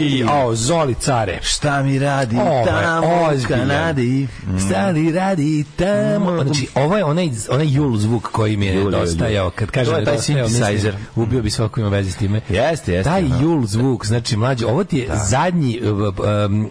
Jej! O, Zoli care. Šta mi radi Ovo je tamo u. Kanadi? Šta li radi tamo? Znači, ovo je onaj, onaj jul zvuk koji mi je Jul, jul, jul. dostajao. Kad kažem To je da taj synthesizer. ubio bi svako ima veze s time. Jeste, jeste. Taj aha. jul zvuk, znači mlađe, ovo ti je zadnji, um,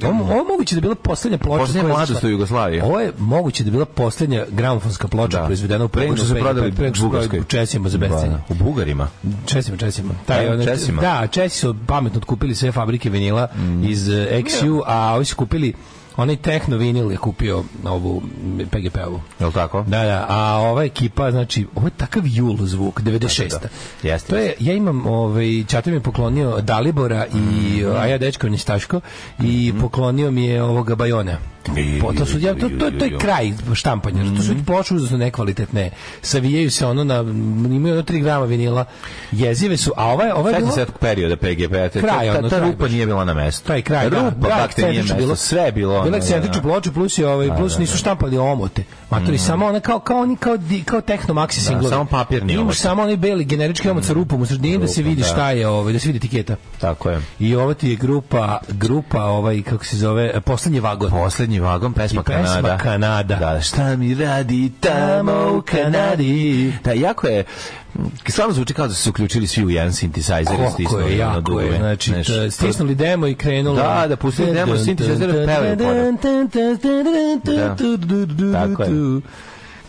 ovo, ovo je moguće da je bila poslednja ploča. Poslednja mladost u Jugoslaviji. Ovo je moguće da je bila poslednja gramofonska ploča Da. proizvedena u Pre nego što pogonu su prodali su Bugarskoj. prodali Česima za bescenje. Da, U Bugarima. Česima, Česima. Taj, Da, Česima. Da, Česi su pametno otkupili sve fabrike vinila iz uh, XU, a ovi su kupili onaj techno vinil je kupio ovu PGP-ovu. Je li tako? Da, da, a ova ekipa, znači, ovo je takav jul zvuk, 96. Da, da, da. Jeste, To je, ja imam, ovaj, Čato mi je poklonio Dalibora i, a ja dečko Nistaško, i poklonio mi je ovoga Bajona. I- Po, to su, ja, to, to, to je kraj štampanja. To su ploče užasno nekvalitetne. Savijaju se ono na, imaju ono 3 grama vinila. Jezive su, a ova je, ova je tog perioda PGP. ta- Kraj, ta, ono, ta kraj rupa baš. nije bila na mestu. taj kraj, da. Rupa, da, te nije mesto. bilo. Sve je bilo. Bila ono, ekscentrična da. ploča, plus, je, ovaj, plus nisu štampali omote. Matori, samo ona kao, kao oni, kao, kao techno maxi singlovi. samo papirni Imaš samo onaj beli generički omot sa rupom u sredini da se vidi da. šta je, ovaj, da se vidi etiketa. Tako je. I ovo ti je grupa, grupa, ovaj, kako se zove, poslednji vagon. Poslednji vagon, pesma I pesma Kanada. Kanada. Da, šta mi radi tamo u Kanadi. Da, jako je, stvarno zvuči kao da su se uključili svi u jedan synthesizer. i stisnuli dugme. je. Znači, stisnuli demo i krenulo. Da, da, pustili demo, synthesizer pevaju Da. Tako je.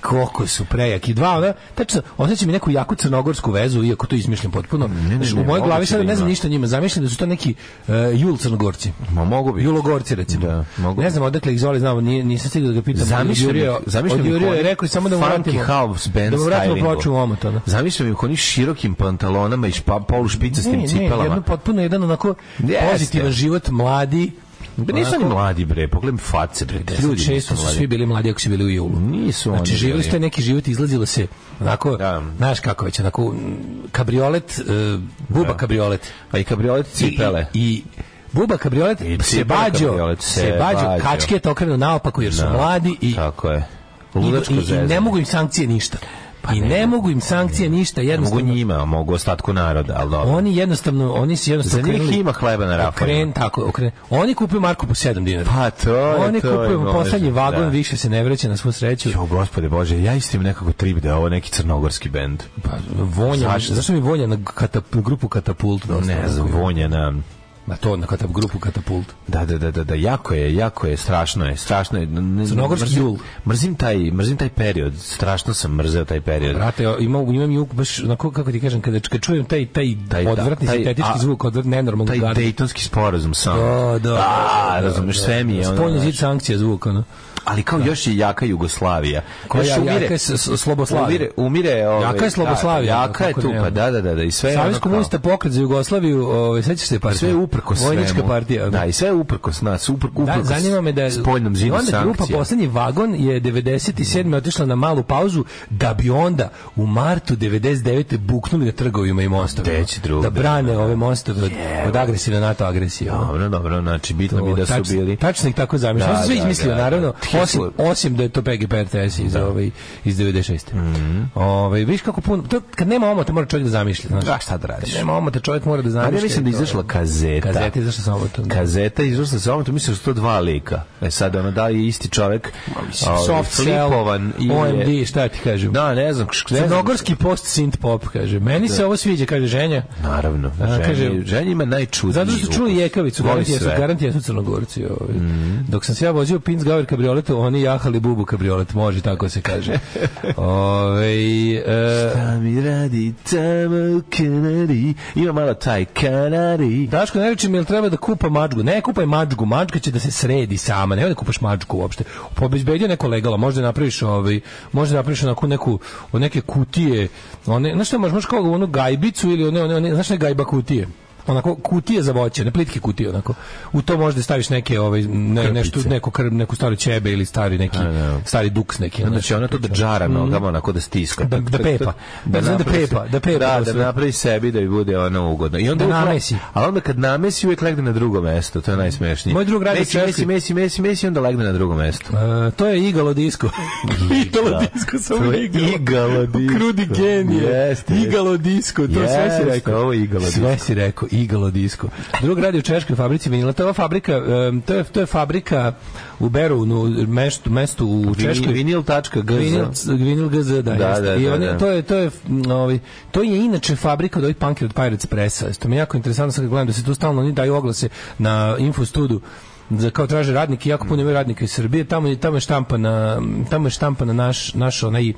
Koliko su prejaki. Dva, ona, tačno, osjećam i neku jaku crnogorsku vezu, iako to izmišljam potpuno. ne, Znaš, ne, u mojoj glavi sada da ne znam ništa o njima. Zamišljam da su to neki uh, jul crnogorci. Ma mogu bi. Julogorci, recimo. Da, mogu ne znam odakle ih zoli, znam, nije, nisam stigao da ga pitam. Zamišljam ih, zamišljam ih odjurio je oni rekao samo da mu vratimo, house band da mu vratimo ploču u omot. ono. Zamišljam ih onih širokim pantalonama i špa, polu špicastim Ne, ne, cipelama. jedno potpuno jedan onako pozitivan život, mladi. Ba nisu oni onako- mladi bre, pogledaj face bre. Ljudi 96 nisu su svi bili mladi ako su bili u julu. Nisu Znači, oni živjeli bili. ste neki život, izlazilo se onako, Da. znaš kako već, onako, kabriolet, uh, buba kabriolet. A i kabriolet cipele. I, i buba kabriolet I se bađo, se bađo, kačke to okrenu naopako jer su Da. mladi i, Tako je. i, i, i ne mogu im sankcije ništa. I ne mogu im sankcije ništa, Ne mogu jednostavno. njima, mogu ostatku naroda, ali dobro. Oni jednostavno, oni su jednostavno Za njih ima hleba na rafama. Okren, tako, okren. Oni kupuju Marku po 7 dinara. Pa to je, Oni to kupuju poslednji vagon, da. više se ne vreće na svu sreću. Jo, gospode Bože, ja istim nekako trip da je ovo neki crnogorski bend. Pa, vonja, Zašto? mi vonja na katap, grupu Katapult? Ne znam, vonje na... Na to, na katap, grupu Katapult. Da, da, da, da, da, jako je, jako je, strašno je, strašno je. Ne- Crnogorski mrzim- jul. Mrzim taj, mrzim taj period, strašno sam mrzeo taj period. Brate, ja imam, imam juk, baš, onako, kako ti kažem, kada, kad čujem taj, taj, Taj, da, odvratni taj- sintetički a- zvuk, odvrat, nenormalno Taj. Dejtonski sporazum sam. Da, da. A, razumeš, sve mi je ono, Spoljni zid znaš. sankcija zvuk, ono. Ali kao još je jaka Jugoslavija. Koja Još jaka je s- s- Sloboslavija? Umire, umire ovaj, Jaka je Sloboslavija, Da, jaka je tu, pa da, da, da, da, i sve kao- komunista pokret za Jugoslaviju, ovaj, sećaš se partije? sve je uprkos svemu. Vojnička partija. ono. Da, i sve je uprkos nas, upr, Da, uprkos zanima me da je spoljnom zidu onda grupa sankcija. poslednji vagon je 97. otišla na malu pauzu da bi onda u martu 99. buknuli na trgovima i mostovima. Drugde? Da brane ove mostove od, od agresivne NATO agresije. Dobro, dobro, znači bitno mi da su bili... Tačno ih tako zamišljam. Da, sve da, izmislio, da, naravno, da. Osim, osim da je to PGP RTS iz, ovaj, iz 96. Mhm. ovaj, viš kako puno, to, kad nema omota mora čovjek da zamišlja. Znaš. Da, šta da radiš? Kad nema omota čovjek mora da zamišlja. Ali ja mislim da je i izašla kazeta. Kazeta izašla sa omotom. Kazeta je izašla sa omotom, mislim da su to dva lika. E sad, ono, da je isti čovek ovaj, Soft flipovan je- OMD, šta ti kažem? Da, ne znam. Crnogorski post synth pop, kaže. Meni se ovo sviđa, kaže ženja. Naravno, A, ženja, kaže- ženja ima najčudniji Zato što su čuli jekavicu, garantija su, garantija su crnogorci. Ovaj. Dok sam se ja vozio Pins Gauer kabrioletu, oni jahali bubu kabriolet, može tako se kaže. Ove, e, Šta mi radi tamo u Kanadi? Ima malo taj Kanadi. Daško, ne reče mi, jel treba da kupa mačgu? Ne, kupaj mačgu, mačka će da se sredi sama, nema da kupaš mačku uopšte. Pobezbedio neko legala, možda napraviš ovaj, možda napraviš onako neku, od neke kutije, one, znaš šta, možeš, možeš kao onu gajbicu ili one, one, one znaš ne gajba kutije? Onako kutije za voće, ne plitke kutije onako. U to možda staviš neke ovaj ne, nešto neku krb, neku staru ćebe ili stari neki stari duks neki. Onda će ona to da džara nogama onako da stiska. Da, da pepa. Da, da, napravi pepa, da pepa. Da, da sve. napravi sebi da bi bude ono ugodno. I onda Da uvek- namesi. A onda kad namesi uvijek legne na drugo mesto, to je najsmešnije. Moj drug radi mesi, mesi, mesi, mesi, mesi, onda legne na drugo mesto. E, to je igalo disko. igalo disko, samo igalo. igalo disko. Krudi genije. Igalo disko, to sve si rekao. ovo igalo Sve disko. si rekao, igalo disko. Drug radi u češkoj fabrici vinila. To je fabrika, to je, to je fabrika u Berunu, mestu, mestu u Češkoj. Vinil.gz Vinil, vinil GZ, da, Da, jeste. da, I da, on je- da. to je to je ovaj to je inače fabrika od ovih Punker od Pirates Pressa. To mi je jako interesantno sad gledam da se tu stalno oni daju oglase na Infostudu za kao traže radnike, jako puno imaju radnika iz Srbije, tamo je tamo je štampana tamo je štampana naš naš onaj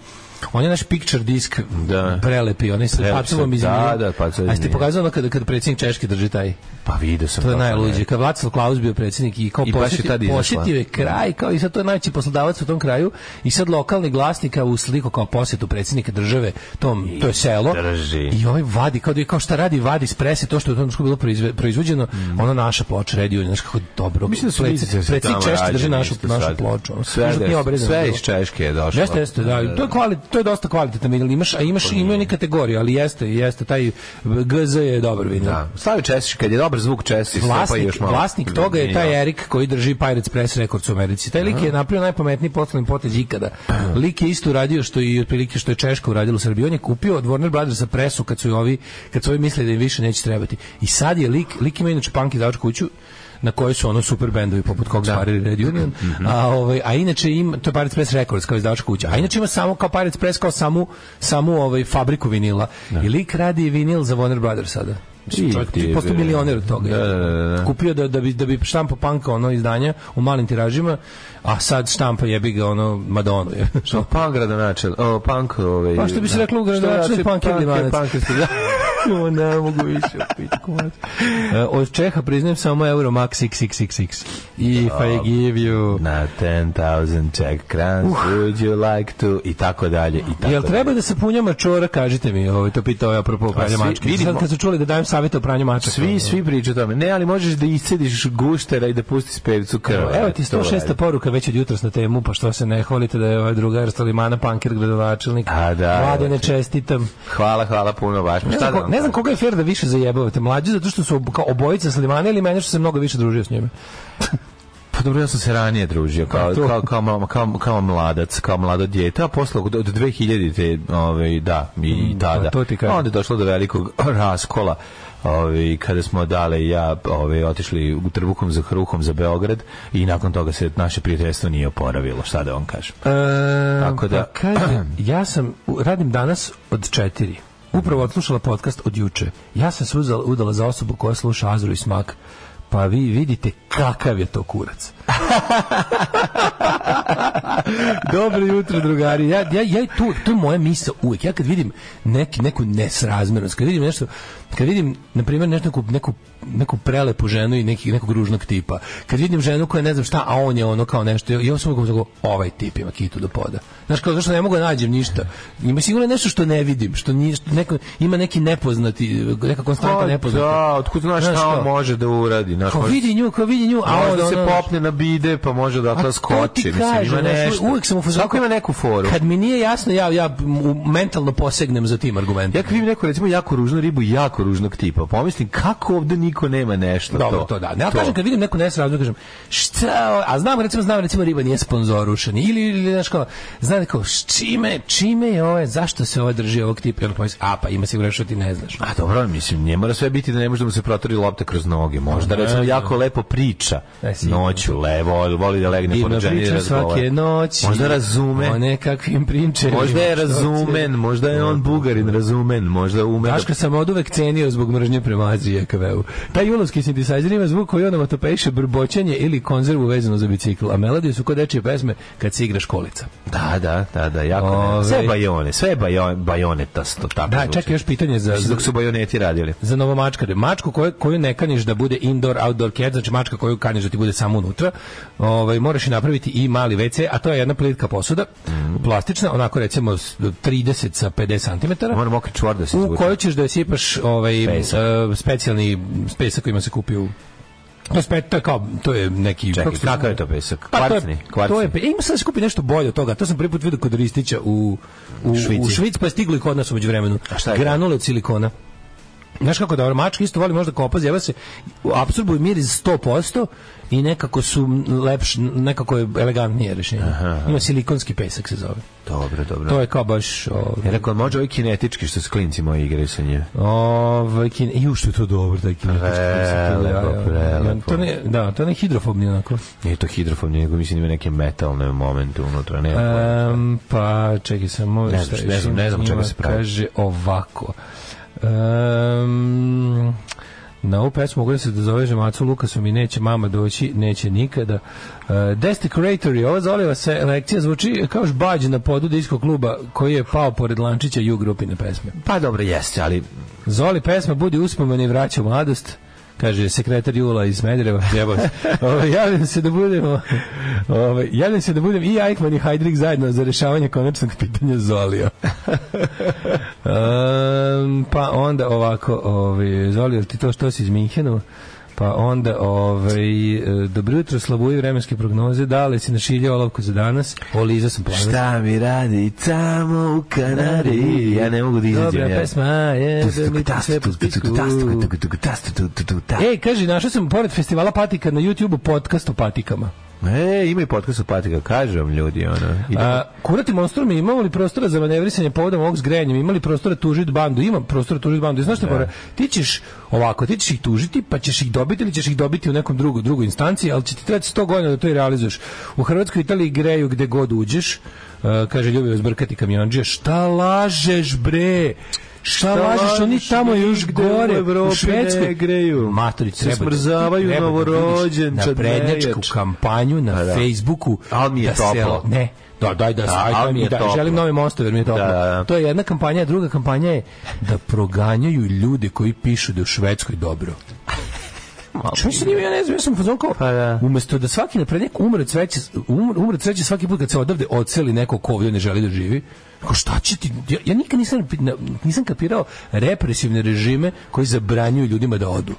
on je naš picture disk Da. prelepi, onaj sa pacilom iz da, da, pacilom A ste pokazali ono kada, kada predsjednik Češke drži taj Pa vidio sam. to je ne. najluđe. Kad Václav Klaus bio predsjednik i kao I posjetio, posjetio je kraj, kao i sad to je najveći poslodavac u tom kraju i sad lokalni glasnika u sliku kao posjetu predsjednika države, tom, to je selo. drži. I ovaj vadi, kao, da je- kao šta radi, vadi iz prese, to što je u tom bilo proizve- proizvođeno, ono naša ploča, Red Union, znaš kako dobro. Mm. Mislim da su predsjednik Češke drži našu, našu ploču. Sve, da- sve iz Češke je došlo. Jeste, jeste, da. To je kvali, to je dosta kvalitetan vinil. Imaš, a imaš imaju ni kategoriju, ali jeste, jeste taj GZ je dobar vinil. Da. Stavi češći, kad je dobar zvuk češći, pa Vlasnik, još malo. vlasnik toga je taj Erik koji drži Pirates Press Records u Americi. Taj lik je napravio najpametniji poslovni potez ikada. Lik je isto uradio što i otprilike što je Češka uradila u Srbiji. On je kupio od Warner Brothersa presu kad su i ovi kad su ovi mislili da im više neće trebati. I sad je lik, lik ima inače punk izdavač kuću na kojoj su ono super bendovi poput Cox Barrier i Red Union. A ovaj a inače ima to je Pirates Press Records kao izdavač kuća. A inače ima samo kao Pirates Press kao samu samu ovaj fabriku vinila. I lik radi vinil za Warner Brothers sada. Čovjek Ti bre. milioner od toga. Da, da, da, da. Kupio da, da bi, da bi štampa panka ono izdanja u malim tiražima, a sad štampa jebi ga ono Madonu. Je. Što punk gradonačel, o, punk, ovaj... Pa što bi se da. reklo u gradonačelnik, Što punk je Limanac. Punk je. O, ne mogu više. mat. E, Od Čeha priznajem samo euro max 6666. If I give you... Na 10,000 Czech crowns, would you like to... I tako dalje, i tako Jel treba dalje. da se punja mačora, kažite mi, ovo, to pitao je apropo pranja svi- mačke. vidimo- Sad kad su čuli da dajem savjete o pranju mačaka. Svi, svi pričaju o tome. Ne, ali možeš da iscediš guštera i da pustiš pevicu krva. Evo, evo ti To 106. radi. Poruka već od jutros na temu, pa što se ne hvalite da je ovaj drugar Stalimana Panker gradonačelnik. A, da, Mlade ne ti. čestitam. Hvala, hvala puno baš. Ne znam, da ko, ne znam koga je fair da više zajebavate. Mlađi zato što su kao obojica Slimana ili mene što se mnogo više družio s njime. Pa dobro, ja sam se ranije družio, kao, kao, kao, mal- kao, kao mladac, kao mlado djete, a posle od od 2000-te, ovaj, da, i, i tada. pa to ti kažem. Onda je došlo do velikog raskola, ovaj, kada smo dale i ja ovaj, otišli u trbukom za hruhom za Beograd i nakon toga se naše prijateljstvo nije oporavilo, šta da vam kažem. E, Tako da- pa kaže, ja sam, radim danas od četiri. Upravo odslušala podcast od juče. Ja sam se udala za osobu koja sluša Azru i Smak. Pa vi vidite kakav je to kurac. Dobro jutro, drugari. Ja, ja, ja tu, to je moja misa uvijek. Ja kad vidim neki, neku nesrazmernost, kad vidim nešto, kad vidim, na primjer, nešto, neku, neku, neku prelepu ženu i neki, nekog ružnog tipa, kad vidim ženu koja ne znam šta, a on je ono kao nešto, ja sam uvijek tako, ovaj tip ima kitu do poda. Znaš, kao zašto ne mogu da nađem ništa. Ima sigurno nešto što ne vidim, što, nije, što neko, ima neki nepoznati, neka konstanta Pa nepoznata. da, otkud znaš Znaš šta on može da uradi? Znaš, Kao vidi nju, kao vidi nju, a on se ono- popne na bide, pa može da to skoči. kažem, ima nešto. Uvijek sam u Svako ima neku foru. Kad mi nije jasno, ja, ja mentalno posegnem za tim argumentom. Ja kad vidim neku recimo jako ružnu ribu, jako ružnog tipa, pomislim kako ovde niko nema nešto Dobro, to. to, da. Ne, ja kažem kad vidim neku nesrazmjer, kažem šta, a znam recimo znam recimo riba nije sponzorušen ili ili znaš kao, znam kao s čime, čime je ovo, zašto se ovo drži ovog tipa, onda pomislim, a pa ima sigurno što ti ne znaš. A dobro, mislim, ne mora sve biti da ne može da se protori lopta kroz noge. Možda, Ne, recimo, ne. jako lepo priča Ne, sigurno. noću, je, voli, da legne pored žene svake noći. Možda razume. O nekakvim prinčevima. Možda je razumen, možda je on bugarin razumen, možda ume da... Daška sam od uvek cenio zbog mržnje prema Aziji EKV-u. Taj julovski sintesajzer ima zvuk koji onomatopeše brboćanje ili konzervu vezano za bicikl, a melodije su kod dečije pesme kad se igra školica. Da, da, da, da, jako Ove-. Sve bajone, sve bajo, bajonetasto, tako Da, čekaj još pitanje za, Mislim, dok su bajoneti radili. za novomačkare. Mačku koju, koju ne kaniš da bude indoor, outdoor cat, znači mačka koju kaniš da ti bude samo unutra, ovaj, moraš i napraviti i mali WC, a to je jedna plitka posuda, Mm. plastična, onako recimo s 30 sa 50 cm. Mora mokri čvor da se u kojoj ćeš da sipaš ovaj Pesak. e, specijalni pesak kojima se kupi u to je, spet, to je kao, to je neki... Čekaj, kakav je to pesak? Pa Kvarcni? je, Kvarcni? to je, pe- ima sad da se kupi nešto bolje od toga. To sam prvi put vidio kod Ristića u, u, Švici. u Švic, pa je stiglo i kod nas umeđu vremenu. A šta je to? Granule od silikona. Znaš kako dobro, mačka isto voli možda kopa, zjeva se, apsorbuju miris 100% i nekako su lepš, nekako je elegantnije rešenje. Ima silikonski pesak se zove. Dobro, dobro. To je kao baš... Ovaj, Ja rekao, može ovaj kinetički što s klinci moji igraju sa njim. Ovaj kin, ju što je to dobro taj kinetički Prelepo, prelepo. To ne, da, to ne hidrofobni onako. Nije to hidrofon, nego mislim ima neke metalne momente unutra, ne. Um, pa čekaj samo Ne znam, ne znam, ne znam ima, čega se pravi. Kaže ovako. Um, na ovu pesmu mogu da se dozoveš Macu Lukasom i neće mama doći, neće nikada. Uh, Desecrator ova zoliva se lekcija zvuči kao žbađ na podu disko kluba koji je pao pored Lančića i u grupine pesme. Pa dobro, jeste, ali Zoli pesma budi uspomena i vraća u mladost kaže sekretar Jula iz Medreva jebao se. Ovaj, javljam se da budemo ovaj, javljam se da budem i Eichmann i Heidrich zajedno za rešavanje konačnog pitanja Zolija um, pa onda ovako ovaj, Zoli, jel ti to što si iz Minhenu pa onda ovaj, e, dobro jutro slavuju vremenske prognoze da li si našiljao olovku za danas o Liza sam plavi šta mi radi tamo u Kanadi? Ja ne mogu da izađem. Dobra ja. pesma, je, da mi ti sve po spisku. Ej, kaži, našao sam pored festivala Patika na YouTubeu podcast o patikama. E, ima i podcast od patika, kažu vam ljudi, ono. Idemo. A, kurati monstrum, imamo li prostora za manevrisanje povodom ovog zgrenja? Ima li prostora tužiti bandu? Ima prostora tužiti bandu. I znaš šta Da. Ti ćeš ovako, ti ćeš ih tužiti, pa ćeš ih dobiti ili ćeš ih dobiti u nekom drugu, drugoj instanciji, ali će ti trebati 100 godina da to i realizuješ. U Hrvatskoj i Italiji greju gde god uđeš, uh, kaže Ljubio zbrkati kamionđe, šta lažeš bre? Šta, lažeš, oni tamo još gore, u u Švedskoj. ne greju. Matorić, Se treba da- smrzavaju treba da novorođenčad, Na prednjačku kampanju na Pa da. Facebooku. Ali mi je da se- toplo. ne, da, daj da, Da, aj, daj mi je da, toplo. želim novi monster, jer mi je toplo. Da, da, da. To je jedna kampanja, druga kampanja je da proganjaju ljude koji pišu da je u Švedskoj dobro. Čuj se njima, ja ne znam, ja sam fazon kao, Pa da. umesto da svaki naprednjak umre sreće, umre, umre sreće svaki put kad se odavde odseli neko ko ovdje ne želi da živi, Kao šta će ti, ja, ja nikad nisam, nisam kapirao represivne režime koji zabranjuju ljudima da odu.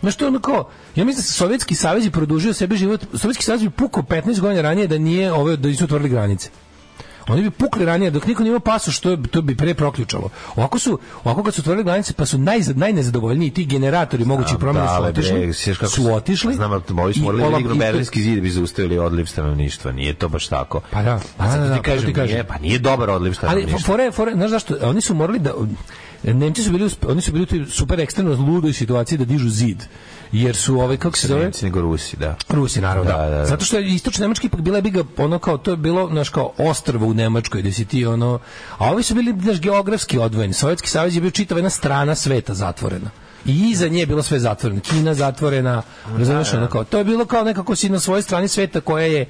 Znaš to je ono kao, ja mislim da se Sovjetski savez je produžio sebi život, Sovjetski savez bi pukao 15 godina ranije da nije ove, da nisu otvorili granice. Oni bi pukli ranije dok niko nije imao pasoš, to, je- to bi pre proključalo. Ovako su, ovako kad su otvorili granice, pa su naj, najnezadovoljniji ti generatori mogućih promjena su otišli. bre, su otišli. Znam, ali smo morali da berlinski zid da bi zaustavili odliv stanovništva. Nije to baš tako. Pa da, Pa da, da, da, ti pa to kažem, ti kažem. nije, pa nije dobar odliv Ali stanovništva. fore, fore, znaš zašto? Oni su morali da Nemci su bili oni su bili u super ekstremno ludoj situaciji da dižu zid. Jer su ovaj kako se zove? Nemci nego Rusi, da. Rusi naravno, da, Da, da, da. Zato što je istočna Nemačka ipak bila biga ono kao to je bilo naš kao ostrvo u Nemačkoj gde si ti ono a ovi su bili naš geografski odvojeni. Sovjetski savez je bio čitava jedna strana sveta zatvorena. I iza nje je bilo sve zatvoreno. Kina zatvorena, razumeš, ono kao, to je bilo kao nekako si na svojoj strani sveta koja je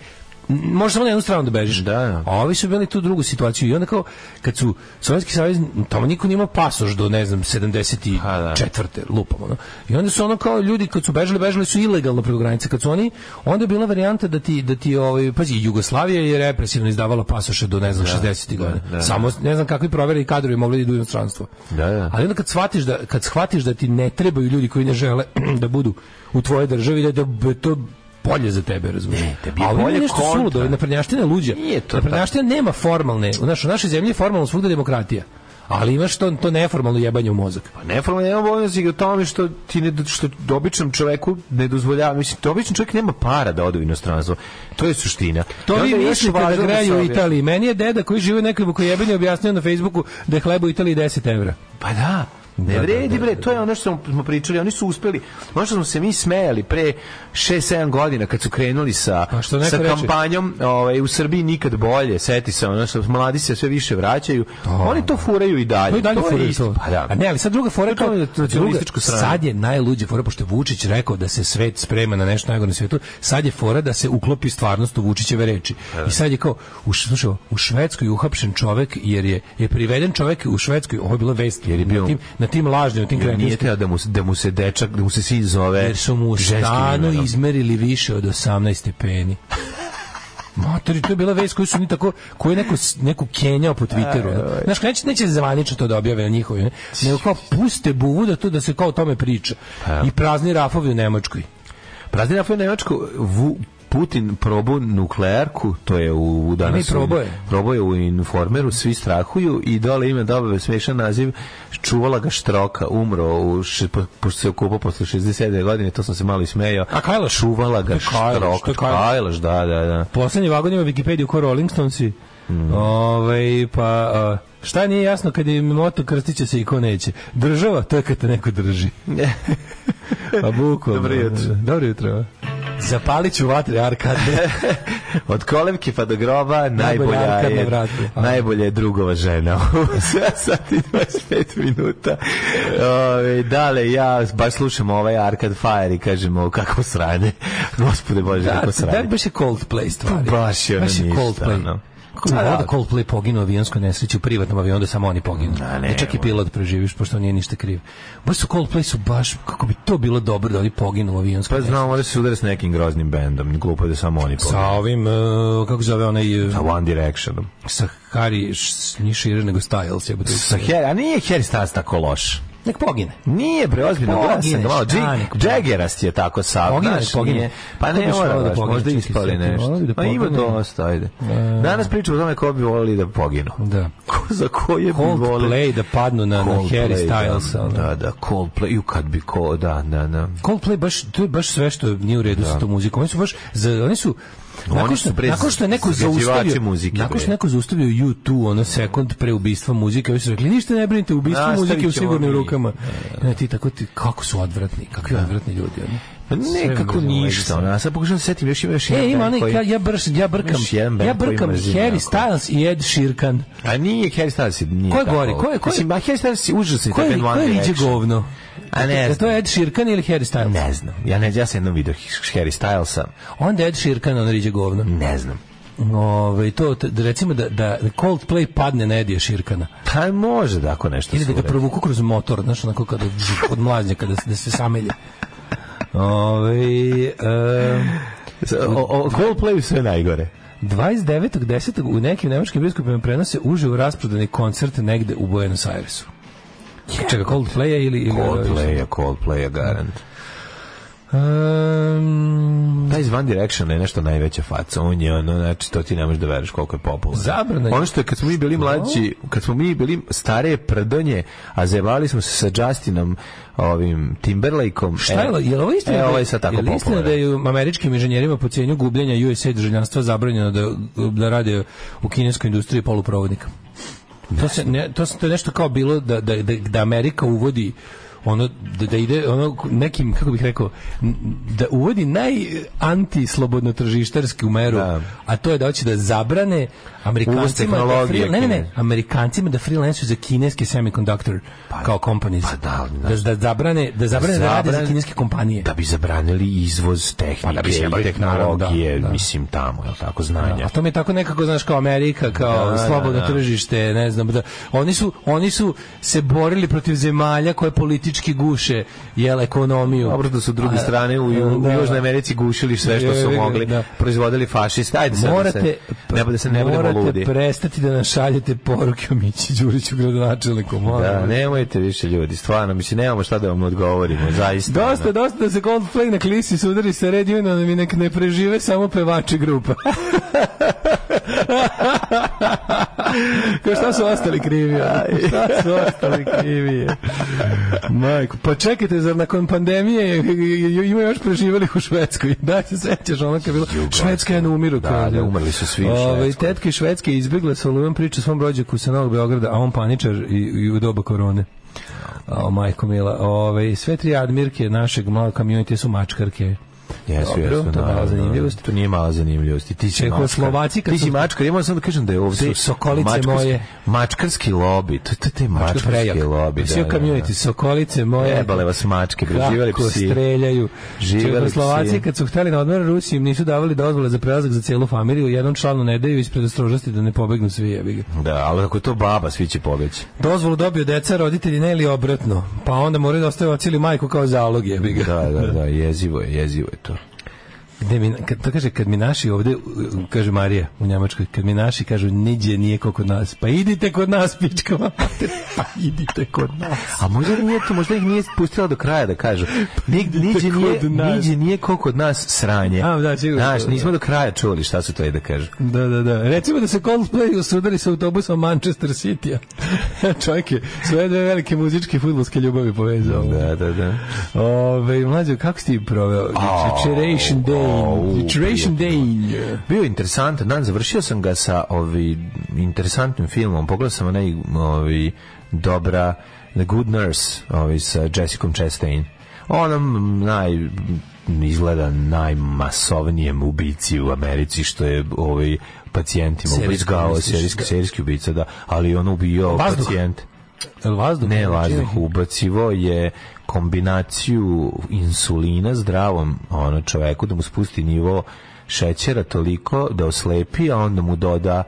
možeš samo na jednu stranu da bežiš. Da, da. A ovi su bili tu drugu situaciju i onda kao kad su Sovjetski savez tamo niko nije imao pasoš do ne znam 74. Pa da. lupam ono. I onda su ono kao ljudi kad su bežali bežali su ilegalno preko granice kad su oni onda je bila varijanta da ti da ti ovaj pazi Jugoslavija je represivno izdavala pasoše do ne znam 60. godina. da. Samo ne znam kakvi proveri i kadrovi mogli da idu u inostranstvo. Da, da. Ali onda kad shvatiš da kad shvatiš da ti ne trebaju ljudi koji ne žele da budu u tvojoj državi da, da to bolje za tebe, razumiješ? Ne, tebi je bolje nešto kontra. suludo, naprednjaština je luđa. Nije to naprednjaština nema formalne, u našoj, u našoj zemlji je formalno svugde demokratija. Ali imaš to, to neformalno jebanje u mozak. Pa neformalno nema bojnosti o tome što ti ne, što običnom čoveku ne dozvoljava, mislim, to običan čovjek nema para da ode u inostranstvo. To je suština. To vi je mislite da važno greju u Italiji. Meni je deda koji živi u nekoj bukojebenju objasnio na Facebooku da je hleba u Italiji 10 evra. Pa da. Ne Da, da, vredi da, bre, to je ono što smo pričali, oni su uspeli. Ono što smo se mi smejali pre 6-7 godina kad su krenuli sa sa kampanjom, ovaj u Srbiji nikad bolje, seti se ono što mladi se sve više vraćaju. Oni to furaju i dalje. To i dalje je furaju isto. to. Pa da. A ne, ali sad druga fora To je druga- strane. Sad je najluđa fora pošto Vučić rekao da se svet sprema na nešto najgore na svetu. Sad je fora da se uklopi stvarnost u Vučićeve reči. I sad je kao u slušaj, u Švedskoj uhapšen čovek jer je je priveden čovek u Švedskoj, ovo je bila vest Jer je bio- tim na tim lažnim, tim Jer nije kretinskim teo da mu, da mu se dečak, da mu se sin zove jer su mu u stanu izmerili više od 18 stepeni. Matori, to je bila vest koju su ni tako, koju je neko, neku kenjao po Twitteru. ono. Znaš, neće, neće zvanično to da objave na njihovi, ne? nego kao puste buvu da to da se kao o tome priča. I prazni rafovi u Nemačkoj. Prazni rafaj Nemačku, vu, Putin probu nuklearku, to je u, u danas... Ne, probao je. u- informeru, svi strahuju i dole ima dobar smešan naziv, čuvala ga štroka, umro, u, š, po, pošto se okupao posle 67. godine, to sam se malo ismejao. A Kajlaš? Čuvala ga štroka. Kajlaš. Da, da, da. Poslednji vagon ima Wikipediju ko Rolling Stonesi. Ovaj, pa a, šta nije jasno kad je moto krstiće se i ko neće. Država, to je kad te neko drži. Pa bukvalno. Dobro jutro. Dobro jutro. Zapalit ću vatre arkade. Od kolevke pa do groba najbolja je, vrata. najbolja je drugova žena. U 7 sati i 25 minuta. Ove, dale, ja baš slušam ovaj Arcade Fire i kažemo kako sranje. Gospode Bože, Da, kako da sranje. baš je Coldplay stvari. Baš je ono baš je ništa, Coldplay. ono. Kako bi A, volao da. da Coldplay poginu u avionskoj nesreći u privatnom avionu da samo oni poginu. A, ne, čak i pilot preživiš pošto nije ništa kriv. Baš su Coldplay su baš kako bi to bilo dobro da oni poginu u avionskoj Pa nesreći. znam, ovdje se udara s nekim groznim bendom. Glupo da samo oni Sa pogledaju. ovim, uh, kako zove onaj, uh, Sa One Directionom. sa Harry, nije šire nego Styles. Je, Sa Harry, a nije Harry Styles tako loš. Nek pogine. Nije bre, ozbiljno, gledam sam ga malo. Džegerast je tako sav, Pogine, znaš, pogine. nije- Pa ne mora da pogine, možda ispali nešto. da Pa ima dosta, ajde. Danas pričamo o tome ko bi volili da poginu. Da. Ko, za koje bi volili? Coldplay da padnu na, na Harry Stylesa. ono. Da, da, da, Coldplay, ju kad bi ko, da, da, da. Coldplay baš to je baš sve što nije u redu sa tom muzikom. Oni su baš za, oni su nakon su, što, bre, nakon što je neko zaustavio muzike, nakon što je neko zaustavio U2 ono sekund pre ubistva muzike, oni su rekli ništa ne brinite, ubistvo muzike u sigurnim rukama. Ne, ti tako ti kako su odvratni, kakvi odvratni ljudi oni. Pa nekako ništa, ona, sad pokušam da se setim, još ima još jedan E, ima onaj, koji- ja, ja, brš, ja brkam, ja brkam Harry. Styles i Ed Sheeran. A nije Harry Styles, je- nije Ko je gori? Ko je- ko je- Mislim, Harry Styles je užasni, Ko je, ko je govno? A ne Je to. Ed Sheeran ili Harry Styles? Ne znam, ja ne, ja sam jednom vidio Harry Stylesa, Onda Ed Sheeran on riđe govno. ne znam. Ove, to, t- da recimo da, da Coldplay padne na Edija Širkana. Pa može da ako nešto Ili da ga provuku kroz motor, znaš, onako kada od mlaznja, kada se- da se samelje. Ove, e, O, o Coldplayu sve najgore. 29.10. u nekim nemačkim biskupima prenose uživo rasprodani koncert negde u Buenos Airesu. Čega, Coldplaya ili... ili Coldplaya, Coldplaya, garant. Um, Taj iz One Direction je nešto najveća faca. On je ono, znači, to ti ne možeš da veruješ koliko je popularan. Zabrana Ono što je kad smo mi bili mlađi, kad smo mi bili stare prdonje, a zajebali smo se sa Justinom ovim Timberlakeom. Šta je, je li ovo istina? E, da- ovo je sad tako je istina da je američkim inženjerima po cijenju gubljenja USA državljanstva zabranjeno da, da rade u kineskoj industriji poluprovodnika? To, se, ne, to, se, to je nešto kao bilo da, da, da, da Amerika uvodi ono da, da ide ono nekim kako bih rekao da uvodi naj anti slobodno tržištarsku meru Da. a to je da hoće da zabrane Amerikancima da tehnologije free, ne, ne, ne. Amerikancima da freelansuju za kineske semiconductor kao companies pa da, da, da zabrane da zabrane da, rade za kineske kompanije Da bi zabranili izvoz tehnike Pa da bi jebali, tehnologije, naravno, da, da. mislim, tamo, je tako, znanja. A to mi je tako nekako, znaš, kao Amerika, kao Da, da, slobodno da. tržište, ne znam, da, oni, su, oni su se borili protiv zemalja koje politički guše jel, ekonomiju. Dobro da su druge strane u, u, da. Južnoj Americi gušili sve što su Jebi ga, mogli, da. proizvodili fašisti. Ajde sad Morate, da se, ne, da se ne budemo morate ludi. prestati da nam šaljete poruke o Mići Đuriću gradonačelniku. Da, nemojte više ljudi, stvarno, mislim, nemamo šta da vam odgovorimo, zaista. Dosta, dosta da se Coldplay na klisi sudari sa Red Union, da mi nek ne prežive samo pevači grupa. Kao šta su ostali krivi? Šta su ostali krivi? Majko, pa čekajte, zar nakon pandemije ima još preživelih u Švedskoj? Da se sećaš, ono kad je bilo, Švedska je na umiru. Da, kao- da, umrli su svi u Švedskoj. Tetke Švedske izbjegle sa Olujom priču svom rođaku sa Novog Beograda, a on paničar i, i u doba korone. O, majko mila, ove, sve tri admirke našeg malog community su mačkarke. Jesu, Dobro, jesu, to je mala zanimljivost. To nije mala zanimljivost. Ti si Čehoslovaci mačkar. kad Ti si mačkar. Ja moram samo da kažem da je ovde sokolice moje. Mačkarski lobi. To, to, Mačka mačkarski prejak. lobi. Svi community, sokolice moje. Jebale vas mačke, bre, živeli Kako psi. streljaju. Psi. kad su hteli na odmor Rusiji im nisu davali dozvole za prelazak za cijelu familiju, jednom članu ne daju ispred ostrožnosti da ne pobegnu svi jebi ga. Da, ali ako je to baba, svi će pobeći. Dozvolu dobio deca, roditelji ne ili obratno. Pa onda moraju da ostaju ocili majku kao zalog jebi ga. Da, da, da, jezivo je, jezivo je to. Gde mi, kad, to kaže, kad mi naši ovde, kaže Marija u Njemačkoj, kad mi naši kažu niđe nije ko kod nas, pa idite kod nas, pička mater, pa idite kod nas. A možda nije to, možda ih nije pustila do kraja da kažu. Nig, niđe, nije, niđe nije ko kod nas sranje. A, da, sigurno. Znaš, nismo do kraja čuli šta su to i da kažu. Da, da, da. Recimo da se Coldplay usudari sa autobusom Manchester City-a. Čovjek je svoje dve velike muzičke i futbolske ljubavi povezao. Da, da, da. Ove, mlađo, kako si ti proveo? Deterioration Day. Au, Deterioration Day. Bio je interesantan dan, završio sam ga sa ovi interesantnim filmom. Pogledao sam onaj ovi dobra The Good Nurse, ovi sa Jessicom Chastain. Ona naj izgleda najmasovnijem ubici u Americi što je ovaj pacijentima ubizgao serijski, serijski ubica da ali on Je li vazduh? ne vazduh, ubacivo je kombinaciju insulina zdravom ono čoveku da mu spusti nivo šećera toliko da oslepi, a onda mu doda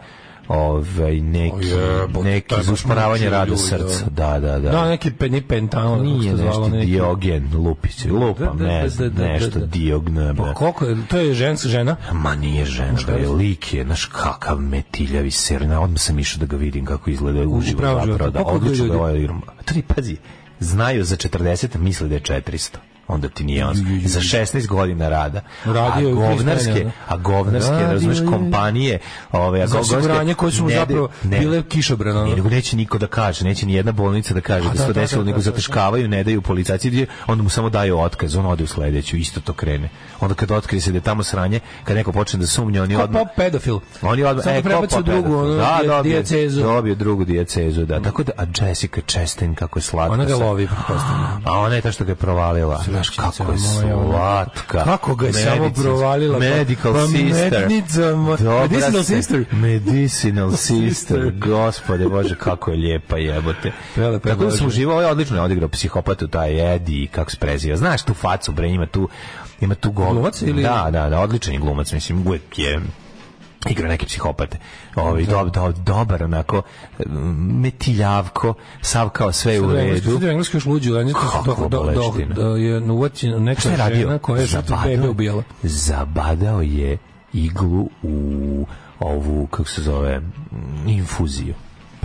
ovaj neki jebote, neki usporavanje rada srca. Da, da, da. Da, neki peni pentanol. Nije nešto diogen, lupić, Da, da, ne da, da, da, nešto da. diogna. Pa koliko je, to je ženska žena? Ma nije žena, bre, lik je, znaš kakav metiljavi serna, odmah sam išao da ga vidim kako izgleda uživo zapravo, da Koliko odlično ga ovaj igram. Tri, pazi, znaju za 40, misle da je 400 onda ti nije on. Za 16 godina rada. Radio a govnarske, Kristjana. a govnarske, Radio razumeš, je- kompanije, ove, a Za govnarske koje su mu zapravo ne- bile kišobran, ono. Ne, nego neće niko da kaže, neće ni jedna bolnica da kaže A da se to da, da, desilo, da, nego da, da. zataškavaju, ne daju policajci, onda mu samo daju otkaz, on ode u sledeću, isto to krene. Onda kad otkrije se da je tamo sranje, kad neko počne da sumnja, oni Kao odmah pop pedofil. oni odmah Samo e, u drugu, ono, da, di- dobio, dijacezu. Dobio drugu dijacezu, da. Tako da, a Jessica Chastain, kako je slatka. Ona ga lovi. A ona je ta što ga je provalila. Znaš, kako je slatka. Kako ga je samo Medicinska- provalila? Pa- Medical pa sister. mednica, mo- Dobra medicinal ste. sister. Medicinal sister. Gospode, Bože, kako je lijepa jebote. Prelepa Tako da sam uživao, je odlično je odigrao psihopatu, taj Eddie, kako se preziva. Znaš tu facu, bre, ima tu, ima tu gol. Glumac ili- Da, da, da, odličan je glumac, mislim, uvijek je igra neke psihopate. Ovaj dob, dob, dobar onako metiljavko, sav kao sve u redu. Studio engleski još luđi, ali Kakva do, do, da je uvaćena neka je radio? žena koja je žrtvu bebe ubijala. zabadao je iglu u ovu, kako se zove, infuziju.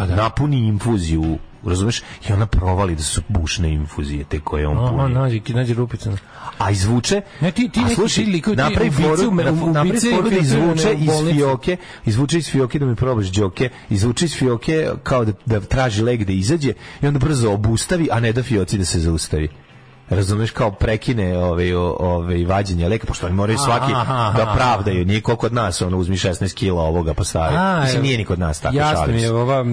Pa da. Napuni infuziju, razumeš? I ona provali da su bušne infuzije, te koje on Aha, puni. nađi, nađi rupica. A izvuče, Ne, ti- ti a slušaj, ti ti napravi foru, napravi foru da infiltrirane izvuče iz fioke, izvuče iz fioke da mi probaš džoke, izvuče iz fioke kao da, da traži leg da izađe i onda brzo obustavi, a ne da fioci da se zaustavi. Razumeš kao prekine ove ove vađenje leka pošto oni moraju svaki Aha, da pravdaju nije kao kod nas ono uzmi 16 kg ovoga pa stavi mislim nije ni kod nas tako Jasno šalim je, ova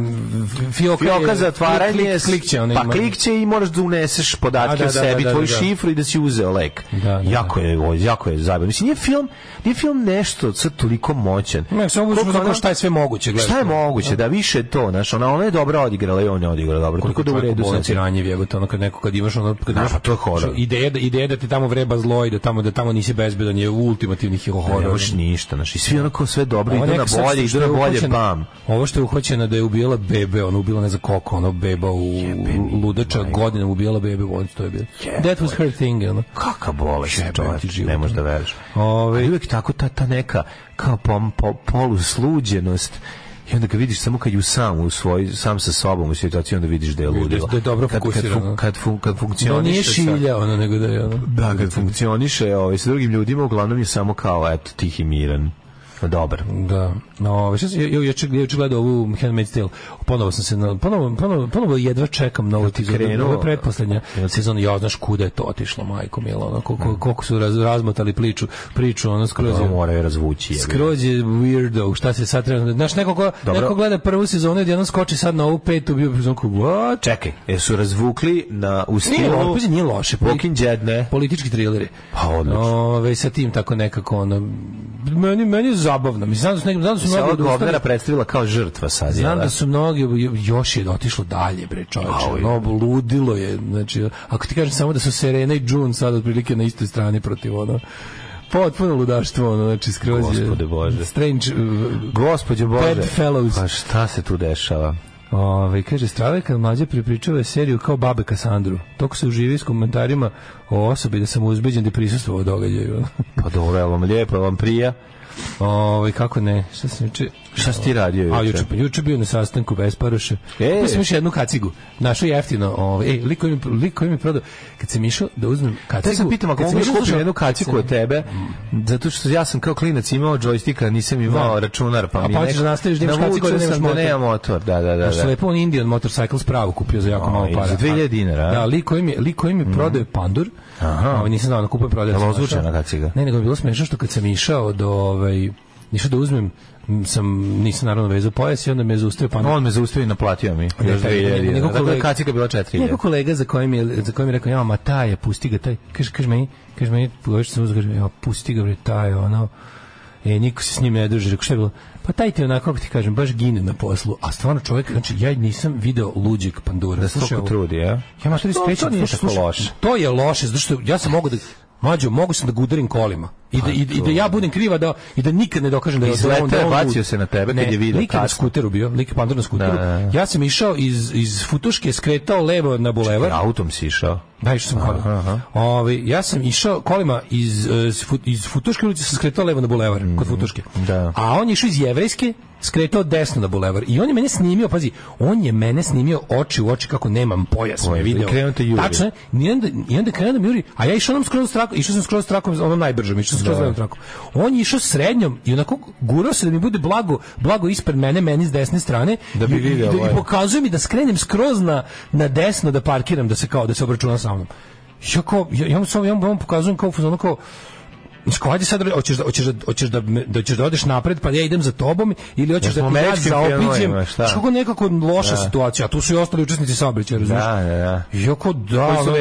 fioka, Fioka je- za otvaranje klik, klik, će ona pa ima. klik će i moraš da uneseš podatke A, da, o da, sebi, da, da, tvoju da. šifru i da si uzeo lek. Da, da, da. jako je, jako je zajebano. Mislim, nije film, nije film nešto sad toliko moćan. Ne, samo Koliko ona- šta je sve moguće, gledaš. Šta je moguće, da više to, znaš, ona, ona je dobro odigrala i on je odigrao dobro, tako da u redu se ranjiv jebote, ono kad neko kad imaš ono kad Da, imaš to je horor. Ideja da ideja da ti tamo vreba zlo i da tamo da tamo nisi bezbedan je ultimativni Ne horor. možeš ništa, znaš, i svi onako sve dobro, idu na bolje, idu na je bolje, bam. Ovo što je uhvaćena da je ubijala bebe, ona ubila ne znam koliko, ono beba u ludača godinama ubijala bebe, on to je bilo. That was her thing, ono. Kaka bolest, Jebem ti čovječ, život. ne možeš da veriš. Ove- Ali uvijek tako ta, ta neka kao pom, po, polusluđenost i onda ga vidiš samo kad je u sam u svoj sam sa sobom u situaciji onda vidiš da je ludilo. da je dobro kad, kad, fun- kad, fun, kad Da funkcioniše nije sa- šilja, ono, nego da je ono. Da, kad funkcioniše ovaj, sa drugim ljudima, uglavnom je samo kao, eto, tih i miran. Dobar. Da. No, ovaj šta se ja juče gledao ovu Handmaid's Tale. Ponovo sam se na ponovo ponovo ponovo jedva čekam novu epizodu. je pretposlednja sezona. Ja znaš kuda je to otišlo, majko mila, ono koliko, koliko su raz, razmotali priču, priču ono skroz. Je- moraju razvući. jebi ga. Skroz je weirdo, šta se sad treba... Znaš, neko ko, neko gleda prvu sezonu i odjednom skoči sad na ovu petu, bio bi zonku, what? Čekaj, jesu razvukli na u Nije, stilu pazi, nije loše. Walking Dead, ne? Politički trileri. Pa, odlično. Ove, sa tim tako nekako, ono, meni, meni je zabavno. Mislim, da su, nekim, znam da su Se mnogi ova govnara predstavila kao žrtva sad. jel Znam da? da su mnogi još je otišlo dalje bre čoveče. Au, No ludilo je. Znači ako ti kažem samo da su Serena i June sad otprilike na istoj strani protiv ono potpuno ludaštvo ono znači skroz je Gospode Bože. strange uh, Gospodje Bože. Bad fellows. Pa šta se tu dešava? Ove, kaže, strave kad mlađe prepričava seriju kao babe Kasandru. Toko se uživi s komentarima o osobi da sam uzbeđen da je prisustvovao događaju. Pa dobro, jel vam lijepo, jel vam prija? Ove, kako ne, šta sam juče... Šta si ti radio A juče? juče, juče bio na sastanku Besparoše. E. E. sam još jednu kacigu. Našao jeftino. Ovaj, ej, liko mi, liko mi prodao. Kad sam išao da uzmem kacigu... Te sam pitam ako mogu sam da kupim slušaj, jednu sam- od tebe, zato što ja sam kao klinac imao džojstika, nisam imao Da. računar, pa A mi pa hoćeš neko- da nastaviš da imaš kacigu, a da nemaš da motor. nema motor, da, da, da. Da. lepo on Indian Motorcycle spravu kupio za jako O, malo para. za 2000 dinara, a? Da, liko je, liko im je prodao pandur. Aha. Ovaj, nisam znao da kupujem prodao. Jel sam ozvučena kaciga? Ne, nego bilo smešno što kad sam išao do ovaj išao da uzmem sam nisam naravno vezao pojas i onda me zaustavio pandur. On me zaustavio i naplatio mi. Još taj- 2000 nego dinara. Dakle, kolega- kaciga bila 4000. Neko kolega za kojim je za kojim je rekao ja ma taj je pusti ga taj kaže kaže meni kaže meni pogledaš sam uzeo kaže ja pusti ga bre taj ono e niko se s njim ne druži rekao šta je bilo pa taj ti onako kako ti kažem baš gine na poslu a stvarno čovjek znači ja nisam video luđeg pandura Da se trudi, ja? ja ma to To- to nije tako loše. to je loše zato što ja sam mogu da Mađo, mogu sam da ga udarim kolima. I da, i, i da ja budem kriva da, i da nikad ne dokažem da je da on- da on bacio se na tebe kad Ne, je video lik na skuteru bio, lik je pandur na skuteru. Da, da, da. Ja sam išao iz, iz Futuške, skretao levo na bulevar. Autom si išao. Da, išao sam kolima. Ovaj, ja sam išao kolima iz, eh, s fut- iz Futuške ulice, sam skretao levo na bulevar, kod Futuške. Da. A on je išao iz Jevrejske, skretao desno na bulevar. I on je mene snimio, pazi, on je mene snimio oči u oči kako nemam pojas. Oj, me video. i krenuo te juri. Tačno. I onda, i onda krenuo da juri, a ja išao nam skroz trakom, išao sam skroz trakom, onom najbržom, išao sam skroz levom trakom. On je išao srednjom i onako gurao se da mi bude blago, blago ispred mene, meni s desne strane. Da bi I- i- video i, ovaj. i pokazuje mi da skrenem skroz na, na desno da parkiram, da se kao, da se obračuna sa mnom. Ja kao, ja, ja mu samo, ja mu ja mu pokazujem kao, Skvađi sad, hoćeš da, hoćeš da, hoćeš da, da, hoćeš da odeš napred, pa ja idem za tobom, ili hoćeš da smo ti ja zaobiđem. kako nekako loša situacija, a tu su i ostali učesnici saobraćaja, razumiješ? Da, da, da. Iako da, ono,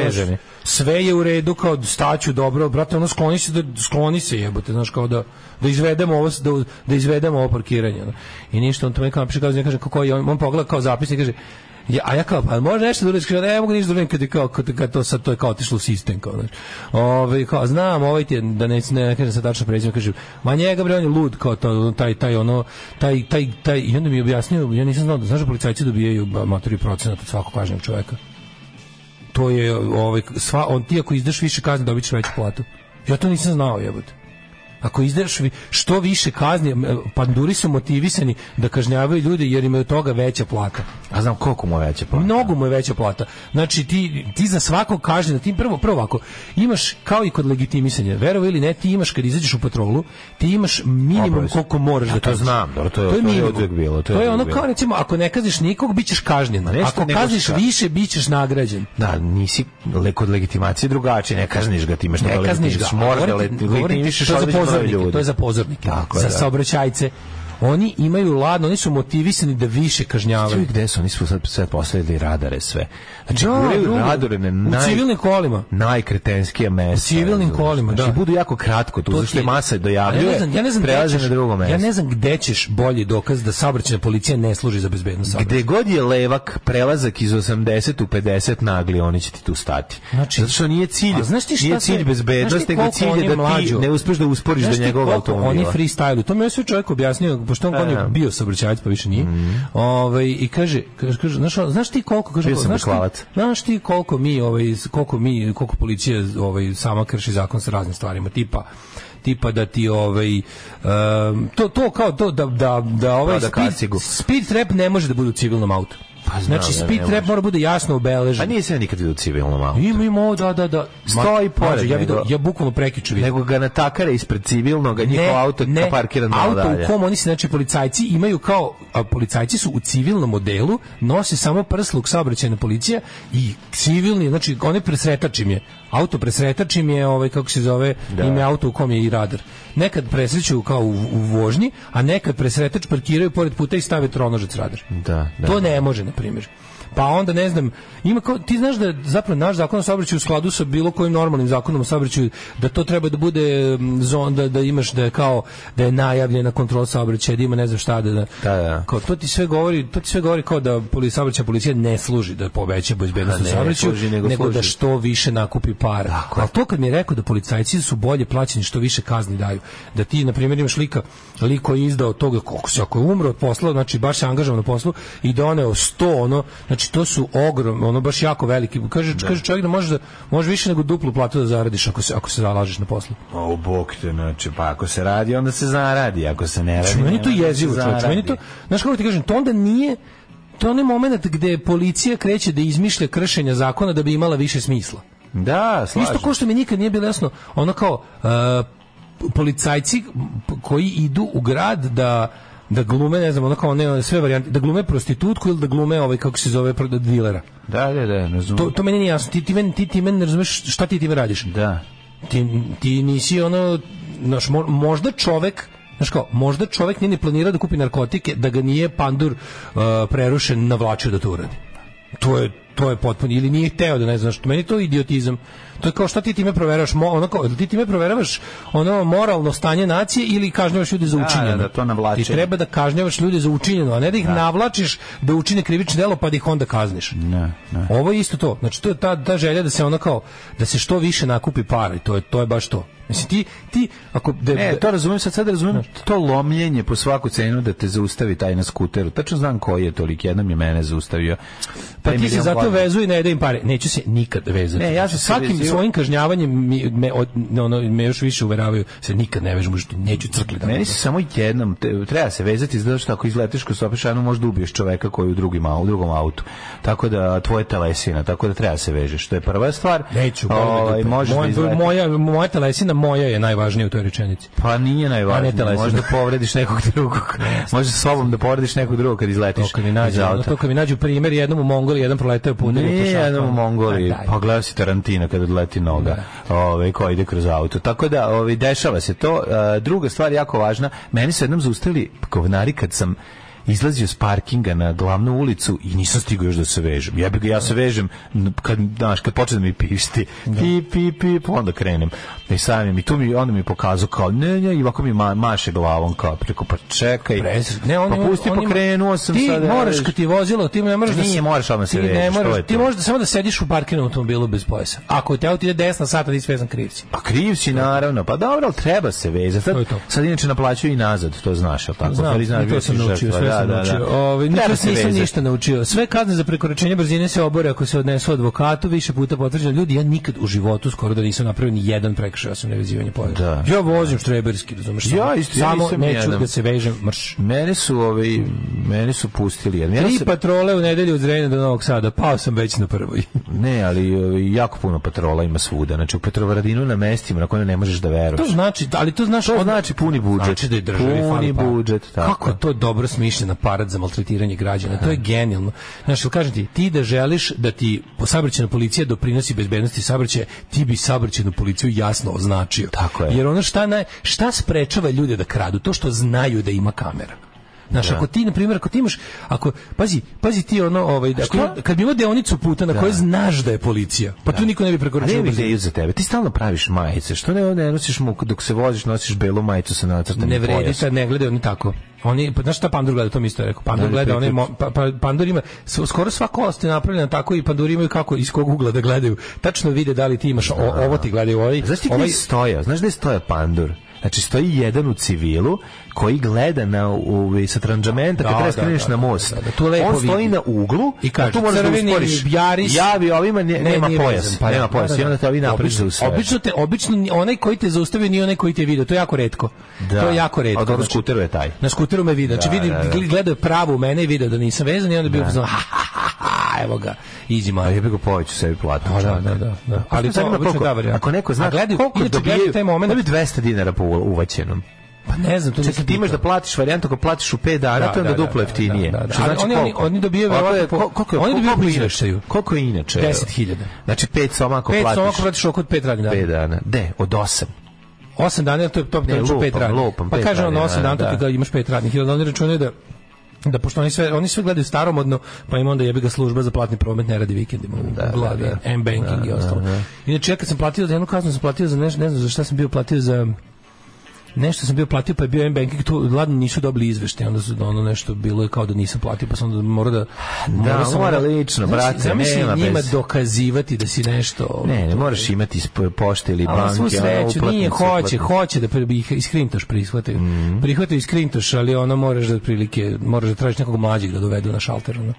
sve je u redu kao staću dobro, brate, ono skloni se da skloni se jebote, znaš kao da da izvedemo ovo da, da izvedemo ovo parkiranje. ono. I ništa on to meni kao ja kaže kako je on, on pogleda kao zapisnik kaže Ja, a ja kao, pa može nešto da uradiš, ne mogu ništa da uradim kad je kao, kad, kad to sad to je kao otišlo u sistem, kao, znaš. Ove, kao, znam, ovaj ti je, da ne, ne, kažem sad tačno prezime, kaže, ma njega bre, on je lud, kao to, taj, taj, ono, taj, taj, taj, i onda mi je objasnio, ja nisam znao, da, znaš da policajci dobijaju ba, matori procenat od svakog kažnjeg čoveka to je ovaj sva on ti ako izdaš više kazni dobićeš veću platu. Ja to nisam znao, jebote. Ako izdaš što više kazni, panduri su motivisani da kažnjavaju ljude jer imaju od toga veća plata. A znam koliko mu je veća plata. Mnogo mu je veća plata. Znači ti, ti za svakog kažnjena, ti prvo, prvo ovako, imaš kao i kod legitimisanja, verovo ili ne, ti imaš kad izađeš u patrolu, ti imaš minimum Obavezu. koliko moraš Ja da to kazniš. znam, dobro, to je- to je to je bilo, to je to je ono bilo. kao recimo, ako ne kazniš nikog, bit ćeš kažnjen. Ako kazniš šta. više, bit ćeš nagrađen. Da, nisi kod legitimacije drugačije, ne kazniš ga, ti imaš ne kazniš ga. moraš da legitimišeš to je za određen broj pozornike, to je za pozornike, Tako za da. saobraćajce. Oni imaju ladno, oni su motivisani da više kažnjavaju. Gde su, oni su sad, sad postavili radare sve. Znači, Da, radare na U naj, civilnim kolima. najkretenskija mesta. U civilnim kolima, Znači, da. budu jako kratko tu, To zašto je masa dojavljuje, ja ne znam, ja ne znam prelaze na drugo mesto. Ja ne znam gde ćeš bolji dokaz da saobraćajna policija ne služi za bezbednost saobraćaja. Gde god je levak prelazak iz 80 u 50 nagli, oni će ti tu stati. Znači- Zato što nije cilj, A znaš ti šta nije sve- cilj bezbednost, znaš ti nego cilj je da ti mlađu- ne uspeš da usporiš do njegovog automobila. Oni freestyle, to mi je sve čovjek objasnio, pošto on, je bio saobraćajac, pa više nije. Ovaj i kaže, kaže, kaže znaš, znaš ti koliko, kaže, znaš, ti, znaš ti koliko mi, ovaj, koliko mi, koliko policija ovaj, sama krši zakon sa raznim stvarima, tipa tipa da ti ovaj um, to to kao to da da da ovaj Proda speed, speed trap ne može da bude u civilnom autu. Znam znači, da speed ne trap mora bude jasno obeležen. A nije se ja nikad vidio u civilnom autu. Ima, ima, da, da, da. Stoji pored ja, vidio, nego- ja bukvalno prekiču vidio. Nego ga natakare ispred civilnog, a njihov auto ne, parkiran malo auto dalje. u kom oni se, znači, policajci imaju kao, a policajci su u civilnom modelu, nose samo prsluk saobraćajna policija i civilni, znači, oni presretač im je, auto presretač im je, ovaj, kako se zove, im je auto u kom je i radar. Nekad presreću kao u, u vožnji, a nekad presretač parkiraju pored puta i stave tronožac radar. Da, da. To ne može, na primjer. Pa onda ne znam, ima kao, ti znaš da je zapravo naš zakon o saobraćaju u skladu sa bilo kojim normalnim zakonom o saobraćaju da to treba da bude zon da, da imaš da je kao da je najavljena kontrola saobraćaja, da ima ne znam šta da, da, Da, da. Kao, to ti sve govori, to ti sve govori kao da poli saobraćaj policija ne služi da poveća bezbednost u saobraćaju, nego nego, da što više nakupi para. Tako je. Ali to kad mi je rekao da policajci su bolje plaćeni što više kazni daju. Da ti na primjer imaš lika, lik koji je izdao toga koliko se ako je umro od posla, znači baš se angažovan na poslu i doneo 100 ono, znači to su ogrom, ono baš jako veliki. Kaže kaže čovjek da može da može više nego duplu platu da zaradiš ako se ako se zalažeš na poslu. O, bog te, znači, pa ako se radi, onda se zaradi, ako se ne radi... Znači, meni to jezivo, čovječe. Meni to, znaš kako ti kažem, to onda nije to onaj moment gde policija kreće da izmišlja kršenja zakona da bi imala više smisla. Da, slažem. Isto kao što mi nikad nije bilo jasno, ono kao uh, policajci koji idu u grad da da glume, ne znam, ono kao ne, sve varijante, da glume prostitutku ili da glume ovaj, kako se zove, dilera. Da, da, da, razumem. To, to meni nije jasno. Ti, ti, meni, ti, ti meni ne razumeš šta ti time radiš. Da. Ti, ti nisi ono, znaš, mo- možda čovek Znaš kao, možda čovek nije ni planirao da kupi narkotike, da ga nije pandur uh, prerušen navlačio da to uradi. To je to je potpuno ili nije hteo da ne znaš što meni je to idiotizam to je kao šta ti time proveravaš ono kao, ti time proveravaš ono moralno stanje nacije ili kažnjavaš ljude za Da, učinjeno da, da, to navlačenje. ti treba da kažnjavaš ljude za učinjeno a ne da ih navlačiš da učine krivično delo pa da ih onda kazniš Ne, ne. ovo je isto to. Znači to je ta, ta želja da se ono kao da se što više nakupi para i to je to je baš to. Mislim ti ti ako da, Ne, da- to razumem, sad sad razumem to lomljenje po svaku cenu da te zaustavi taj na skuteru. Tačno znam koji je tolik, jednom je mene zaustavio. pa ti se milion zato godina. vezu i ne da im pare. Neću se nikad vezati. Ne, ja sam svakim vezio- svojim kažnjavanjem mi, me, od, ono, me još više uveravaju se nikad ne vežemo što neću crkli da. Meni se samo jednom te- treba se vezati zato što ako izletiš kroz Sopešanu možda ubiješ čoveka koji u drugim u drugom autu. Tako da tvoje telesina, tako da treba se vežeš. To je prva stvar. Neću, Ovaj, možeš da moja, izletiš. moja, moja telesina moja je najvažnija u toj rečenici. Pa nije najvažnije. A ne. Možda povrediš nekog drugog. Možda sobom da povrediš nekog drugog kad To izletiš kad mi iz nađu, ono, auta. to kad mi nađu primjer jednom u Mongoliji, jedan proletao puno Nije jednom u Mongoliji, pa gledao si Tarantina kada odleti noga, ovaj, koji ide kroz auto. Tako da, ovaj, dešava se to. Druga stvar, jako važna, meni su jednom zaustavili govnari kad sam izlazio s parkinga na glavnu ulicu i nisam stigao još da se vežem. Ja, bi ga, ja se vežem kad, znaš, kad počne da mi pišti. Pip, pip, pip, onda krenem. I sam i tu mi, onda mi pokazao kao, ne, ne, i ovako mi ma, maše glavom kao, preko, pa čekaj. Pres- ne, on pa pusti, on pa ima- krenuo sam ti sad. moraš evo, kad ti vozilo, ti ne moraš da Nije, moraš odmah se ti ne vežeš, moraš, je ti možeš da samo da sediš u parkiranom automobilu bez pojasa. Ako te auto ide desna sata, ti svezan kriv si. Pa kriv si naravno, pa dobro, treba se vezati. Sad, sad inače naplaćuju i nazad, to znaš, jel tako? Znam, to sam naučio, sve da, sam da, naučio. da. Ovaj, se nisam vezati. ništa naučio. Sve kazne za prekoračenje brzine se obore ako se odnesu advokatu, više puta potvrđeno. Ljudi, ja nikad u životu skoro da nisam napravio ni jedan prekršaj osim nevezivanja. Da. Ja vozim štreberski, razumeš? Ja samo- isto, ja samo nisam neću nijedan. da se vežem, mrš. Mene su, ovi, mene su pustili. Ja Tri sam- patrole u nedelju od Zrenja do Novog Sada, pao sam već na prvoj. Ne, ali jako puno patrola ima svuda. Znači, u Petrovaradinu na mestima na kojima ne možeš da veruješ. To znači, ali to znaš, To znači puni budžet. Znači da je državi Puni budžet, tako Kako to dobro smišljen aparat za maltretiranje građana. To je genijalno. Znaš, jel kažem ti, ti da želiš da ti saobraćajna policija doprinosi bezbednosti saobraćaja, ti bi saobraćajnu policiju jasno označio. Tako je. Jer ono šta, naj, šta sprečava ljude da kradu? To što znaju da ima kamera. Znaš, ako ti, na primjer, ako ti imaš, ako, pazi, pazi ti ono, ovaj, ako, ima- kad bi imao deonicu puta na kojoj znaš da je policija, pa tu niko ne bi prekoračio ne bi za tebe. Ti stalno praviš majice. Što ne, ne nosiš mu, dok se voziš, nosiš belu majicu sa nacrtanim Ne vredi, sad ne gledaju oni tako. Oni, pa znaš šta Pandur gleda, to mi isto rekao. Pandur Da, gleda, onaj, mo- pa, pa, Pandur ima, skoro sva kost je napravljena tako i Panduri imaju kako, iz kog ugla da gledaju. Tačno vide da li ti imaš, o, ovo ti gledaju, ovaj, Znaš ti ovaj, stoja? Znaš gde stoja pandur? Znači stoji jedan u civilu koji gleda na u, sa tranđamenta kad Da, treba da, skreneš da, na da, most. da, da, tu lepo On stoji vidi. na uglu I kaže, tu moraš da usporiš. Yaris- Javi ovima ne, Ne, nema pojas. pa nema da, pojas. da, da. I onda te ovi Obično- sve. Obično, te, obično onaj koji te zaustavio nije onaj koji te video, to je jako retko. Da. To je jako retko. A dobro, Znači, skuteru je taj. Na skuteru me vidi, znači Da, vidi, da, da. gledao je pravo u mene i video da nisam vezan i onda bio fazon, ha, ha, ha, evo ga, iđi A mali. jebe ga poveću sebi platu. Da, da, da, da, da. Ali to obično koliko, da varijanta. ako neko zna koliko dobijaju, taj moment- da bi 200 dinara po uvaćenom. Pa ne znam, to Čekaj, ti imaš da platiš varijantu ako platiš u 5 dana, Da, to je onda da, da, duplo da, jeftinije. da, da, da. Što znači oni- koliko? oni dobijaju Koliko je- verovatno koliko je- oni dobijaju koliko inače? Koliko je inače? 10.000. Znači 5 soma ako platiš. soma ako platiš oko od pet radnih dana. 5 dana. De, od 8. 8 dana, to je to Ne, je lupam, pet radnih. lupam, Pa kaže on radnih 8 dana, dana, da. to kada imaš pet radnih. I onda oni računaju da da pošto oni sve oni sve gledaju staromodno, pa im onda jebi ga služba za platni promet ne radi vikendima. Da, da, Vladi, da. M-banking i ostalo. Inače ja kad sam platio za jednu kaznu sam platio za nešto, ne znam za šta sam bio platio za nešto sam bio platio pa je bio M-banking tu ladno nisu dobili izveštaj onda su ono nešto bilo je kao da nisam platio pa sam onda morao da sam mora onda- lično, Znaš, brate, zamisli nema njima bez- dokazivati da si nešto Ne, ne moraš imati iz po- pošte ili Ali svu banke. ono, sreću, nije, hoće, hoće da ih iskrintoš prihvataju. Mhm. Prihvataju iskrintoš, ali ono moraš da prilike, moraš da tražiš nekog mlađeg da dovedu na šalter. Ono.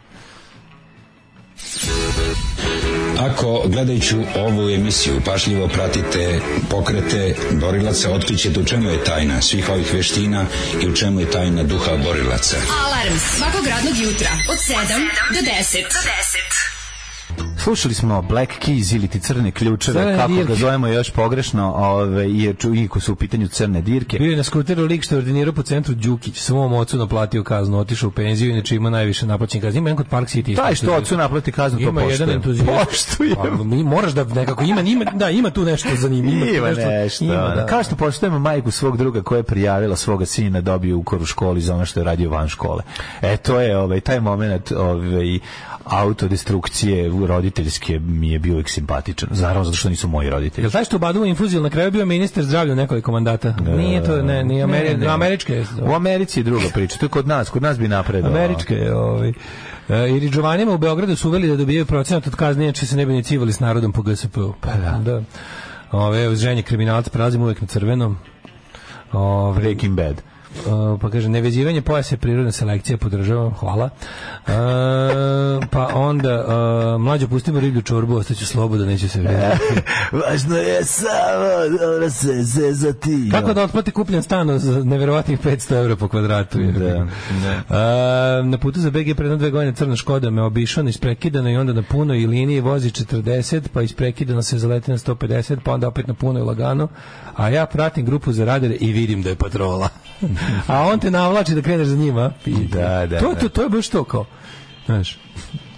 Ako gledajući ovu emisiju pašljivo pratite pokrete borilaca, otkrićete u čemu je tajna svih ovih veština i u čemu je tajna duha borilaca. Alarm svakog radnog jutra od 7 do 10. Slušali smo Black Keys ili ti crne ključeve, Crne kako ga dirke. zovemo još pogrešno, ove, ču- iako su u pitanju crne dirke. Bio je na skuteru lik što je ordinirao po centru Đukić, svom ocu naplatio kaznu, otišao u penziju, inače ima najviše naplaćen kaznu. Ima jedan kod Park City. Taj što ocu naplati kaznu, to Ima jedan entuzijast. Poštujem. Pa, mi moraš da nekako, ima, ima, da, ima tu nešto za njim. Ima, Ima nešto. Ima, ono. da. Kao što poštujemo majku svog druga koja je prijavila svoga sina dobio ukor u školi za ono što je radio van škole. E, to je ovaj, taj moment ovaj, autodestrukcije roditeljske mi je bio uvijek simpatičan. Naravno, zato što nisu moji roditelji. Jel taj što ubaduo infuziju na kraju bio ministar zdravlja nekoliko mandata? Nije to, ne, nije Ameri, Ne, ne. američke. je. U Americi je druga priča, to je kod nas, kod nas bi napredovao. Američke je ovaj. E, I Ridžovanima u Beogradu su uveli da dobijaju procenat od kazne, inače se ne bi ni civali s narodom po GSP-u. Pa da. da. Ove, uz ženje kriminalca prelazimo uvek na crvenom. Ove, Breaking Bad. Uh, pa kaže, nevezivanje pojasa je prirodna selekcija, podržavam, hvala. Uh, pa onda, uh, mlađo, pustimo riblju čorbu, ostaću slobodan, neću se vredati. Važno je samo dobro se zezati. Kako da otplati kupljen stan za neverovatnih 500 evra po kvadratu? je. Da, A, na putu za BG predno dve godine crna Škoda me obišao na isprekidano i onda na punoj liniji vozi 40, pa isprekidano se zaleti na 150, pa onda opet na punoj lagano, a ja pratim grupu za radare i vidim da je patrola. a on te navlači da kreneš za njima. Da, da, To, da. to, to je baš to kao, znaš,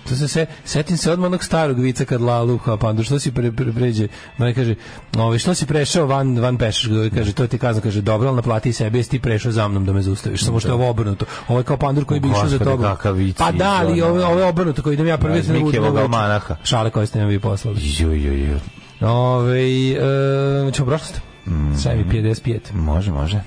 to se se setim se odmah onog starog vica kad Lalu pandu što si pre, pre, pređe no kaže ovaj što si prešao van van pešaš kaže to ti kazna kaže dobro al naplati sebi jesi ti prešao za mnom da me zaustaviš samo što je ovo obrnuto ovo je kao pandur koji bi išao za tobom pa da ali ovo ovo je obrnuto koji idem ja prvi Da, da ne šale koje ste nam vi poslali Ju, ju, ju. ovaj e, ćemo prošlost Mm. sve mi 55 Može, može.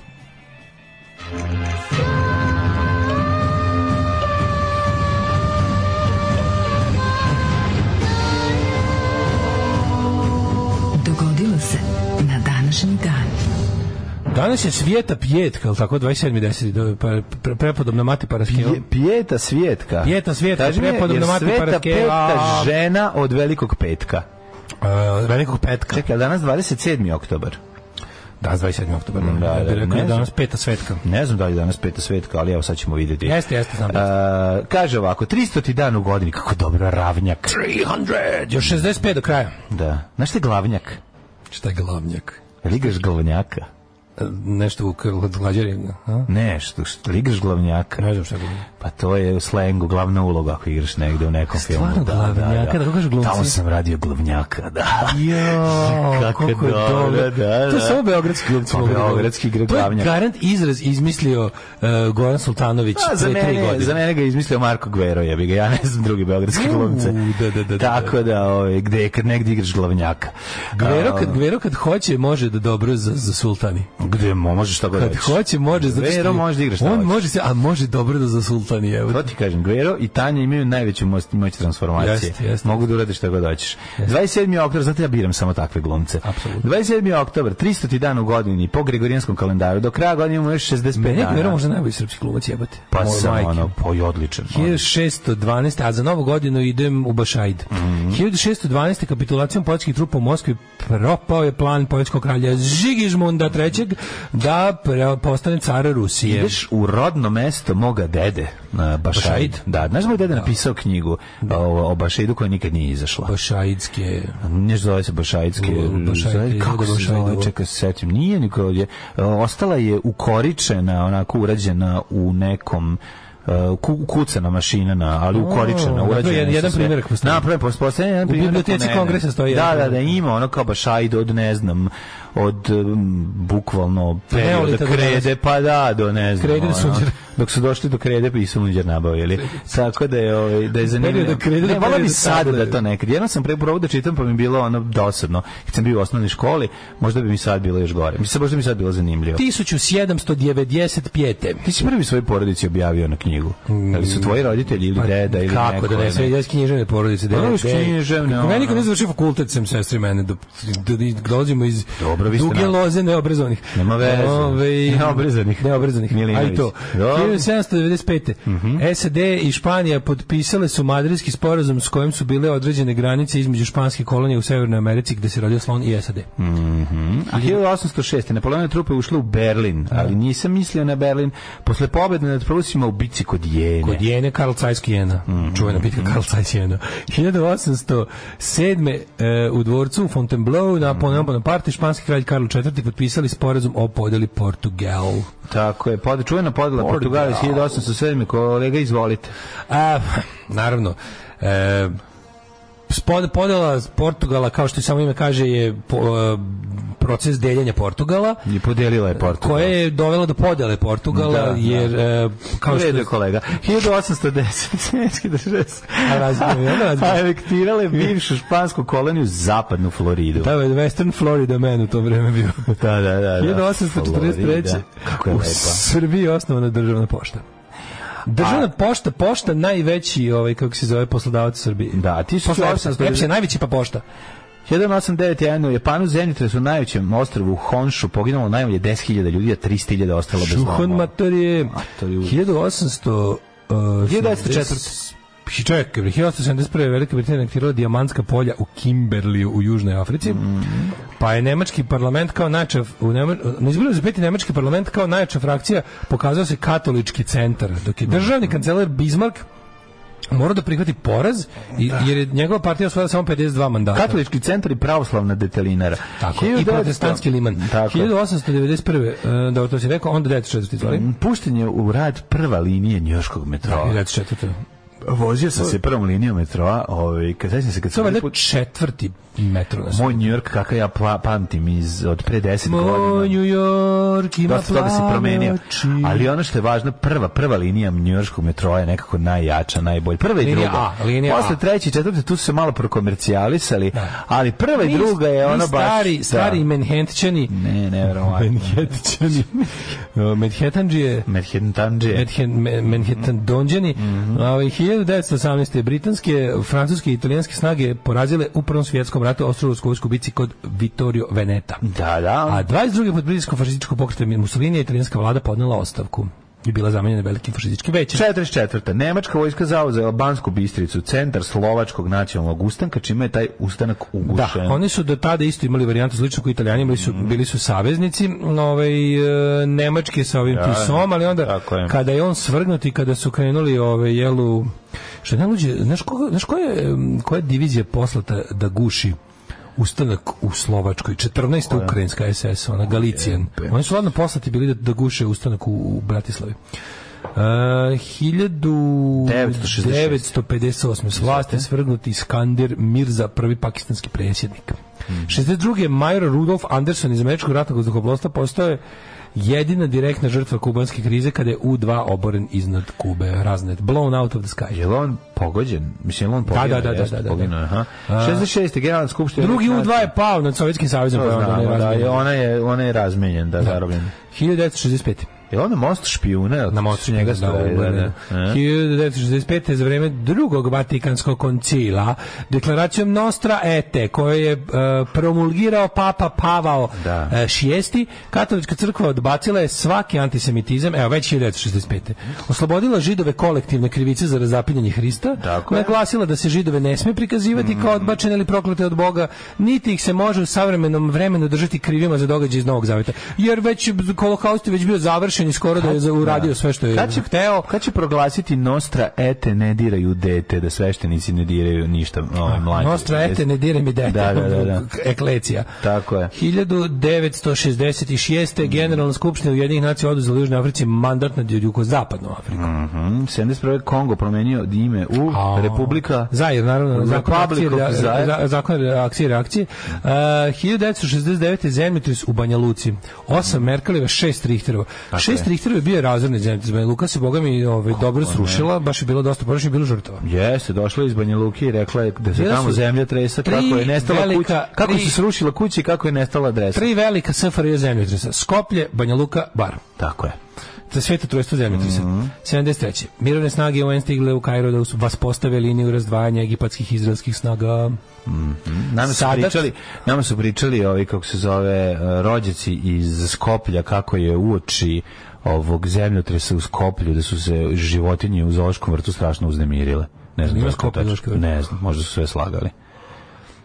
Dogodilo se na današnji dan. danas je svijeta pjetka al tako 27.10 do pa pre- prepodobna mati Paraskeva Pije- Pijeta Svijetka. Pijeta Svijetka, Kaži prepodobna mati Sveta Paraskeva. petka žena od velikog petka. Uh, velikog petka. Čekaj, danas 27. oktobar. Danas 27. oktobar. Da, Da, da, rekao ne da znam. danas peta svetka. Ne znam da li je danas peta svetka, ali evo sad ćemo vidjeti. Jeste, jeste, znam. A, kaže ovako, 300 dan u godini, kako dobro, ravnjak. 300, još 65 do kraja. Da. Znaš što je glavnjak? Šta je glavnjak? Jel igraš glavnjaka? E, Nešto u glađari, a? Ne, što, što igraš glavnjaka? Ne znam šta je glavnjak. Pa to je u slengu glavna uloga ako igraš negde u nekom Stvarno filmu. glavnjaka, da, kako kažu glumci? Tamo sam radio glavnjaka, da. Jo, Kako je dobro, dobro. da, To da. samo beogradski glumci Pa mogu da beogradski igra To je glavnjak. garant izraz izmislio uh, Goran Sultanović A, za, mene, godine. za mene ga je izmislio Marko Gvero, jebi ga, ja ne znam drugi beogradski glumce. da, da, da, da. Tako da, ove, gde je kad negdje igraš glavnjaka. Gvero kad, Gvero kad hoće može da dobro za, za sultani. Gde mo, možeš šta god Kad hoće može zato što Gvero je- može da igra šta On može se, a može dobro da za sultani, evo. To ti kažem, Gvero i Tanja imaju najveću moć, moć transformacije. Jeste, jeste. Mogu da urade šta god hoćeš. 27. oktobar, zato ja biram samo takve glumce. Apsolutno. 27. oktobar, 300. dan u godini, po gregorijanskom kalendaru, do kraja godine imamo još 65 Meni dana. Gvero možda najbolji srpski glumac jebate. Pa sam majke. ono, pa i odličan. 1612. a za novu godinu idem u Bašajd. Mhm. 1612. kapitulacijom poljskih trupa u Moskvi propao je plan poljskog kralja Žigižmunda III. da postane car Rusije. Ideš u rodno mesto moga dede, Bašaid. Bašaid? Da, znaš moj dede napisao knjigu o, o Bašaidu koja nikad nije izašla. Bašaidske... Ne zove se Bašaidske. U, Bašaid, zove- kako se zove? Čekaj, se setim. Nije niko ovdje. E, Ostala je ukoričena, onako urađena u nekom uh, ku, kucana mašina na, ali ukoričena, napravi urađena. jedan- su jedan primjerak postoji. Napravi, postoji jedan U biblioteci. Kongresa stoji Da, da, da, ima ono kao Bašaid od, ne znam, od um, bukvalno perioda krede, pa da, do ne znam. Krede ono, sunđera. Dok su došli do krede pa i sunđer nabavili. Tako da je, ovaj, da je zanimljivo. Perioda krede Ne, volao bi sad da to nekad. Jednom sam pre probao da čitam pa mi bilo ono dosadno. Kad sam bio u osnovnoj školi, možda bi mi sad bilo još gore. Mislim, možda bi mi sad bilo zanimljivo. 1795. Ti si prvi svoj porodici objavio na knjigu. Da li su tvoji roditelji ili deda ili Mm. Pa, Kako neko? da ne, sve iz književne porodice. Pa, dede, iz dede. književne, Kako Ja nikad ono. ne završio fakultet, sem sestri mene. Do, do, do, dolazimo iz Dobro, duge na- loze neobrazovanih. Nema veze. Ove, Neobrazanih. Neobrazanih. Milinović. A i to. Dobro. 1795. SAD i Španija potpisale su madridski sporazum s kojim su bile određene granice između španske kolonije u Severnoj Americi gde se rodio slon i SAD. A 1806. Napoleonove trupe ušle u Berlin, ali nisam mislio na Berlin. Posle pobjede nad Prusima u bici kod Jene. Kod Jene Karl Zeiss Jena, čuvena bitka Karl Zeiss Jena. 1807. E, u dvorcu u Fontainebleau na Napoleon Bonaparte i španski kralj Karl IV. potpisali sporazum o podeli Portugal. Tako je, pod, čuvena podela Portugal. Portugala iz 1807. Kolega, izvolite. A, naravno, e, spod- podela Portugala, kao što samo ime kaže, je po- e, proces deljenja Portugala, I podelila je Portugal. koje je dovelo do podele Portugala, Da, da. jer e, kao što je kolega. 1810. Svenski države su A ja razumem. anektirale bivšu špansku koloniju zapadnu Floridu. Da, je Western Florida man u to vreme bio. da, da, da. da. 1843. Florida. Kako je u lepa. Srbiji je osnovana državna pošta. Državna pošta, pošta najveći, ovaj, kako se zove, poslodavac u Srbiji. Da, ti su Posle EPS-a. 1890 EPS je najveći pa pošta. 1891. u Japanu zemljotres u najvećem ostrvu Honshu poginulo najmanje 10.000 ljudi, a 300.000 ostalo bez domova. Matorije, Mator je- 1800... Uh, 1904. Čekaj, bre, 1871. Velika Britanija anektirala dijamantska polja u Kimberliju u Južnoj Africi. Mhm. Pa je nemački parlament kao najjača u Nema, na izboru za peti nemački parlament kao najjača frakcija pokazao se katolički centar, dok je državni kancelar Bismarck morao da prihvati poraz i, jer je njegova partija osvojila samo 52 mandata. Katolički centar i pravoslavna detelinara. Tako, i 1900 protestantski liman. Tako. 1891. Uh, da, to si rekao, onda 1904. Izvoli. Pušten je u rad prva linija njujorškog metroa. 1904. Vozio sam se prvom linijom metroa, ovaj, kad se kad sam valjda put- četvrti metro na moj New York kakav ja pamtim iz od pre 10 Moj godina. New York ima Dosta toga se promenio. Ali ono što je važno, prva prva linija njujorškog metroa je nekako najjača, najbolja. Prva i Linija druga. A, linija Posle A. treće i četvrte tu su se malo prokomercijalisali, ali prva i druga je ono baš... stari, da. stari Manhattančani. Ne, nevjerovatno. Manhattančani. Manhattanđije. Manhattan Tanđe. Manhattan, Ma- Manhattan Donđani. Mhm. Ovaj 1918. britanske, francuske i italijanske snage porazile u Prvom svjetskom ratu Austro-Ugrskoj bici kod Vittorio Veneta. Da, da. A 22. pod pritiskom fašističkog pokreta Mussolini je italijanska vlada podnela ostavku i bila zamenjena velikim fašističkim većem. 44. Nemačka vojska zauzela Bansku Bistricu, centar slovačkog nacionalnog ustanka, čime je taj ustanak Da, ugušen. oni su do tada isto imali varijantu slično kao italijani, bili su, bili su saveznici ovaj, e, nemački sa ovim Da, Tisom, ali onda je. kada je on svrgnut i kada su krenuli ove, jelu, što je najluđe, znaš, koga, znaš koja, je, koja je divizija poslata da guši ustanak u Slovačkoj, 14. ukrajinska SS, ona Galicijan. Oni su ladno poslati bili da, da guše ustanak u, u Bratislavi. Uh, 1958. S vlasti svrgnuti Skandir Mirza, prvi pakistanski predsjednik. 62. Major Rudolf Anderson iz američkog ratnog vazduhoplovstva postao je jedina direktna žrtva kubanske krize kada je U-2 oboren iznad Kube, raznet, blown out of the sky. Je on pogođen? Mislim, je on da, da, da, Jeste, da, da. poginuo, aha. A- 66. Generalna skupština. Drugi Ujedinjenih U-2 je pao nad Sovjetskim savezom, To pa onda znamo, da, ona je, ona je razmenjen, da, zarobljen. 1965. Je on na mostu špijuna? na mostu njega stoje, da, da. Berlinu. A? 1965. za vreme drugog Vatikanskog koncila deklaracijom Nostra Ete koju je e, promulgirao Papa Pavao Da. e, šijesti, katolička crkva odbacila je svaki antisemitizam, evo već 1965. Oslobodila židove kolektivne krivice za razapinjanje Hrista, Tako je. naglasila da se židove ne sme prikazivati kao odbačene ili proklete od Boga, niti ih se može u savremenom vremenu držati krivima za događaje iz Novog Zaveta. Jer već holokaust je već bio završen i skoro da je za- uradio sve što je Kad će, hteo. kad će proglasiti Nostra ete ne diraju dete, da sveštenici ne diraju ništa ovaj, mlađe? Nostra ete ne dire mi dete. Da, da, da, da. Eklecija. Tako je. 1966. Generalna skupština Ujedinjenih nacija oduzela Južnoj Africi mandat nad jugozapadnom Afrikom. Mhm, 71. Kongo promenio ime u A, Republika Zair, naravno, zakon of rea- Zaire. za- zakon reakcije, reakcije. Uh, 1969. zemljotres u Banja Luci. 8 Merkeleva, 6 Richterova. 6 Richterova je bio razorni zemljotres. Banja Luka se, boga mi, ovaj, dobro srušila, baš je bilo dosta porušeno, bilo žrtava. Jeste, došla iz Banja Luke i rekla je da se tamo zemlja tresa, kako je nestala velika- kuća, kako tri- se srušila kuća i kako je nestala adresa. Tri velika SFRJ zemljotresa. Skoplje, Banja Luka, Bar. Tako je. Sveto trojstvo zemljotresa. Mhm. 73. Mirovne snage UN stigle u Kairu da su vas postave liniju razdvajanja egipatskih i izraelskih snaga. Nama su Sadat- pričali, nama su pričali ovi kako se zove eh, rođaci iz Skoplja kako je uoči ovog zemljotresa u Skoplju da su se životinje u zoološkom vrtu strašno uznemirile. Ne znam da Skoplje? Ne znam, možda su sve slagali.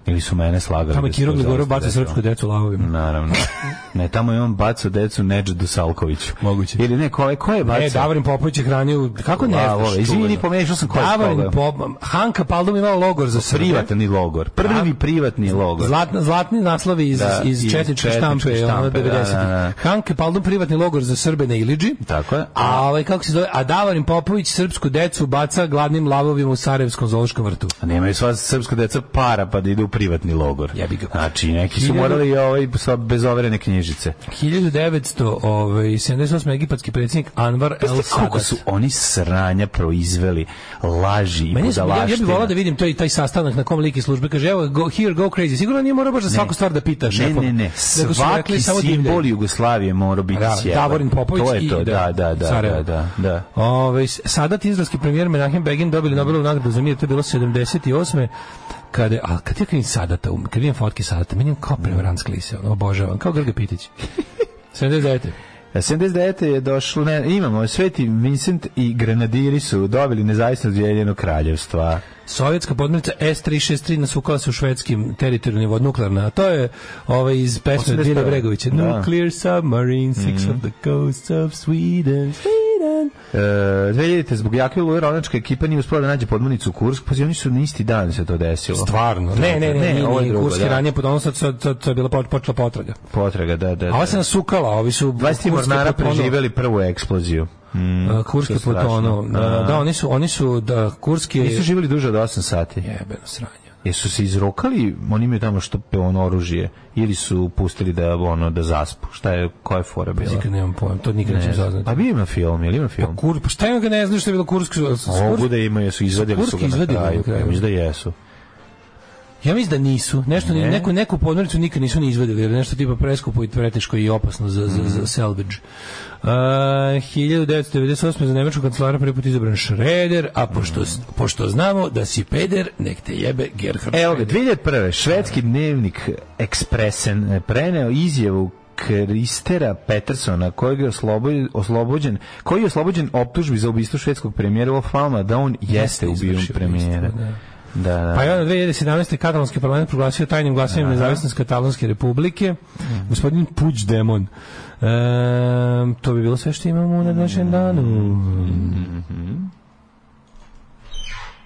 Ili su mene slagali. Tamo je da su Kiro to Gligorov zaista baca srpsku decu lavovima. Naravno. Ne, tamo je on bacao decu Nedžedu Salkoviću. Moguće. Ili ne, ko, ko je bacao? E, Davorin Popović je hranio, kako ne Lavove. znaš? Izvini, pomešao sam ko je Davorin. Pop, Hanka Paldum imao logor za Srbe. Privatni logor. Prvi privatni logor. Zlatni, zlatni naslovi iz, Da, iz iz četničke četničke štampe, ono štampe, 90. da, da, da. Hanke Paldum privatni logor za Srbe na Iliđi. Tako je. A ovaj kako se zove, a Davorin Popović srpsku decu baca gladnim lavovima u Sarajevskom zoološkom vrtu. A nemaju sva srpska deca para pa da idu u privatni logor. Jebi ga. Znači, neki su morali ovaj, sa bez overene knjižice. 1978. egipatski predsjednik Anwar El Pazite koliko Sadat. su oni sranja proizveli laži i je, ja, ja bih budalaštine. volao da vidim taj taj sastanak na kom liki službe kaže evo go, here go crazy. Sigurno nije morao baš za svaku stvar da pita Ne, šefa. ne, ne. Su Svaki simbol. Jugoslavije mora biti Da, sjeban. Davorin Popović To je i- to, da, da, da, da, Sarajevo. da, da, da. Ove, Sadat, izraelski premijer Menachem Begin dobili Nobelovu nagradu za mir, to je bilo 78. Kada, a kad ja Sadata, um, kad vidim fotke Sadata, meni je kao prevarant sklise, ono, obožavam, kao Grga Pitić. 79. 79. je došlo, ne, imamo, Sveti Vincent i grenadiri su dobili nezavisnost Ujedinjenog kraljevstva. Sovjetska podmornica S-363 nasukala se u švedskim teritorijalnim vod nuklearna, a to je ovaj iz pesme 81. Dilja Bregovića. Da. Nuclear submarine, six Mhm. of the coasts of Sweden. Sweden. E, 2000. zbog jake oluje ronačka ekipa nije uspela da nađe podmornicu u Kursk, pa oni su na isti dan se to desilo. Stvarno. Ne, ne, ne, ne, ovo je drugo, Kurski da. ranije, potom sad, sad, sad, sad je bila počela potraga. Potraga, da, da. A ova da. se nasukala, ovi su 20 Kurske mornara pod ono- preživeli prvu eksploziju. Mm, a, Kurski to je pod ono, strašno. da, da, oni su, oni su, da, Kurski Nisu živjeli duže od 8 sati. jebeno sranje. Jesu se izrokali, oni imaju tamo što pe ono oružje, ili su pustili da ono da zaspu. Šta je, koja je fora bila? Nikad nemam pojma, to nikad Ne nećem znam. saznati. Pa ima film, ili ima film? Kur, pa šta ima ga ne znaš što je bilo Kurski? Mogu da imaju, su izvadili su ga na kraju. mislim da jesu. Ja mislim da nisu. Nešto Ne. neku neku podmornicu nikad nisu ni izvadili, jer je nešto tipa preskupo i preteško i opasno za za za salvage. Uh, 1998. za nemačkog kancelara prvi put izabran Schroeder, a pošto, Mhm. pošto znamo da si peder, nek te jebe Gerhard Evo ga, Schröder. 2001. švedski dnevnik Expressen eh, preneo izjavu Kristera Petersona kojeg je oslobođen, oslobođen koji je oslobođen optužbi za ubistvo švedskog premijera Olof Palma da on jeste ubio izvršio premijera. ubistvo, da. Da, da. Pa je onda 2017. katalonski parlament proglasio tajnim glasanjem nezavisnost katalonske republike. Mhm. Gospodin Puigdemont. E, to bi bilo sve što imamo na današnjem danu.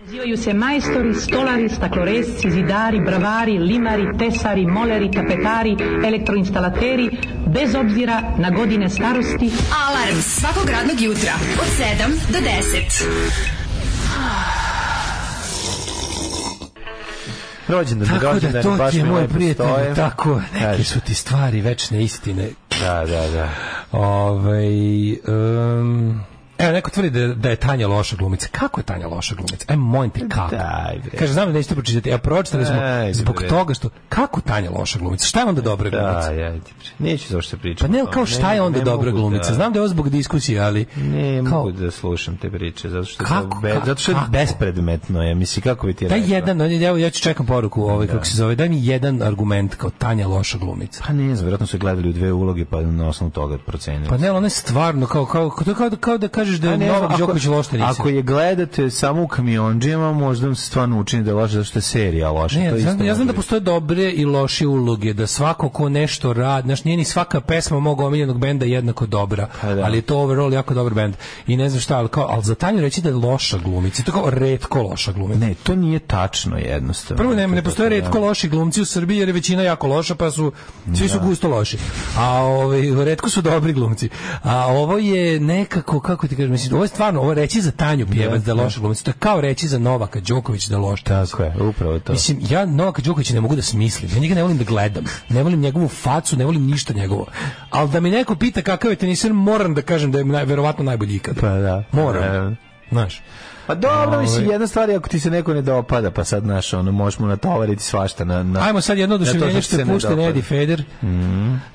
Pozivaju se majstori, stolari, stakloresci, zidari, bravari, limari, tesari, moleri, tapetari, elektroinstalateri, bez obzira na godine starosti, Alarm svakog radnog jutra od 7 do 10. rođendan, Tako da rođendan, to baš ti je moj prijatelj, tako, neke Kaži. su ti stvari večne istine. Da, da, da. Ovaj um, Evo, neko tvrdi da, da je Tanja loša glumica. Kako je Tanja loša glumica? Aj, molim te, kako? Daj, bre. Kaže, znam da nećete pročitati. Evo, pročitali smo Daj, zbog bre. toga što... Kako Tanja loša glumica? Šta je onda dobra glumica? Da, ja, neću za što pričam. Pa ne, kao šta je onda ne dobra mogu glumica? da- Znam da je ovo zbog diskusije, ali... Ne kao, mogu da slušam te priče, zato što, Kako, be, zato što je kako? bespredmetno je, misli, kako bi ti rekao? jedan, ja, ja ću čekam poruku, ovaj, kako se zove, daj mi jedan argument kao Tanja loša glumica. Pa ne znam, vjerojatno su gledali u dve uloge, pa na osnovu toga procenili. Pa ne, ona je stvarno, kao, kao, kao, kao, da- kao da kažeš da je ne Novak Đoković loš tenisir. Ako je gledate samo u kamionđijama, možda vam se stvarno učini da je loše, zato što je serija loša. Ne, to znam, isto ja znam da postoje dobre i loše uloge, da svako ko nešto radi, znaš, nije ni svaka pesma mog omiljenog benda jednako dobra, Pa da. ali je to overall jako dobar bend. I ne znam šta, ali, kao, ali za Tanju reći da je loša glumica, to kao redko loša glumica. Ne, to nije tačno jednostavno. Prvo ne, ne To- postoje to- retko loši glumci u Srbiji jer je većina jako loša pa su svi su gusto loši. A ovaj retko su dobri glumci. A ovo je nekako kako ti kažeš, mislim, ovo je stvarno, ovo reći za Tanju Pjevac da loša glumica. To je kao reći za Novaka Đoković da je loš. Tako je, upravo to. Mislim, ja Novaka Đokovića ne mogu da smislim. Ja njega ne volim da gledam. Ne volim njegovu facu, ne volim ništa njegovo. Ali da mi neko pita kakav je teniser, moram da kažem da je naj, verovatno najbolji ikada. Pa da. Moram. E, Znaš. Pa dobro, mislim, Ovaj. jedna stvar je ako ti se neko ne dopada, pa sad, znaš, ono, možeš mu natovariti svašta na... na Ajmo sad jedno oduševljenje ti što je pušten. Eddie Feder.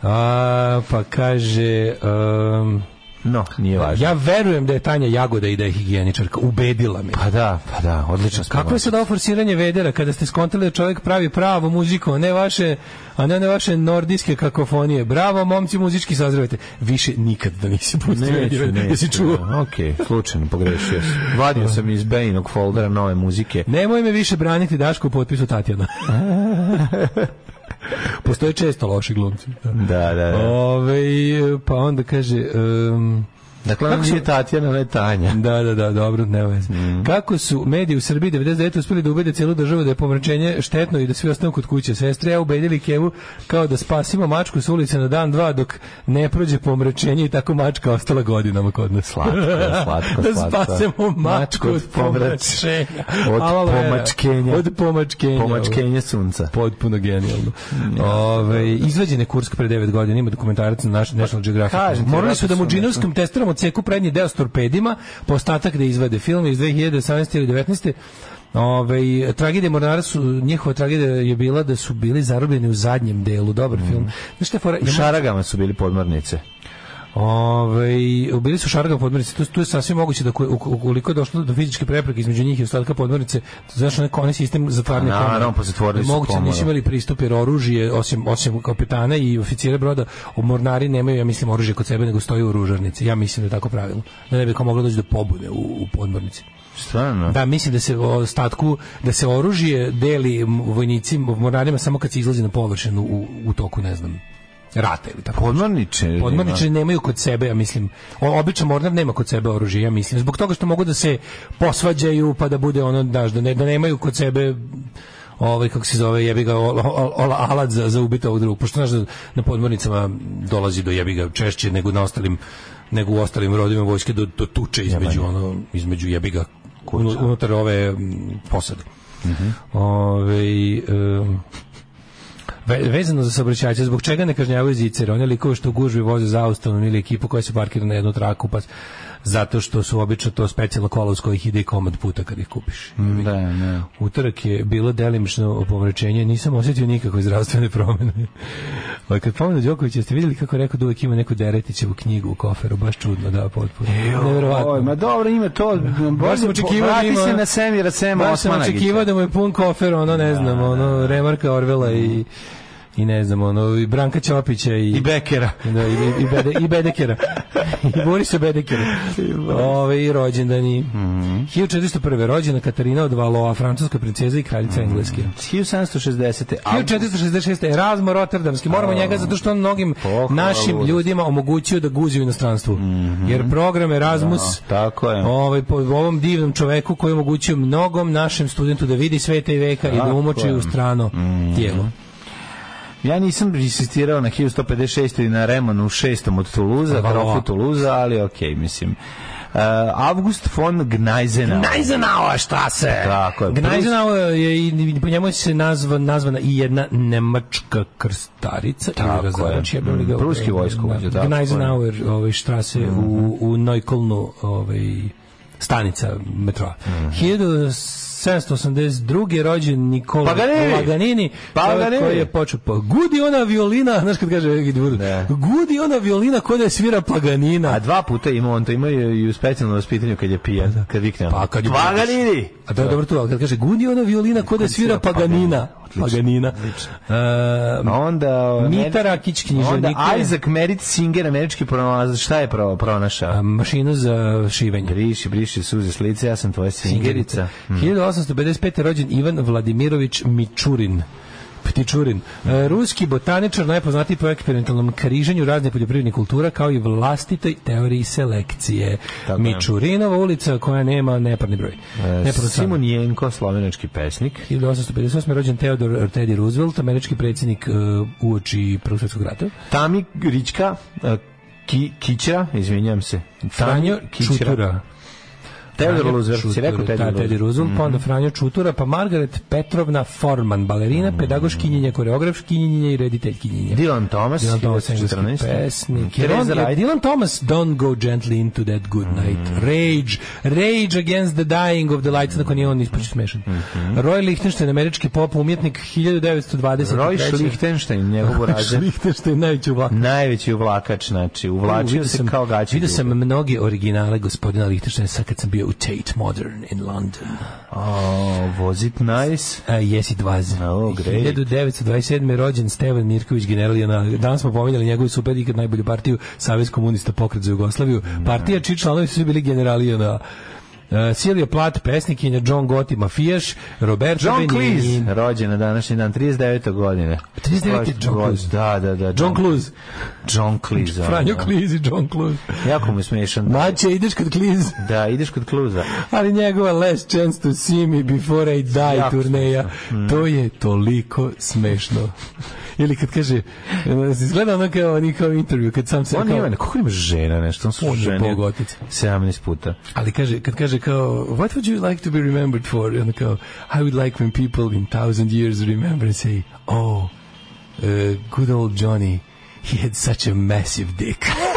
A, pa kaže... Um, No, nije važno. ja verujem da je Tanja Jagoda i da je higijeničarka. Ubedila me. Pa da, pa da, odlično. Kako je sad ovo forsiranje vedera kada ste skontali da čovjek pravi pravu muziku, a ne vaše, a ne one vaše nordijske kakofonije. Bravo, momci, muzički sazrevajte. Više nikad da nisi pustio Neću. Jesi neću. čuo? da. Okej, slučajno pogrešio sam. Vadio sam iz Bejinog foldera nove muzike. Nemoj me više braniti Daško u potpisu Tatjana. Postoje često loši glumci. Da, da, da. Ove, pa onda kaže... Um, Dakle, Kako su- nije Tatjana, je Tanja. Da, da, da, dobro, ne veze. Kako su mediji u Srbiji 99 uspeli da ubede celu državu da je pomračenje štetno i da svi ostanu kod kuće. Sestre ja ubedili Kevu kao da spasimo mačku s ulice na dan dva dok ne prođe pomračenje i tako mačka ostala godinama kod nas. Slatko, slatko, da slatko. spasemo mačku od od pomrač- pomračenja. od pomačkenja. Od pomačkenja. Pomačkenje sunca. Potpuno genijalno. Ove, izvađen je Kursk pre 9 godina, ima dokumentarac na naš National Geographic. kažem ti, Morali su da mu su džinovskim testerom odseku prednji deo s torpedima, po ostatak da izvade film iz 2018. ili 19. Ove, tragedija Mornara su, njihova tragedija je bila da su bili zarobljeni u zadnjem delu, dobar film. Znaš fora? U Šaragama su bili podmornice. Ove, bili su šarga podmornice, tu, tu je sasvim moguće da ko- uk- ukoliko je došlo do fizičke prepreke između njih i ostatka podmornice, znaš, onaj onaj sistem zatvaranja Pa, naravno, pa zatvorili su Moguće nisu imali pristup jer oružje, osim, osim kapetana i oficira broda, u mornari nemaju, ja mislim, oružje kod sebe, nego stoji u ružarnici. Ja mislim da je tako pravilno. Da ne bi kao moglo doći do pobude u, u podmornici. Stvarno? Da, mislim da se o ostatku, da se oružje deli vojnicima, mornarima samo kad se izlazi na površinu u, u toku, ne znam, rata ili tako. Podmorniče. Podmorničari nemaju kod sebe, ja mislim. O, običan mornar nema kod sebe oružje, ja mislim. Zbog toga što mogu da se posvađaju, pa da bude ono, daš, da, ne, da nemaju kod sebe ovaj kako se zove jebi ga alat za za ubiti ovog drugog pošto znaš da na podmornicama dolazi do jebi ga češće nego na ostalim nego u ostalim rodovima vojske do, do tuče između ono između jebi ga unu- unutar ove mm, posade. Ovaj, em, Ve, vezano za saobraćajce, zbog čega ne kažnjavaju zicere? One likove što gužvi voze zaustavnom ili ekipu koja se parkira na jednu traku, pa zato što su obično to specijalna kola uz kojih ide i komad puta kad ih kupiš. Da, da. Utorak je bilo delimično pomračenje, nisam osjetio nikakve zdravstvene promene. Ali kad pomenu Đokovića, ste vidjeli kako rekao da uvek ima neku Deretićevu knjigu u koferu, baš čudno, da, potpuno. Neverovatno. Oj, ma dobro, ima to. Baš sam očekivao da ima- se na Semira Sema Baš sam očekivao da mu je pun kofer, ono, ne znam, ono, Remarka Orvela i i ne znam, ono, i Branka Ćopića i, I Bekera. da, i, i, Bede, i Bedekera. I Borisa Bedekera. Ove, I rođendani. Mhm. 1401. rođena Katarina od Valoa, francuska princeza i kraljica Engleske. 1760. a- 1466. Erasmo Rotterdamski. Moramo njega zato što on mnogim Pohvala našim ljudima omogućio da guzi u inostranstvu. Jer program Erasmus Da, tako je. Ovaj, po ovom divnom čoveku koji je omogućio mnogom našem studentu da vidi sveta i veka i da Tako umoči je. u strano tijelo. Ja nisam insistirao na 1156 i na Remonu 6. od Tuluza, pa, trofu Tuluza, ali okej, okay, mislim. Uh, August von Gneisenau. Gneisenau, šta se? Tako je. Gneisenau je, po njemu se nazva, nazvana i jedna nemačka krstarica. Tako je. Mm, Pruski vojsko. Da, Gneisenauer ovaj, štrase mm. u, mhm. u Neukolnu ovaj, stanica metroa. Mm -hmm. 1782. rođen Nikola Paganini, Paganini, Paganini. koji je počeo pa gudi ona violina, znaš kad kaže ne. gudi ona violina kod je svira Paganina. A dva puta ima on to ima i u specijalnom vaspitanju kad je pijan, pa da. kad vikne. Pa kad je Paganini. A da, dobro tu, kad kaže gudi ona violina kod je svira Paganina. Paganina. E, A onda... Mita Rakić, književnik. Onda Isaac Merit Singer, američki pronalazač, šta je pro, pronašao? Mašinu za šivenje. Briši, briši suze s lice, ja sam tvoja singerica. Mm. 1855. rođen Ivan Vladimirović Mičurin. Ptičurin. E, Ruski botaničar, najpoznatiji po eksperimentalnom križanju razne poljoprivrednih kultura, kao i vlastitoj teoriji selekcije. Tako je. Mičurinova ulica koja nema neparni broj. Stranu. Simon Jenko, slovenački pesnik. 1858. rođen Theodore Teddy Roosevelt, američki predsjednik uh, uoči Prvog svjetskog rata. Tami Rička, e, ki, Kićra, izvinjam se. Franjo Kićra. Čutura. Theodore Franjo Roosevelt, si rekao Teddy da, Teddy Roosevelt. Roosevelt, pa onda Franjo Čutura, pa Margaret Petrovna Forman, balerina, pedagoškinjenja, koreografkinjenja i rediteljkinjenja. Dylan Thomas, Dylan Thomas, engleski 1914. pesnik. Dylan, Wright. Dylan Thomas, Don't Go Gently Into That Good Night. Rage, Rage Against the Dying of the Lights, nakon je on ispaći smešan. Roy Lichtenstein, američki pop umjetnik, 1923. Roy Schlichtenstein, njegov urađe. Lichtenstein, najveći uvlak. Najveći uvlakač, znači, uvlačio se kao gaći. Vidio sam mnoge originale gospodina Lichtensteina sad kad sam bio u Tate Modern in London. Oh, was it nice? A, yes, it was. Oh, great. 1927. je rođen Stevan Mirković, general je na, danas smo pominjali njegovu super ikad najbolju partiju Savez komunista pokret za Jugoslaviju. Partija čiji članovi su bili generali na Uh, Silvia Plat, pesnikinja, John Gotti, mafijaš, Roberto John Benigni. Cleese, rođen na današnji dan, 39. godine. 39. John Cleese. Da, da, da. John Cleese. John Cleese. Franjo. Cleese i John Cleese. Jako mu je smešan. Maće, ideš kod Cleese. Da, ideš kod Kluza. Ali njegova Last Chance to See Me Before I Die Jako turneja, to je toliko smešno. Ili kad kaže, izgleda ono kao, oni kao intervju, kad sam se On kao, ima, kako ima žena nešto, on su žene bogotica. 17 puta. ali kaže, kad kaže kao, what would you like to be remembered for? I kao, I would like when people in thousand years remember and say, oh, uh, good old Johnny, he had such a massive dick.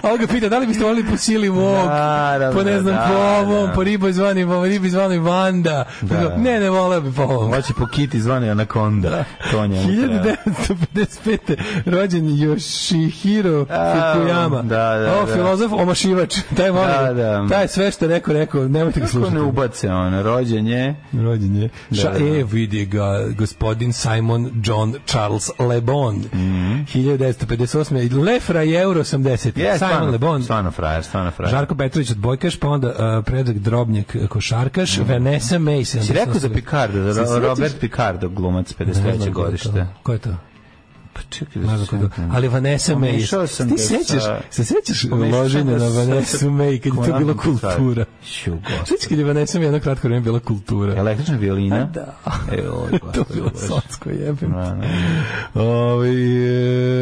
A on ga pita, da li biste volili po sili mog, Naravno, po ne znam, da, po ovom, da. po ribo zvani, po ribi zvani Vanda. Da. Ne, ne, voleo bi po ovom. Hoće po kiti zvani Anaconda. To njemu treba. 1955. rođen Yoshihiro Fukuyama. da, da, O, da. filozof, omašivač. Taj molim. Da, da. Taj sve što je neko rekao, nemojte ga Kako slušati. ne ubace on, rođen je. Rođen je. Ša, Da, da. E, vidi ga, gospodin Simon John Charles Le Bon. Mhm. 1958. Le Frajeuro 80. Je, Simon stvarno, Le Bon. stvarno frajer, stvarno frajer. Žarko Petrović odbojkaš, pa onda uh, Predrag Drobnjak košarkaš, Vanessa May 78. Mhm. Si rekao za Picardo? Robert Picardo, glumac, Ne znam 53. ko je to. godište. Ko je to? Pa čekaj da se. Ali Vanessa May. Sam ti sećaš, se sećaš Pomešao loženja sam na Vanessa May kad je to bila kultura? Sećaš kad je Vanessa May jedno kratko vreme bila kultura? Električna violina? Da. E, to bilo slatko jebem. Da, da. Ovaj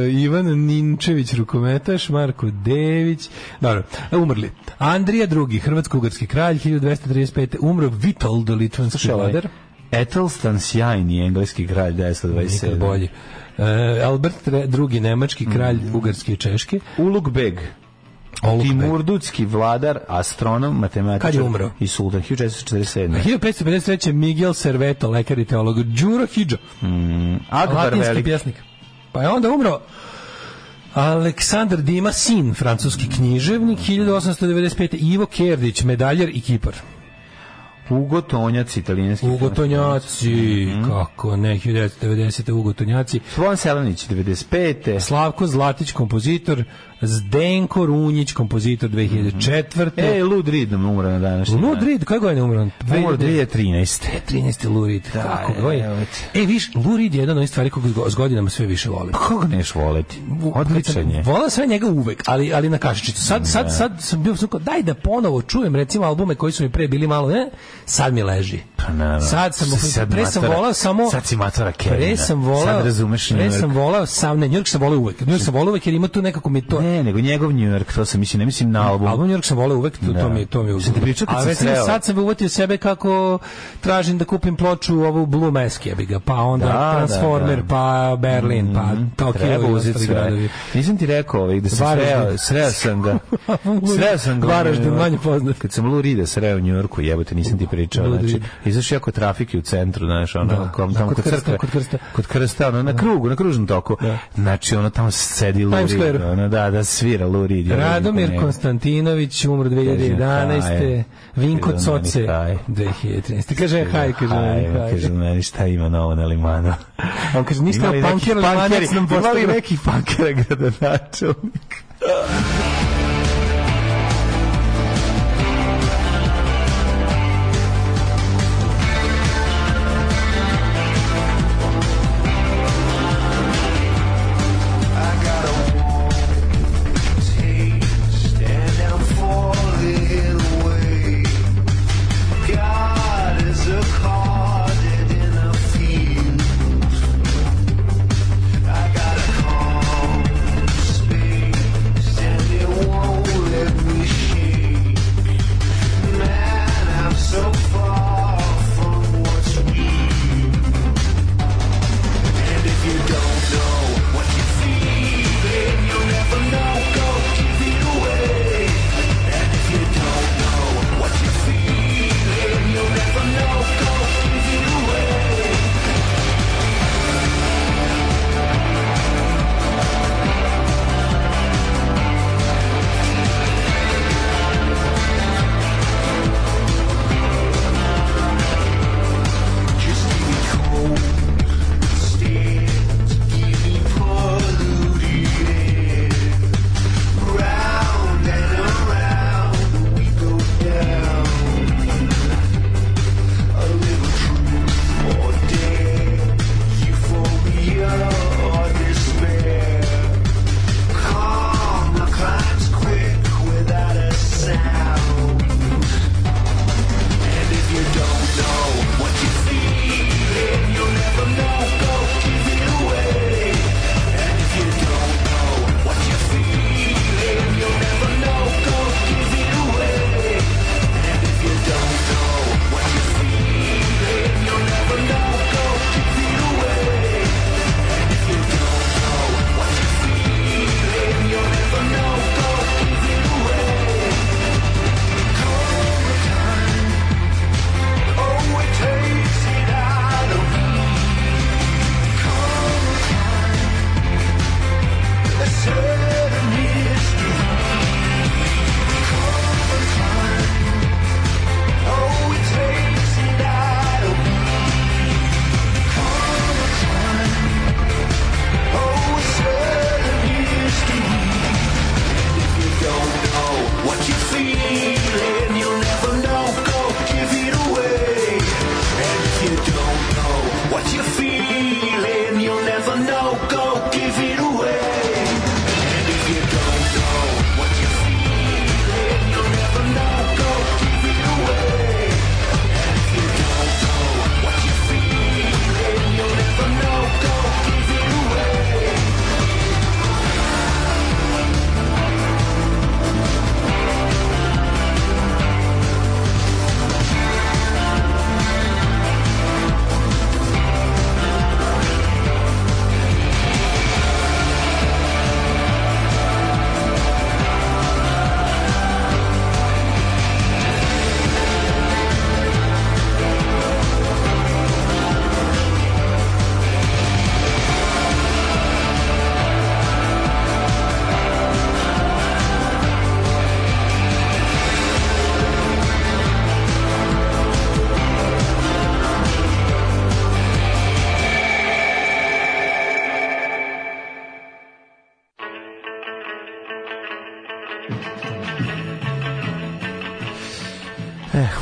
e, Ivan Ninčević rukometaš, Marko Dević. Dobro, e, umrli. Andrija II, hrvatsko-ugarski kralj 1235. umro Vitold, litvanski ovaj, vladar. Etelstan sjajni engleski kralj Nikad 927. bolji. E, Albert II, nemački kralj Ugarske i Češke. Ulug Beg. Timurdutski vladar, astronom, matematičar Kad je umro? i sultan 1447. 1553. Miguel Serveto, lekar i teolog. Đuro Hidžo, Akbar latinski Velik. pjesnik. Pa je onda umro Aleksandar Dima Sin, francuski književnik, 1895. Ivo Kerdić, medaljer i kipar. Ugo Tonjac, italijanski. Ugotonjaci, Mhm. kako ne, 1990. Ugotonjaci. Slovan Selanić, 95. Slavko Zlatić, kompozitor. Zdenko Runjić, kompozitor 2004. E, Lud Reed nam umro na današnji dan. Lou Reed, koje godine umro? Umro 2013. 13. Lou Reed. Kako evo ga je? E, viš, Lou Reed je jedna od onih stvari koga s godinama sve više volim. Pa Koga neš voleti? Odličan je. Vola sve njega uvek, ali ali na kašičicu. Sad sad sad sam bio sam daj da ponovo čujem recimo albume koji su mi pre bili malo, ne? Sad mi leži. Pa naravno. Sad sam Sad pre sam volao samo sad si matora Kevina. Pre sam volao. Sad razumeš Pre sam volao sam ne, sam volao uvek. New York sam volao uvek jer ima tu nekako mi to. Ne, nego njegov New York, to sam mislim, ne mislim na album. Album New York sam voleo uvek, to, Da. to mi, to mi kad A recimo sad sam uvatio sebe kako tražim da kupim ploču ovu Blue Mask jebi ga, pa onda Da, Transformer, da, da. pa Berlin, pa Tokio Treba uzeti ostali sve. gradovi. Nisam ti rekao ovaj, da sam sreo, sreo sam ga. sreo sam ga. Varaždin, New Yorku. manje poznat. Kad sam Lou Reeda sreo u Njujorku, jebote, nisam ti pričao. Znači, Reed. izašao jako trafike u centru, znaš, ono, Da, kom, da, tamo kod krsta, crkve. kod krsta. Kod krsta, ono, na krugu, na kružnom toku. Znači, ono, tamo sedi Lou Reed, ono, da, da, svira vidim Radomir. Konstantinović umro 2011. Kaže, Vinko Coce haj. 2013. Kaže haj, kaže haj. kaže meni šta ima novo na limanu. On kaže ništa punkera, limanac nam postavio. nekih pankera gradonačelnik?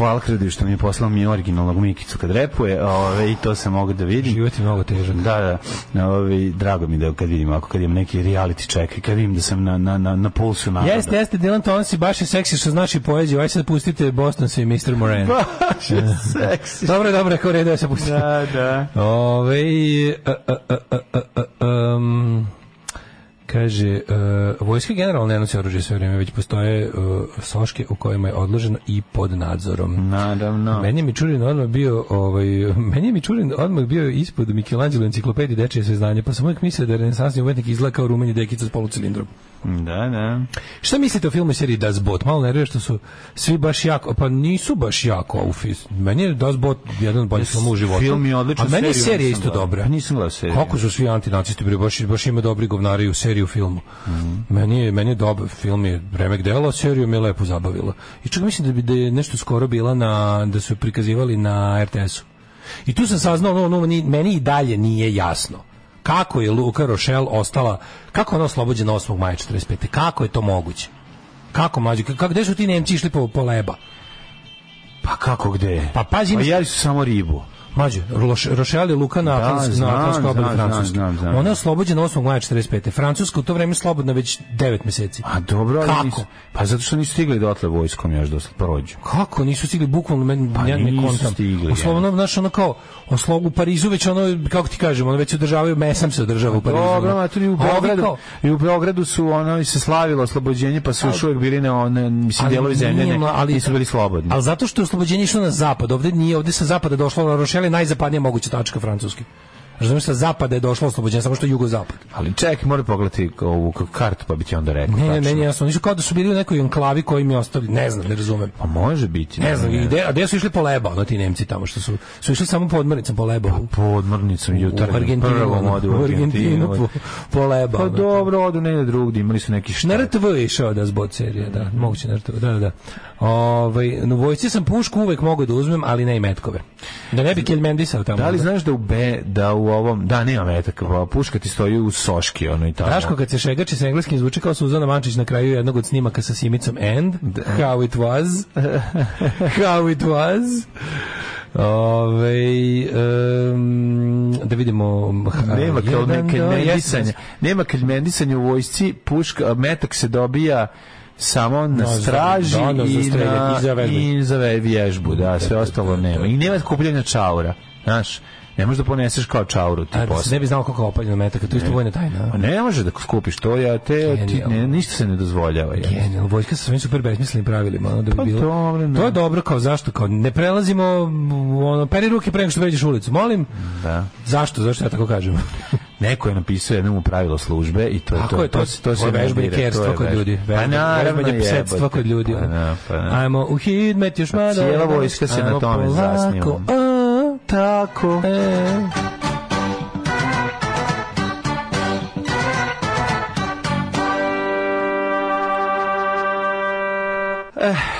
Hvala Kredi što mi je poslao mi originalnog Mikicu kad repuje, ove, i to sam mogu da vidim. Život je mnogo težak. Da, da, ove, drago mi da kad vidim, ako kad imam neki reality check i kad vidim da sam na, na, na, na pulsu naroda. Jeste, jeste, Dylan Tonsi baš je seksi što znači poeziju. Aj sad pustite Boston i Mr. Moran. Baš je seksi. Dobro, dobro, kao redu ja se pustim. Da, da. Ove, a, a, a, vojska generalno ne nosi oružje sve vreme, već postoje uh, soške u kojima je odloženo i pod nadzorom. Naravno. Meni je Mičurin odmah bio, ovaj, meni je Mičurin odmah bio ispod Michelangelo enciklopedije dečije sve znanje, pa sam uvijek mislio da je renesansni umetnik izgleda kao rumenji dekica s polucilindrom. Da, da. Šta mislite o filmu i seriji Das Boot? Malo nervira što su svi baš jako, pa nisu baš jako u. Meni je Das Boot jedan od boljih filmova u životu. Film je odličan, A meni je seriju serija isto gledao. dobra. Pa nisam gledao seriju. Kako su svi antinacisti baš, baš ima dobri govnari u seriji u filmu. Mhm. Meni je, meni je dobar, film je remek dela, seriju me lepo zabavila. I čak mislim da bi da je nešto skoro bila na, da su je prikazivali na RTS-u. I tu sam saznao, ono, ono, ni- meni i dalje nije jasno. Kako je Luka Rochelle ostala, kako je ona oslobođena 8. maja 45. Kako je to moguće? Kako mlađe? Kako, gde su ti Nemci išli po, po leba? Pa kako gde? Pa pazi, Pa jeli su samo ribu. Mlađe, Roš- Rochelle je Luka na Da, Atlantskoj znam, na obali Francuske. Ona je oslobođena 8. maja 45. Francuska u to vreme slobodna već 9 meseci. A dobro, ali Kako? nisu- Pa zato što nisu stigli dotle vojskom još da prođu. Kako nisu stigli bukvalno men Pa ja ne nisu kontam. stigli, Oslovno znaš ono kao oslogu u Parizu već ono kako ti kažemo, ono već se održavaju mesam se održava u Parizu. Dobro, a tu i u Beogradu, kao- i u Beogradu su ono i se slavilo oslobođenje, pa su još uvijek bili na one, mislim, dijelovi zemlje, ne, ali- nisu bili slobodni. Ali zato što je oslobođenje išlo na zapad, ovde nije, ovde sa zapada došlo na Najzapadnija moguća tačka Francuske. Razumiješ, sa zapada je došlo oslobođenje, samo što je jugozapad. Ali čekaj, mora pogledati ovu kartu, pa bi ti onda rekao. Ne, ne, je jasno, oni su kao da su bili u nekoj enklavi koji mi ostali, ne znam, ne razumem. Pa može biti. Ne znam, gde, a gde su išli po leba, ono ti Nemci tamo što su, su išli samo po odmornicama po leba. u- Po odmornicom u jutarnjem, Argentinu, prvom odu u Argentinu po, po leba. Pa ono. dobro, odu negdje drugdje, imali su neki Na štat. RTV je išao da zbog serije, da, moguće na RTV, da, da, da. Ovaj, na vojsci sam pušku uvek mogu da uzmem, ali ne i metkove. Da ne bi Keljmendisao tamo. Da li znaš da u B, da u ovom, da nema metaka, pa puška ti stoji u soški, ono i tamo. Daško kad se šegači sa engleskim zvuči kao Suzana Mančić na kraju jednog od snimaka sa Simicom End, How it was. How it was. Ove, um, da vidimo Nema kao jedan, neke do- mendisanja. jeste. Nema mendisanja u vojsci, puška, metak se dobija samo na Da, straži da, da, i, na, i za vježbu, da, sve ostalo nema. I nema kupljanja čaura, znaš, ne možeš da poneseš kao čauru ti A, da posle. ne bi znao kako opaljeno metaka, to je isto vojna tajna. Pa ne može da skupiš to, ja te, ti, ne, ništa se ne dozvoljava. Ja. Genijalno, vojska sa svojim super besmislenim pravilima, ono da bi Pa bilo. dobro, ne. To je dobro kao zašto kao ne prelazimo ono peri ruke pre nego što pređeš ulicu. Molim. Da. Zašto? Zašto ja tako kažem? Neko je napisao jednom pravilo službe i to je Tako to. je, to, to se je ne vežbanje bira, to je kerstva kod vežba. ljudi. Pa Vežbanje, psetstva kod ljudi. Pa da, pa da. Ajmo u hit, met još mada. Cijela vojska se na tome zasniva. Tako. e.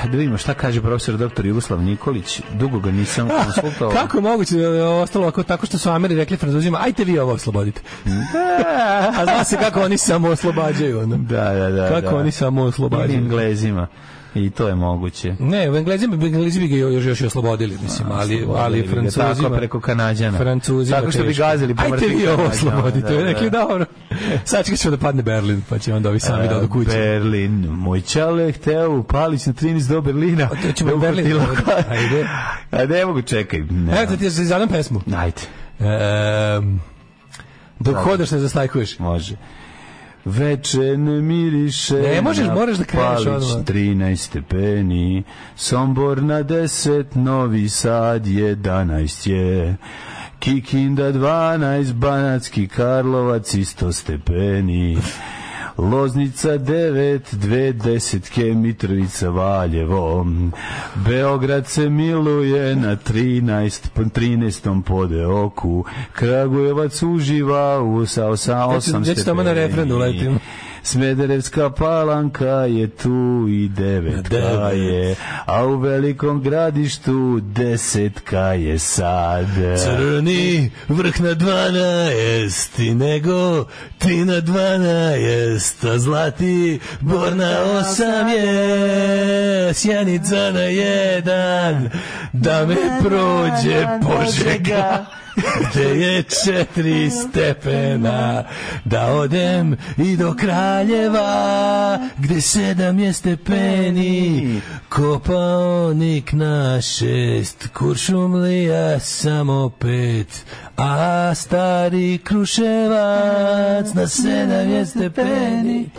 Da vidimo šta kaže profesor dr. Jugoslav Nikolić. Dugo ga nisam konsultovao. Kako je moguće da je ostalo ovako tako što su Ameri rekli Francuzima, ajte vi ovo oslobodite. A zna se kako oni samo oslobađaju. Ono. Da, da, da. Kako da. oni samo Ili oslobađaju. Englezima. I to je moguće. Ne, u Englezima, Englezi bi ga još, još oslobodili, mislim, ali, ali bi Francuzima... Tako preko Kanađana. Francuzima Tako što bi gazili po Ajte mrtvim vi ovo oslobodite. da, da. Rekli, dobro. Sad ćemo da padne Berlin, pa će onda ovi sami da odu kući. Berlin. Moj čale hteo upalić na 13 do Berlina. to ćemo Da u Berlin. Ajde. A ne mogu, čekaj. Ne. Evo ti ja zadam pesmu. Ajde. Um, dok hodaš ne zastajkuješ. Može. Veče ne miriše Ne, možeš, moraš da kreneš Palić odmah. 13 stepeni Sombor na 10 Novi Sad 11 je Kikinda 12 Banatski Karlovac isto stepeni Loznica 9, dve desetke, Mitrovica Valjevo. Beograd se miluje na 13, po 13. podeoku. Kragujevac uživa u sa 8 Ja ću- ja ću stepeni. tamo na refren da uletim. Smederevska palanka je tu i devetka Devet. je, a u velikom gradištu desetka je sad. Crni vrh na dvanaest i nego ti na dvanaest, a zlati bor na osam je, sjenica na jedan, da me prođe Požega. Gde je četiri stepena, da odem i do Kraljeva, gde sedam je stepeni, kopaonik na šest, kuršumlija samo pet, a stari kruševac na sedam je stepeni,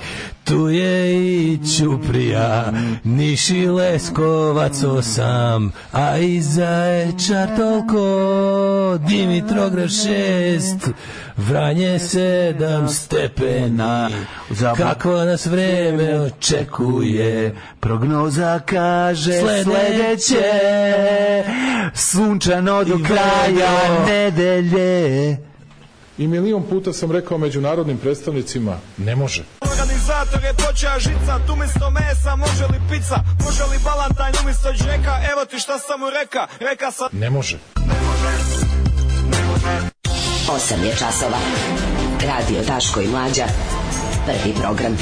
tu je i Ćuprija, Niš i Leskovac osam, a i Zaječar toliko, Dimitrograd šest, Vranje sedam stepeni, kako nas vreme očekuje, Prognoza kaže Sledeće. sunčano do kraja nedelje. I milion puta sam rekao međunarodnim predstavnicima, ne može. Organizator je počeo žica, tu umjesto mesa može li pizza, može li balantajn umjesto džeka, evo ti šta sam mu reka, reka sam... Ne može. 8 je časova. Radio Daško i Mlađa. Prvi program.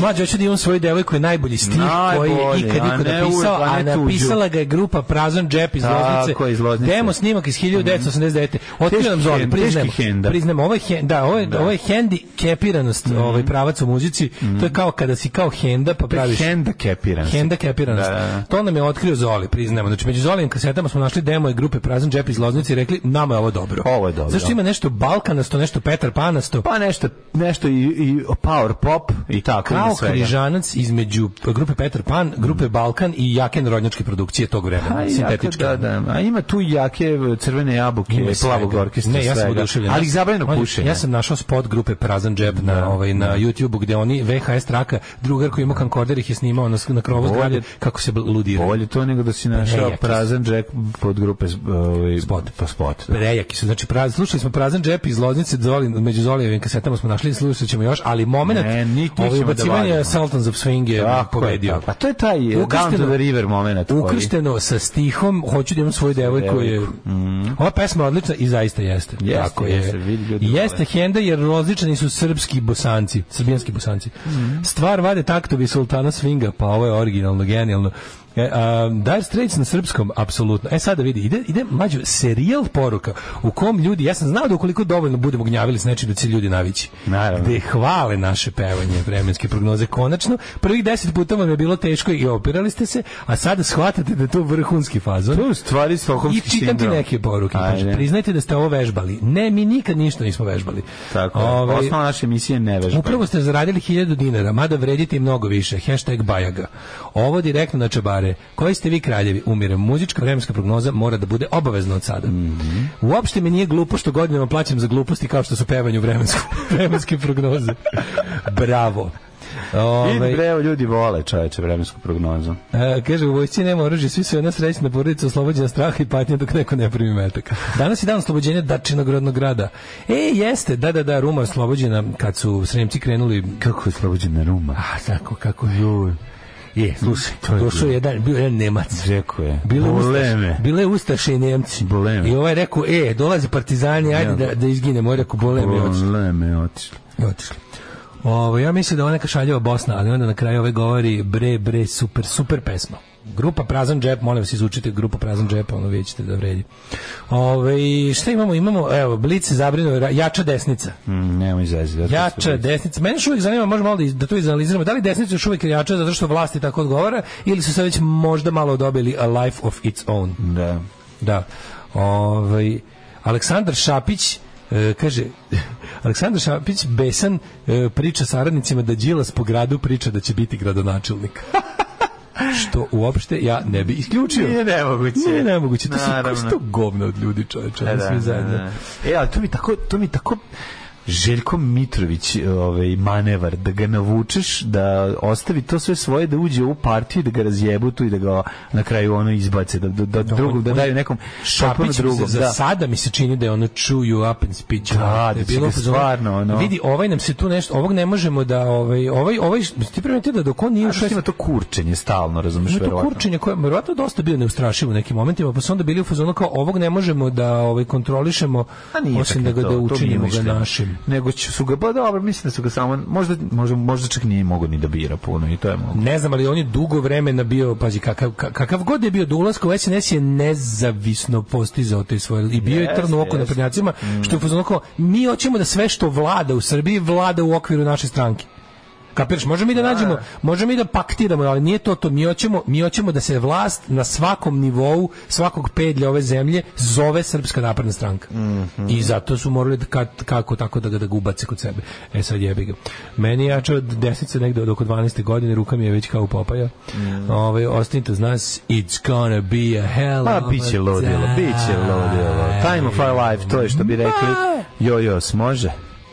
Mlađe, hoću da imam svoju devojku koji je najbolji stih koji je Najbolji, ikad niko napisao, a napisala ga je grupa Prazan džep iz Tako, Loznice. iz Loznice. Demo snimak iz 1989. Otkrio nam Teški Zoli, hen- priznajmo. teški henda. Priznajmo, ovo je, da, ovo je, ovo je hendikepiranost, ovaj pravac u muzici. To je kao kada si kao henda, pa praviš... Henda kepiran. si. Henda kepiranost. Da, da, da. To nam je otkrio Zoli, priznajemo. Znači, među Zolijim kasetama smo našli demo i grupe Prazan džep iz Loznice i rekli, nama je ovo dobro. Ovo je dobro. Zašto ima nešto balkanasto, nešto Petar Panasto? Pa nešto, nešto i, i power pop i tako. ima kao svega. križanac između grupe Petar Pan, grupe Balkan i jake narodnjačke produkcije tog vremena, A, sintetičke. jako, da, da. A ima tu jake crvene jabuke, Ima plavog orkestra, Ne, ja sam oduševljen. Ali zabranjeno On- pušenje. Ja sam našao spot grupe Prazan džep na ovaj na YouTubeu gde oni VHS traka, drugar koji ima kankorder ih je snimao na, na krovu zgrade kako se ludiraju. Bolje to nego da si našao Prejaki prazan džek pod grupe ovaj, Spot. Pa spot. Da. Prejaki su. Znači, praz, slušali smo prazan džep iz Loznice, Zoli, među Zolijevim kasetama smo našli, slušat ćemo još, ali moment, Ne, ovaj ćemo ubacivanje vadimo. Sultans of Swing je Tako je, pobedio. tako. A to je taj eh, Down to the River moment. Ukršteno sa stihom, hoću da imam svoju devojku je. Ova pesma je odlična i zaista jeste. Mm. Jeste, Tako jeste, je. jeste henda jer rozlični su srpski bosanci, srbijanski bosanci. Mm. Stvar vade taktovi sultana Svinga, pa ovo je originalno, genijalno. E, a, Dire Straits na srpskom, apsolutno. E sada vidi, ide, ide mlađo serijal poruka u kom ljudi, ja sam znao da ukoliko dovoljno budemo gnjavili s nečim da će ljudi navići. Naravno. Gde hvale naše pevanje vremenske prognoze. Konačno, prvih deset puta vam je bilo teško i opirali ste se, a sada shvatate da je to vrhunski fazon. To je stvari I čitam ti neke poruke. Kaže, priznajte da ste ovo vežbali. Ne, mi nikad ništa nismo vežbali. Tako je. Ovaj, Osnova naše emisije je nevežba. Upravo ste zaradili 1000 dinara, mada vredite i mnogo više. Hashtag Bajaga. Ovo direktno na čabare. Koji ste vi kraljevi? Umirem. Muzička vremenska prognoza mora da bude obavezna od sada. Mhm. Uopšte mi nije glupo što godinama plaćam za gluposti kao što su pevanju vremenske, vremenske prognoze. Bravo. Ovaj, Vidi bre, ljudi vole čoveče vremensku prognozu. E, kaže, u vojsci nema oružja, svi su jedna srećna porodica oslobođena straha i patnje dok neko ne primi metak. Danas je dan oslobođenja Dačinog rodnog grada. E, jeste, da, da, da, Ruma je oslobođena kad su Sremci krenuli... Kako je slobođena Ruma? A, tako, kako je. Je, slušaj, to je došao je jedan, bio je jedan Nemac. Rekao je. Bile Boleme. bile ustaše i Nemci. Boleme. I ovaj rekao, e, dolaze partizani, ajde da, da izginemo. Ovaj rekao, boleme, i otišli. Boleme, otišli. Otišli. Ovo, ja mislim da ovo neka šaljava Bosna, ali onda na kraju ove govori bre, bre, super, super pesma. Grupa Prazan džep, molim vas izučite grupu Prazan džep, ono vidjet ćete da vredi. Ove, šta imamo? Imamo, evo, Blic se zabrinuo, jača desnica. Mm, nemoj zezati. Jača desnica. Mene još uvijek zanima, možemo malo da, da to izanaliziramo, da li desnica još uvijek jača zato što vlasti tako odgovara ili su sad već možda malo dobili a life of its own. Da. Da. Ovaj Aleksandar Šapić e, kaže Aleksandar Šapić besan e, priča saradnicima da Đilas po gradu priča da će biti gradonačelnik. Što uopšte ja ne bi isključio. Nije nemoguće. Nije nemoguće. To su, to govna od ljudi, čoveče. Da, oni da, da, da. E, ali to mi tako, to mi tako Željko Mitrović ovaj manevar da ga navučeš da ostavi to sve svoje da uđe u partiju da ga razjebu tu i da ga na kraju ono izbace da da, da drugog da on- daju nekom potpuno drugom za da. sada mi se čini da je ono chew you up and speech. Da, da je će bilo stvarno, ono- Vidi, ovaj nam se tu nešto, ovog ne možemo da, ovaj, ovaj, ovaj, ti primetio da dok on nije ušao, ima to kurčenje stalno, razumeš, Ima to verovatno. kurčenje koje je verovatno dosta bio neustrašivo u nekim momentima, pa su onda bili u fazonu kao ovog ne možemo da ovaj kontrolišemo osim da ga da učinimo ga našim. Nego su ga, pa dobro, mislim da su ga samo, možda, možda, možda čak nije mogo ni da bira puno i to je mogo. Ne znam, ali on je dugo vremena bio, pazi, kakav, ka- kakav god je bio do ulaska u SNS je nezavisno postizao te svoje, i bio je Jeste, trnu oko na jeste. prednjacima, što je fazonu kao, mi hoćemo da sve što vlada u Srbiji, vlada u okviru naše stranke. Kapiraš, možemo mi da nađemo, možemo mi da paktiramo, ali nije to to. Mi hoćemo, mi hoćemo da se vlast na svakom nivou, svakog pedlja ove zemlje zove Srpska napredna stranka. I zato su morali da ka- kako tako da ga da ga ubace kod sebe. E sad jebi ga. Meni je jača od desnice negde od oko 12. godine, ruka mi je već kao Popaja. Ovaj ostanite uz nas. It's gonna be a hell Pa, of a bit će ludilo, bit će ludilo. Time of our life, to je što bi rekli. Jojos, može?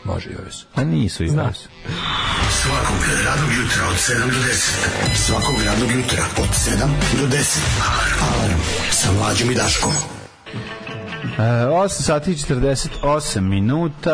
Može još. A nisu i Zna. su. Svakog radnog jutra od 7 do 10. Svakog radnog jutra od 7 do 10. Alarm sa mlađom i Daškom. E, 8 sati i 48 minuta.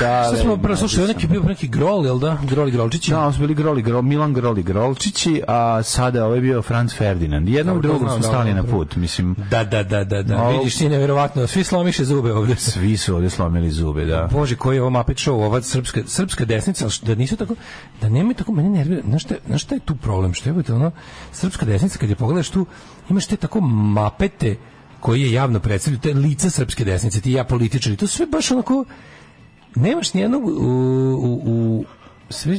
da, Sad smo prvo slušali, neki bio neki grol, jel da? Groli grolčići. Da, su bili Groli, Grol, Milan Groli Grolčići, a sada ovo je bio Franz Ferdinand. Jednom drugom smo da, stali na put, mislim. Da, da, da, da, da. Ovo- Vidiš ti nevjerovatno, svi slomiše zube ovde. Svi su ovdje slomili zube, da. Bože, koji je ovo Muppet Show, ova srpska, srpska desnica, da nisu tako, da nemaju tako, mene nervira, znaš šta, znaš šta je tu problem, što je ono, srpska desnica, kad je pogledaš tu, imaš te tako mapete koji je javno predstavljaju, te lica srpske desnice, ti ja političari, to sve baš onako, nemaš nijednog u, u, u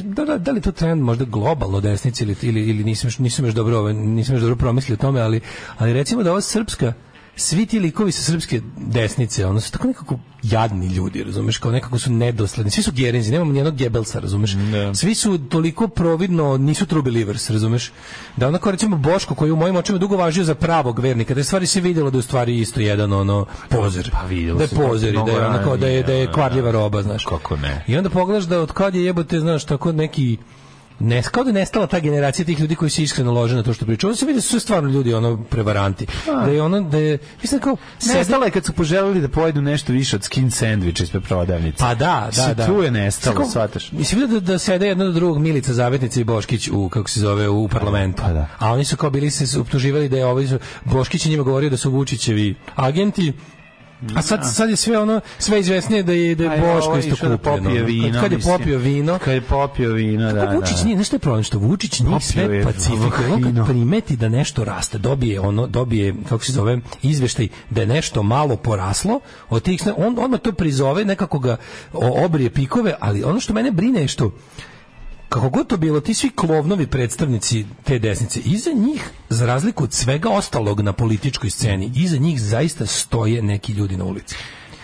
da, da, da li je to trend možda globalno desnice ili, ili, ili nisam, nisam još dobro, ovaj, nisam još dobro promislio o tome, ali, ali recimo da ova srpska svi ti likovi sa srpske desnice, ono su tako nekako jadni ljudi, razumeš, kao nekako su nedosledni. Svi su gerinzi, nemamo nijednog gebelsa, razumeš. Svi su toliko providno, nisu true believers, razumeš. Da onako recimo Boško koji u mojim očima dugo važio za pravog vernika, da je stvari se vidjelo da je u stvari isto jedan ono pozer. Pa da je pozer i da je kao da je da je kvarljiva roba, znaš. Kako ne? I onda pogledaš da od kad je jebote, znaš, tako neki ne, kao da nestala ta generacija tih ljudi koji se iskreno lože na to što pričaju. Onda se vidi da su stvarno ljudi ono prevaranti. Da je ono da je mislim kao Nestalo je kad su poželeli da pojedu nešto više od skin sandviča ispred prodavnice. Pa da, da, da. Tu je nestalo, shvataš. Mislim da, da sede jedno do drugog Milica Zavetnica i Boškić u, kako se zove, u parlamentu. Pa da. A oni su kao bili se optuživali da je ovaj, Boškić njima govorio da su Vučićevi agenti, A sad, sad je sve ono, sve izvesnije da je, da je A je Boško isto da kupljeno. popije ono. vino, Kad, kad je popio vino, Kad je popio vino, da, Kako Vučić da. nije, što je problem? Što Vučić Popio sve vino. kad primeti da nešto raste, dobije ono, dobije, kako se zove, izveštaj da je nešto malo poraslo, od tih, on odmah to prizove, nekako ga obrije pikove, ali ono što mene brine je što kako god to bilo, ti svi klovnovi predstavnici te desnice, iza njih, za razliku od svega ostalog na političkoj sceni, iza njih zaista stoje neki ljudi na ulici.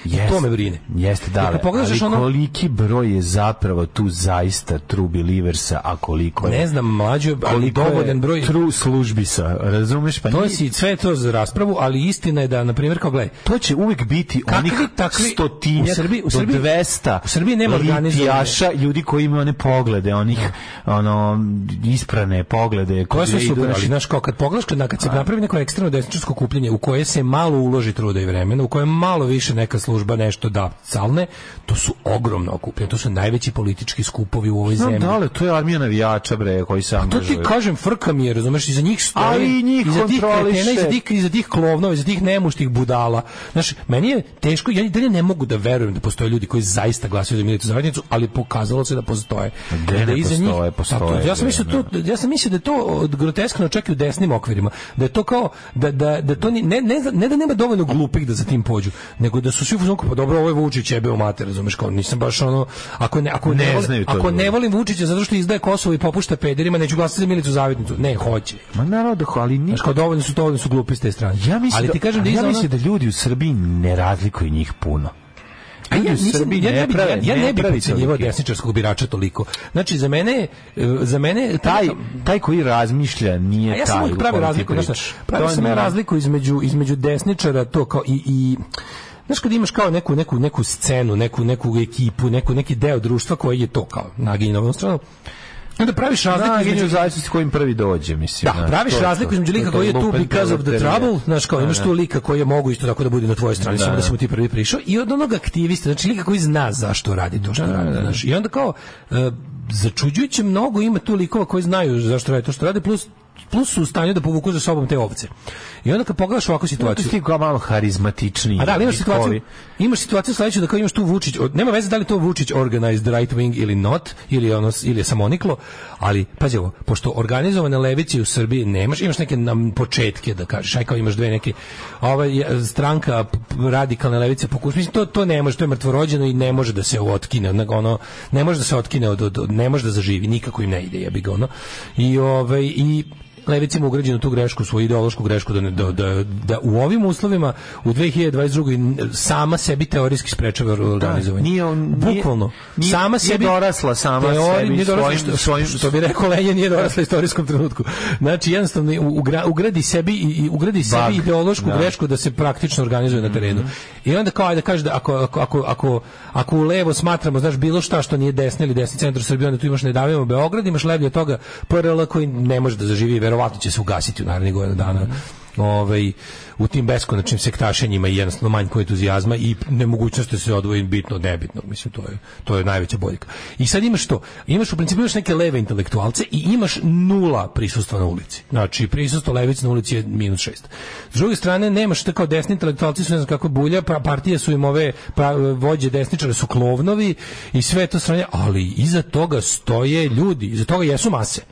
I to me brine. Jeste, da, Jer kad pogledaš ali ono- koliki broj je zapravo tu zaista true believersa, a koliko je... Ne znam, mlađo, ali je dovoljan broj... True službisa, razumeš? Pa To nije- si sve je to za raspravu, ali istina je da na primjer kao gledaj, To će uvijek biti Kakvi onih takvi- stotinjak u Srbiji- u do Srbiji- 200 u Srbiji nema litijaša, ljudi koji imaju one poglede, onih ono, isprane poglede. koje su super, ali- znaš, kao kad pogledaš, kad, kad se napravi neko ekstremno desničarsko kupljenje u koje se malo uloži truda i vremena, u koje malo više neka služba nešto da calne, to su ogromno okupljenje, to su najveći politički skupovi u ovoj Znam zemlji. da li, to je armija navijača, bre, koji se To ti angažuju. kažem, frka mi je, razumeš, iza njih stoji, Ali i njih iza tih kretena, iza tih, iza tih klovnova, iza tih nemuštih budala. Znaš, meni je teško, ja dalje ne mogu da verujem da postoje ljudi koji zaista glasaju za Milicu Zajednicu, ali pokazalo se da postoje. Gde da ne iza postoje, njih- postoje, Tako, ja sam mislio to, ja sam mislio da je to groteskno čak i u desnim okvirima, da je to kao da da da to ni- ne ne ne da nema dovoljno glupih da za tim pođu, nego da su svi u fazonu kao, pa dobro, ovo je Vučić jebe u mater, razumeš, kao nisam baš ono ako ne ako Ne ne, volim- znaju to ako ne volim Vučića zato što izdaje Kosovo i popušta pederima, neću glasati za Milicu Zavetnicu. Ne, hoće. Ma naravno, da, ali Znaš, niko kao dovoljno su dovoljno su glupi s te strane. Ja mislim ali da, ti kažem da ja mislim da ljudi u Srbiji ne razlikuju njih puno. A ja, nisam, ja, ne bi, ja, ja ne bih tolike. desničarskog birača toliko. Znači, za mene, e, za mene Taj, taj koji razmišlja nije A ja taj sam uvijek pravi razliku, pričaš. pravi sam razliku između, između desničara, to kao i, i Znaš kad imaš kao neku, neku, neku scenu, neku, neku ekipu, neku, neki deo društva koji je to kao naginje na ovom stranu, onda praviš razliku Da, između zavisnosti kojim prvi dođe, mislim. Da, praviš to je razliku između lika koji je tu because of the trouble, znaš kao imaš Da, tu lika koji je mogu isto tako da bude na tvojoj strani, Da, samo da da. si mu ti prvi prišao i od onog aktivista, znači lika koji zna zašto radi to što radi, znaš. I onda kao e, začuđujuće mnogo ima tu likova koji znaju zašto radi to što radi, plus plus su u stanju da povuku za sobom te ovce. I onda kad pogledaš ovakvu situaciju, Ti kao malo harizmatičniji. a da, ali imaš situaciju, imaš situaciju sledeću da kao imaš tu Vučić, nema veze da li to Vučić organized right wing ili not, ili je ono ili je samoniklo, ali pazi ovo, pošto organizovane levice u Srbiji nemaš, imaš neke nam početke da kažeš, aj kao imaš dve neke ovaj stranka radikalne levice pokuša, mislim to to ne može, to je mrtvorođeno i ne može da se otkine, ono ne može da se otkine od, od, od- ne može da zaživi, nikako im ne ide, jebi ga ono. I ovaj i levica ima ugrađenu tu grešku, svoju ideološku grešku da, ne, da, da, da u ovim uslovima u 2022. sama sebi teorijski sprečava organizovanje. nije on- nije- Bukvalno. nije- sama nije sebi dorasla sama teori- sebi, nije dorasla, svojim- što, svojim- što bi rekao Lenja, nije dorasla u istorijskom trenutku. Znači, jednostavno, ugra, ugradi sebi, i, ugradi sebi Bug, ideološku da. grešku da se praktično organizuje na terenu. I onda kao, da kaže da ako, ako, ako, ako, ako u levo smatramo, znaš, bilo šta što nije desni ili desni centar Srbije, onda tu imaš ne davimo Beograd, imaš od toga PRL koji ne može da zaživi verovatno će se ugasiti u narednih godina dana. Ovaj, u tim beskonačnim sektašenjima i jednostavno manjko entuzijazma i nemogućnost da se odvoji bitno od nebitnog, mislim, to je, to je najveća boljka. I sad imaš to, imaš u principu imaš neke leve intelektualce i imaš nula prisustva na ulici. Znači, prisustvo levice na ulici je minus šest. S druge strane, nemaš tako desni intelektualci su ne znam kako bulja, pa partije su im ove pa, vođe desničare su klovnovi i sve to stranje, ali iza toga stoje ljudi, iza toga jesu mase.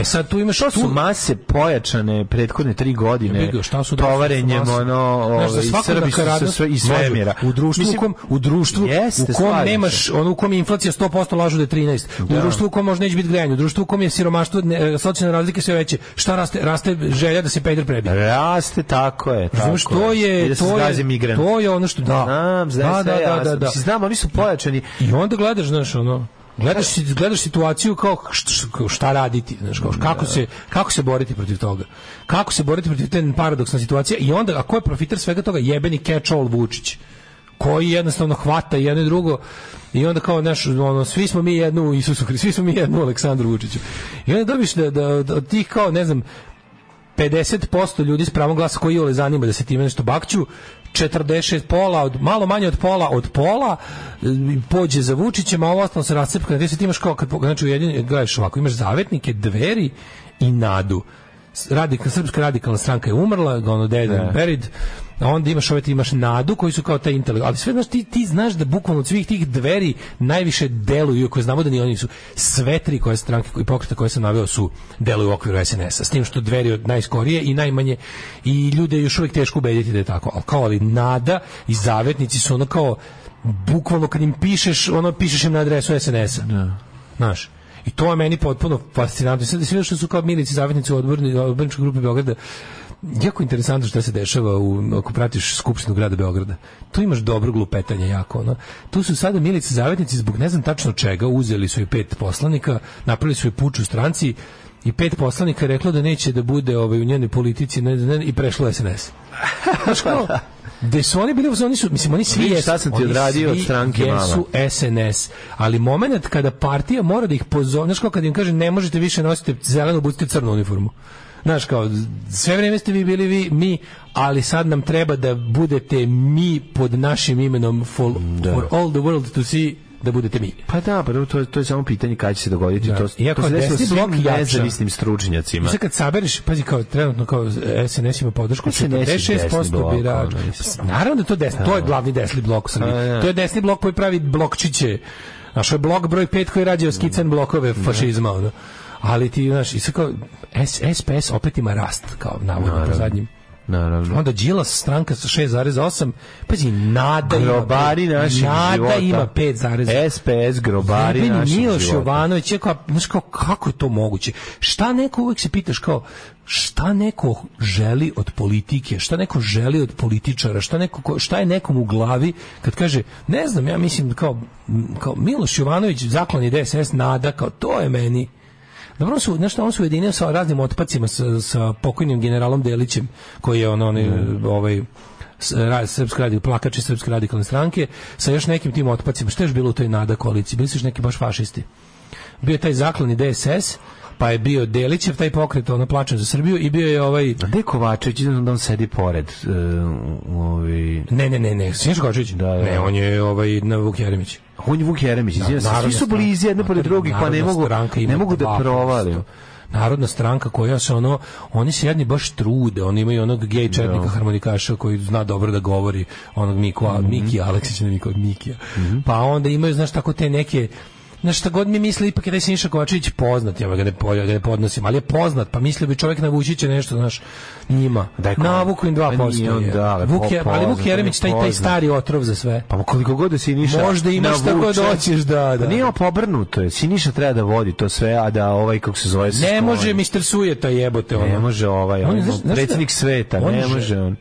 E sad tu imaš To su tu- mase pojačane prethodne tri godine. Jebi ga, šta su tovarenjem su ono, Znaš, ovaj, svaku Srbi su sve iz Mlađo, svemira. U društvu Mislim, u kom u društvu jeste, u kom nemaš ono u kom je inflacija 100% lažu da je 13. U Da. društvu u kom neće biti grejanje, u društvu u kom je siromaštvo, ne, socijalne razlike sve veće. Šta raste? Raste želja da se peder prebije. Raste, tako je. Tako Razumeš, to I je da to je to je ono što da. Znam, znam, da, da, da, da, da. Mislim, znam, oni su pojačani. I onda gledaš, znaš, ono, gledaš, gledaš situaciju kao šta, raditi, znaš, kao, kako, se, kako se boriti protiv toga. Kako se boriti protiv te paradoksna situacija i onda, a ko je profiter svega toga? Jebeni catch-all Vučić koji jednostavno hvata jedno i drugo i onda kao naš ono svi smo mi jednu Isusu Hristu, svi smo mi jednu Aleksandru Vučiću. I onda dobiš da, da, da od tih kao ne znam 50% ljudi s pravom glasa koji ole zanima da se time nešto bakću 46 pola od malo manje od pola od pola e, pođe za Vučićem a ovo ostalo se rascepka na 10 imaš kao kad znači ujedinjeni gledaš ovako imaš zavetnike dveri i nadu. Radika, srpska radikalna stranka je umrla, ono Dedan Berid, a onda imaš ove, ti imaš nadu koji su kao taj intelekt, ali sve znaš, ti, ti znaš da bukvalno od svih tih dveri najviše deluju, koje znamo da ni oni su, sve tri koje stranke i pokreta koje sam naveo su deluju u okviru SNS-a, s tim što dveri od najskorije i najmanje, i ljude još uvijek teško ubediti da je tako, ali kao ali nada i zavetnici su ono kao, bukvalno kad im pišeš, ono pišeš im na adresu SNS-a. Znaš, i to je meni potpuno fascinantno. Sad sve što su kao milici zavetnici u odborni, odborničkoj grupi Beograda, jako interesantno šta se dešava u, ako pratiš Skupštinu grada Beograda. Tu imaš dobro glupetanje jako. Ono. Tu su sada milici zavetnici zbog ne znam tačno čega, uzeli su i pet poslanika, napravili su i puč u stranci i pet poslanika je reklo da neće da bude ovaj, u njenoj politici ne, ne, i prešlo SNS. Znaš kao, gde su oni bili, oni su, mislim, oni svi jesu, šta sam ti odradio od stranke jesu SNS, ali moment kada partija mora da ih pozove, znaš kao kad im kaže ne možete više nositi zelenu, budite crnu uniformu. Znaš kao, sve vrijeme ste vi bili vi, mi, ali sad nam treba da budete mi pod našim imenom for, for all the world to see da budete mi. Pa da, pa to, to je samo pitanje kada će se dogoditi. Da. To, Iako to se desilo desni blok svim nezavisnim stručnjacima. I sad kad sabereš, pazi kao trenutno kao SNS ima podršku SNS je desni 46% blok, birača. ono, mislim. Naravno da to desni, to je glavni desni blok u Srbiji. Da. To je desni blok koji pravi blokčiće. Znaš, ovo je blok broj 5 koji rađe skican blokove fašizma, ono. Ali ti, znaš, i kao, SPS opet ima rast, kao navodno po zadnjim. Naravno. Onda Đilas stranka sa 6,8, pazi, Nada Grobari ima, naših Nada života. ima 5,8. SPS, grobari Jebeni naših Miloš života. Jovanović, je kao, znaš kao, kako je to moguće? Šta neko, uvijek se pitaš kao, šta neko želi od politike, šta neko želi od političara, šta, neko, ko- šta je nekom u glavi kad kaže, ne znam, ja mislim kao, kao Miloš Jovanović, zaklani DSS, nada, kao, to je meni. Dobro su, znaš šta, on se ujedinio sa raznim otpacima, sa, sa pokojnim generalom Delićem, koji je on, on ovaj, s- ra- srpske radi, plakači srpske radikalne stranke, sa još nekim tim otpacima. Šta je još bilo u toj nada koaliciji? Bili su još neki baš fašisti. Bio je taj zaklani DSS, pa je bio Delićev, taj pokret, ono plačan za Srbiju, i bio je ovaj... A gde Kovačević? Da on sedi pored. Uh, ovaj... Ne, ne, ne, ne, Kovačević? Da, da. Ne, on je ovaj, na Vuk Jeremić. On je Vuk Jeremić, izvinjam se, Narodna svi su blizi jedne pored drugih, pa ne mogu, ne mogu da 2%. provalim. narodna stranka koja se ono, oni se jedni baš trude, oni imaju onog gej četnika harmonikaša koji zna dobro da govori, onog Miku, Mhm. Miki Aleksić, ne Miko, Mikija. Pa onda imaju, znaš, tako te neke, Znaš, šta god mi misli, ipak je taj Siniša Kovačević poznat, ja ga ne, ja ga ne podnosim, ali je poznat, pa mislio bi čovjek na Vučića nešto, znaš, njima. Daj, ko- Navuku im Pa 2%. nije on, je. da, ali Vuk je, ali Vuk Jeremić, taj, je taj stari otrov za sve. Pa koliko god da Siniša Možda imaš šta god hoćeš, da, da. Pa nije pobrnuto je. Siniša treba da vodi to sve, a da ovaj, kako se zove, se Ne može Mr. Sujeta jebote ono. Ne može ovaj, On je, znaš predsjednik da- sveta, on ne že- može on.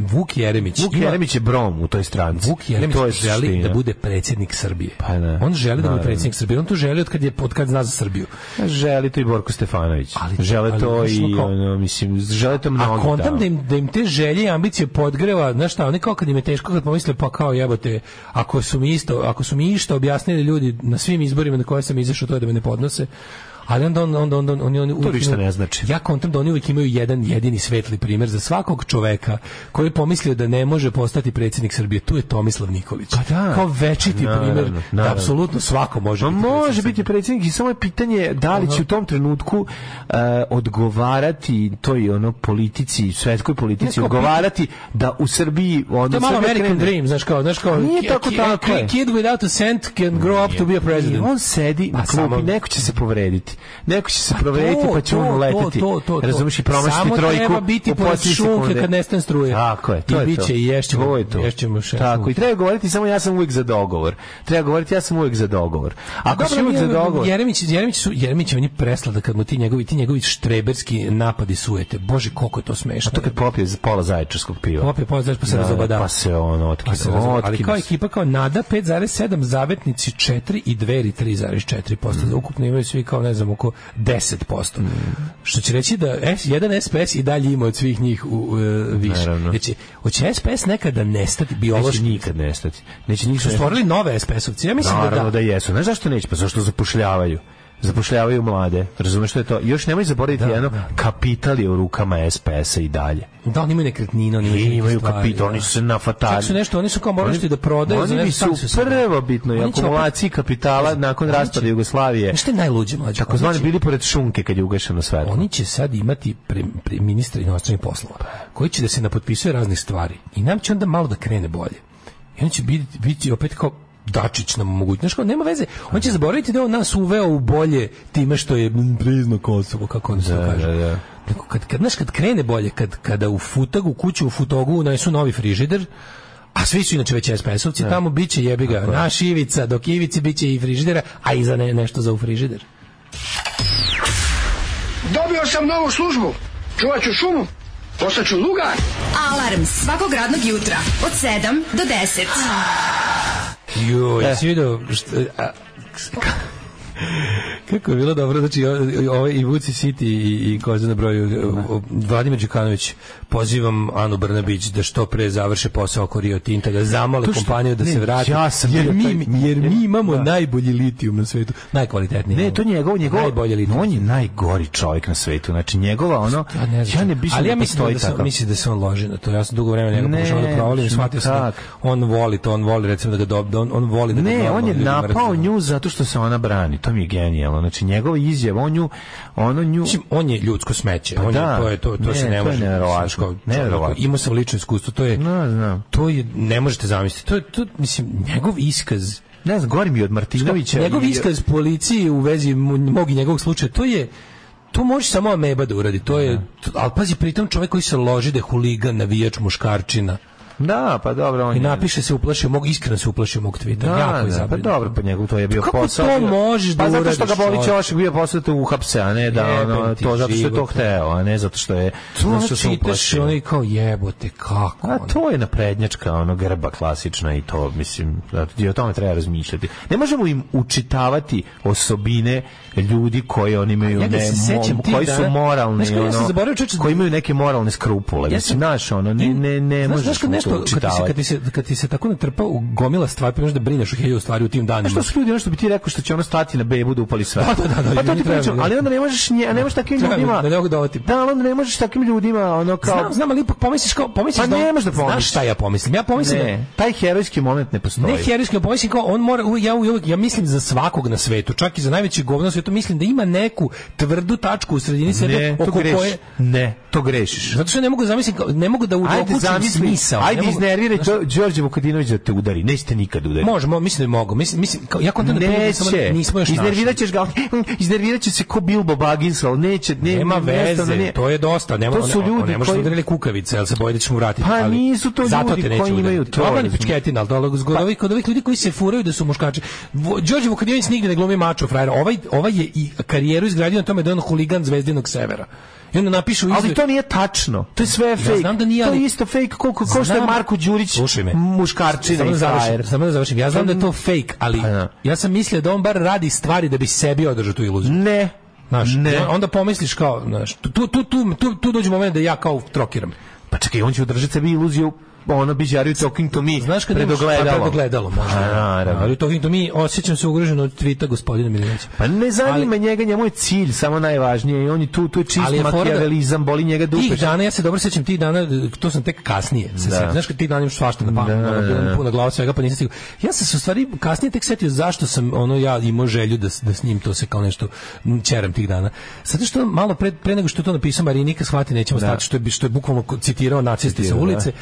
Vuk Jeremić. Vuk Jeremić je brom u toj stranci. Vuk Jeremić je želi da bude predsjednik Srbije. Pa da. On želi da bude Naravno. predsjednik Srbije. On to želi od kad je od kad zna za Srbiju. Želi to i Borko Stefanović. Ali- žele ali to znaš, i, kao- ono, mislim, žele to mnogi. A kontam tamo. da im, da im te želje i ambicije podgreva, znaš šta, oni kao kad im je teško kad pomisle pa kao jebote, ako su mi isto, ako su mi išta objasnili ljudi na svim izborima na koje sam izašao to je da me ne podnose. Ali onda onda onda onda oni oni uvijek ništa ne znači. Ja kontam da oni uvijek imaju jedan jedini svetli primjer za svakog čoveka koji je pomislio da ne može postati predsjednik Srbije. Tu je Tomislav Nikolić. Pa da. Kao večiti Naravno, primjer da naravno. apsolutno svako može biti može predsjednik biti predsjednik i samo je pitanje da li će u tom trenutku e, odgovarati toj ono politici, svetskoj politici, Ne, kao odgovarati da u Srbiji ono To je malo American krene- Dream, znaš kao, znaš kao, Nije tako tako. Kid without a cent can grow up to be a president. on sedi na Pa klupi, neko će se povrediti. Neko će se Pa povrediti to, pa će on to, uleteti. to, to, to. Razumeš i promašiti Samo trojku. treba biti pored šunke kad nestane struje. Tako je, to I je bit to. i ješćemo- To je to. ješćemo še- Tako, i treba govoriti samo ja sam uvijek za dogovor. Treba govoriti ja sam uvijek za dogovor. Ako si Dobro, uvijek za dogovor, Jeremić, Jeremić su Jeremić on je preslada kad mu ti njegovi ti njegovi štreberski napadi sujete. Bože koliko je to smešno. a to kad popije za pola zaječarskog piva. Popije pola zaječarskog, pa se Da, razobada. Pa se on otkida. Pa razumije. ali kao ekipa kao Nada 5,7, Zavetnici 4 i Dveri 3,4%. Mm. Ukupno imaju svi kao ne znam oko 10%. Što će reći da S, jedan SPS i dalje ima od svih njih u, u, e, više. Naravno. Znači, hoće SPS nekada nestati biološki? Neće nikad nestati. Neće nikad nestati. stvorili nove SPS-ovci. Ja mislim Naravno da da da. jesu. Znaš zašto neće? Pa zašto zapošljavaju? Zapošljavaju mlade. Razumeš što je to? Još nemoj zaboraviti jedno, kapital je u rukama SPS-a i dalje. Da, oni imaju nekretnine, oni imaju, imaju stvari, kapital, da. oni su se nafatali. Čak su nešto, oni su kao morali Oni- da prodaju Oni bi su prvo bitno i Oni će opet- akumulaciji kapitala nakon Oni će- raspada Jugoslavije. Šta je najluđe mlađe? Tako Oni zvani bili pored šunke kad je ugašeno svetlo. Oni će sad imati pre, pre ministra inostranih poslova, koji će da se napotpisuje raznih stvari. I nam će onda malo da krene bolje. I on će biti, biti opet kao Dačić nam kao, nema veze. On će zaboraviti da on nas uveo u bolje time što je priznao Kosovo, kako on se to Da, kaže. da, da. Kad, kad, znaš, kad krene bolje, kad, kada u futagu, u kuću u futogu unesu novi frižider, a svi su inače već SPS-ovci, tamo bit će jebi ga, naš Ivica, dok Ivici bit će i frižidera, a iza ne, nešto za u frižider. Dobio sam novu službu. Čuvat ću šumu. Postaću lugar. Alarm svakog radnog jutra od 7 do 10. Jo, jesi vidio šta, a, kako je bilo dobro, znači ovaj i Vuci City i, i Koza na broju, o- Vladimir Đukanović, pozivam Anu Brnabić da što pre završe posao oko Rio Tinta, da zamole kompaniju da ne, se vrati, ja sam jer, mi, taj- jer mi imamo Da. najbolji litijum na svetu, najkvalitetniji. Ne, to je njegov, njegov, Najbolje litijum. on je najgori čovjek na svetu. Znači njegova ono, Ja ne znam. ja ne mislim ali ja da mislim da, se, takav. mislim da se on loži na to. Ja sam dugo vremena njega Ne, pokušao da provalim, shvatio sam da on voli to, on voli recimo da ga dob, da on, on voli da ga Ne, on je napao nju zato što se ona brani. To mi je genijalno. Znači njegova izjava, on nju, ono nju... On je ljudsko smeće. Pa on da. je, to je to, to Ne, se ne to može. Neverovatno. Imao sam lično iskustvo, to je No, znam. to je ne možete zamisliti. To je to mislim njegov iskaz Ne znam, gori mi od Martinovića. njegov i- iskaz policiji u vezi mog i njegovog slučaja, to je to može samo ameba da uradi. To je, to, ali pazi, pritom čovjek koji se loži da je huligan, navijač, muškarčina. Da, pa dobro, on I je... napiše se uplašio mog, iskreno se uplašio mog tvita. Da, jako da, pa dobro, pa njegov to je bio Kako posao. to bio- možeš da Pa zato što ga uradiš, boli ćošak bio posao da uhapse, a ne da Jebem ono, to zato što je to hteo, a ne zato što je To što se čitaš uplašio. ono i kao jebote, kako? A to je naprednjačka, ono grba klasična i to, mislim, i o tome treba razmišljati. Ne možemo im učitavati osobine ljudi koji oni imaju Ja ne, se mo- koji su moralni, Znaš kako, ja ono, čoveče, koji imaju neke moralne skrupule. Ja mislim, znaš, ono, ne, ne, ne možeš nešto kad ti, se, kad, ti se, kad ti se tako natrpa u gomila stvari, pa možeš da brineš o hiljadu stvari u tim danima. Što su ljudi, ono što bi ti rekao što će ono stati na bebu da upali sve. Da, da, da, da, pa to ti pričam, da. ali onda ne možeš, nje, ne možeš takvim ljudima. da ne da. Da, onda ne možeš takvim ljudima, ono kao... Znam, znam, ali ipak pomisliš kao, pomisliš Pa da, on- nemaš da Znaš pomisliš. šta ja pomislim? Ja pomislim da, ne, taj herojski moment ne postoji. Ne herojski, pomislim kao on mora u- ja uvijek ja mislim za svakog na svetu, čak i za najveći govno na svetu mislim da ima neku tvrdu tačku u sredini sebe ne, oko koje Ne, to grešiš. zato što ne mogu da zamislim kao- ne mogu da udokućim smisao. Ne ajde iznerviraj to Đorđe Vukadinović da te udari. Nećete nikad udariti. Može, mo, mislim da mogu. Mislim, mislim kao, ja kontam da Neće. nismo još Iznervirat ćeš ga, iznervirat će se ko Bilbo Baggins, ali neće, ne, Nema veze, ne. to je dosta. Nema, To su ne, ljudi ne možeš koji- udarili kukavice, ali se boje da ćemo vratiti. Pa ali nisu to zato ljudi koji imaju to, Dobro, ni pičketina, ali to kod ovih, kod ovih ljudi koji se furaju da su muškači. Đorđe Vukadinović nigde ne glumi mačo frajera. Ovaj, ovaj je i karijeru izgradio na tome da je on huligan zvezdinog severa. I onda napišu Ali izve- to nije tačno. To je sve fake. znam da nije, To ali- je isto fake koliko ko što je Marko Đurić muškarčina i da frajer. samo da završim. Ja znam da je to fake, ali Pa da. ja sam mislio da on bar radi stvari da bi sebi održao tu iluziju. Ne. Znaš, ne. onda pomisliš kao, znaš, tu, tu, tu, tu, tu, dođe moment da ja kao trokiram. Pa čekaj, on će udržati sebi iluziju ono biđariju talking to me Znaš kad pred imaš- ogledalom. Pa, pred ogledalom, možda. Pa, naravno. Ali to to mi osjećam se ugroženo od tvita gospodina Milinovića. Pa ne zanima njega, njemu je cilj samo najvažnije i on je tu, tu je čist Ali da- makijavelizam, boli njega dupe. Tih dana, ja se dobro sećam tih dana, to sam tek kasnije. Se Da. sjećam. Znaš kad tih dana imaš svašta na pamet, Da, ono, bilo mi da. puna glava svega, pa nisam stigao. Ja sam se u stvari kasnije tek setio zašto sam ono ja imao želju da, da s njim to se kao nešto m, ćeram tih dana. Zato što malo pre, pre nego što to napisao Marinika shvati nećemo Da. stati, što je, što je bukvalno citirao nacisti sa ulice.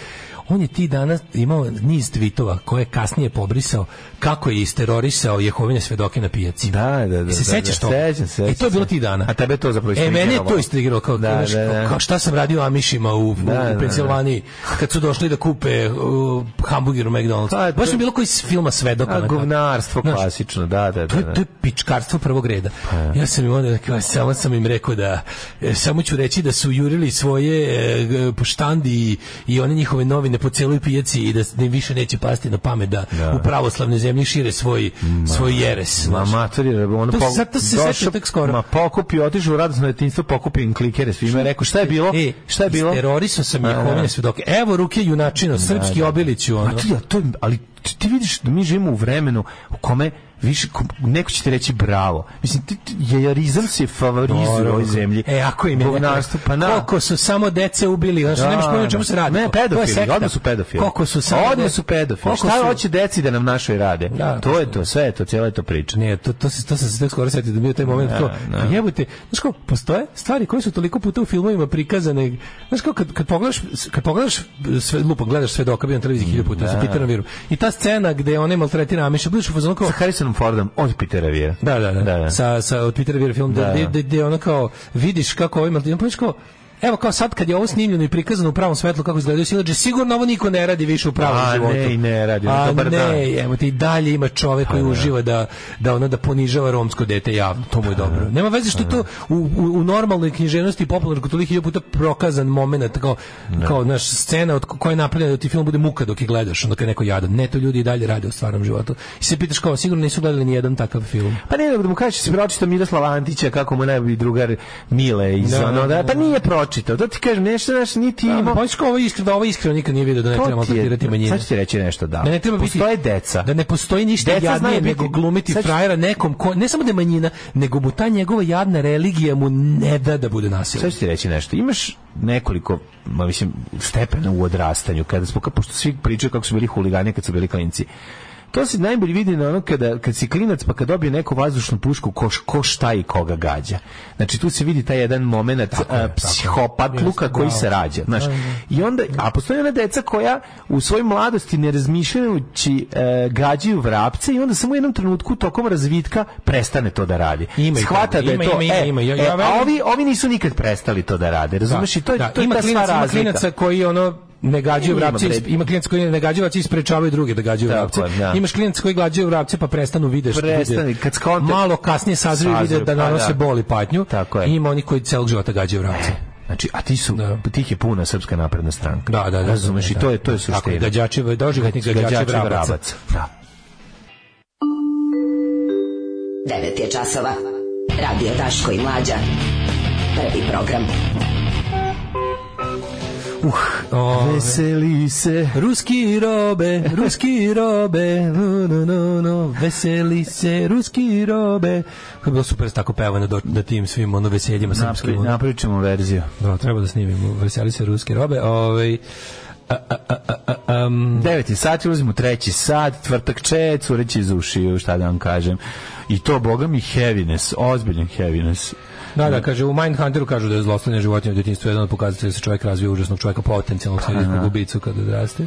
On je ti dana imao niz tvitova koje je kasnije pobrisao kako je isterorisao Jehovine svedoke na pijaci. Da, da, da. Se da, sećaš da, to? Sećam se. E, to je bilo ti dana. A tebe to zapravo E, mene je to istrigiralo. istrigiralo kao, Da, znaš, da, da. kao, kao šta sam radio Amišima u, u, Da, da, u da. Pensilvaniji kad su došli da kupe uh, hamburger u McDonald's. Pa, Baš mi bilo koji iz filma svedoka. A, na- govnarstvo Znaš, klasično, da, da, To je, da. da. to je pičkarstvo prvog reda. Ja sam im onda kao, samo sam im rekao da e, samo ću reći da su jurili svoje e, g- po štandi i, i one njihove novine po celoj pijaci i da, s- da više neće pasti na pamet da, Da. u pravoslavne zemlje šire svoj svoj jeres. Ma mater je ono po- sad to se seća tek skoro. Ma pokupio, otišao u radosno detinjstvo, pokupio im klikere svima je rekao šta je bilo? E, šta je bilo? Terorisao sam Jehovine da. svedoke. Evo ruke junačino, srpski da. obiliću. Ono. Ma to je, ali ti, ti vidiš da mi živimo u vremenu u kome više ko- neko će ti reći bravo. Mislim, ti, ti, jejarizam se favorizuje u ovoj zemlji. E, ako im je neko- Govnarstvo, pa na. Koliko su samo dece ubili, znači Da, nemaš pojma da. čemu se radi. Ne, To- to pedofili, odmah su pedofili. Koliko su samo Odmah de- su pedofili. Šta su- hoće deci da nam našoj rade? Da, to je to, sve je to, cijela je to priča. Ne, to, to, se, to se tek skoro setio da je taj moment Da, kao, da. pa jebote, znaš kao, postoje stvari koje su toliko puta u filmovima prikazane, znaš kao, kad, kad pogledaš, kad pogledaš sve, lupo, gledaš sve doka, bio na televiziji hiljadu puta, sa Peterom Virom, i ta scena gde on maltretira Amiša, budeš u fazonu kao, Sa Harrisonom Fordom od Petera Vira. Da, da, da. Da, da. Sa, sa, od Petera Vira film, Da, da, da. gde, gde ono kao, vidiš kako ovaj Martin, pa kao, Evo kao sad kad je ovo snimljeno i prikazano u pravom svetlu kako izgledaju silađe, sigurno ovo niko ne radi više u pravom A, životu. ne, ne radi, A dobar dan. Pa ne, evo ti dalje ima čovek koji uživa da da ono da ponižava romsko dete javno, to mu je dobro. Nema veze što to u, u, u normalnoj književnosti i popularnoj kulturi hiljadu puta prokazan moment kao kao naš scena od koja je napravljena da ti film bude muka dok je gledaš, onda kad neko jadan. Ne, to ljudi i dalje rade u stvarnom životu. I se pitaš kao sigurno nisu gledali ni jedan takav film. Pa ne, da mu kažeš da si pročitao Miroslava Antića, kako mu najbolji drugar Mile iz Da, ono, da, da, pa nije pročitao. To ti kažem, nešto, nešto, niti Da, imao. pa ovo iskreno, da ovo iskreno nikad nije vidio da ne To treba maltretirati manjine. Sad ću ti reći nešto, da. Da ne treba biti Postoje deca. Da ne postoji ništa Deca jadnije biti- nego glumiti Sad ću- frajera nekom ko ne samo da je manjina, nego mu ta njegova jadna religija mu ne da da bude nasilna. Sad ću ti reći nešto. Imaš nekoliko, ma mislim, stepena u odrastanju, kada smo, pošto svi pričaju kako su bili huligani kad su bili klinci. To se najbolje vidi na ono kada, kad si klinac pa kad dobije neku vazdušnu pušku ko, ko šta i koga gađa. Znači tu se vidi taj jedan moment psihopat luka koji se rađa. Znaš. I onda, a postoje ona deca koja u svojoj mladosti ne razmišljajući e, gađaju vrapce i onda samo u jednom trenutku tokom razvitka prestane to da radi. Ima Shvata toga, da je ima, to, ima, e, ima, ima. Ja- e, ja a ovi, ovi nisu nikad prestali to da rade. Razumeš? I to je, Da, to je ima ta sva klinaca, ima razlika. klinaca koji ono ne gađaju Ima, vrapce, is- ima klinaca koji ne gađaju vrapce i sprečavaju druge da gađaju Tako vrapce. da. Imaš klinaca koji gađaju vrapce pa prestanu videš. Prestani, vide- kad skonte- malo kasnije sazriju vide da pa nanose da. bol i patnju. Tako je. I ima oni koji celog života gađaju vrapce. Znači, a ti su, Da. tih je puna srpska napredna stranka. Da, da, da. Razumeš, i to je, to je Tako suština. gađači, doživotni gađači, Gađači vrabaca. vrabaca. Da. 9 je časova. Radio Daško i Mlađa. Prvi program. Uh, ove. Veseli se. Ruski robe, ruski robe, no, no, no, no, veseli se, ruski robe. To je bilo super da tako peva na, do- na tim svim ono veseljima srpskim. Napravit ćemo verziju. Da, treba da snimimo. Veseli se ruske robe. Ovaj a, a, a, um, Deveti sat, ulazimo treći sat, tvrtak če, cureći iz ušiju, šta da vam kažem. I to, boga mi, heaviness, ozbiljan heaviness. Da, da, kaže, u Mindhunteru kažu da je zlostavljanje životinja u djetinjstvu jedan od pokazatelja da se čovjek razvija užasnog čovjeka, potencijalnog serijskog ubicu kada odraste.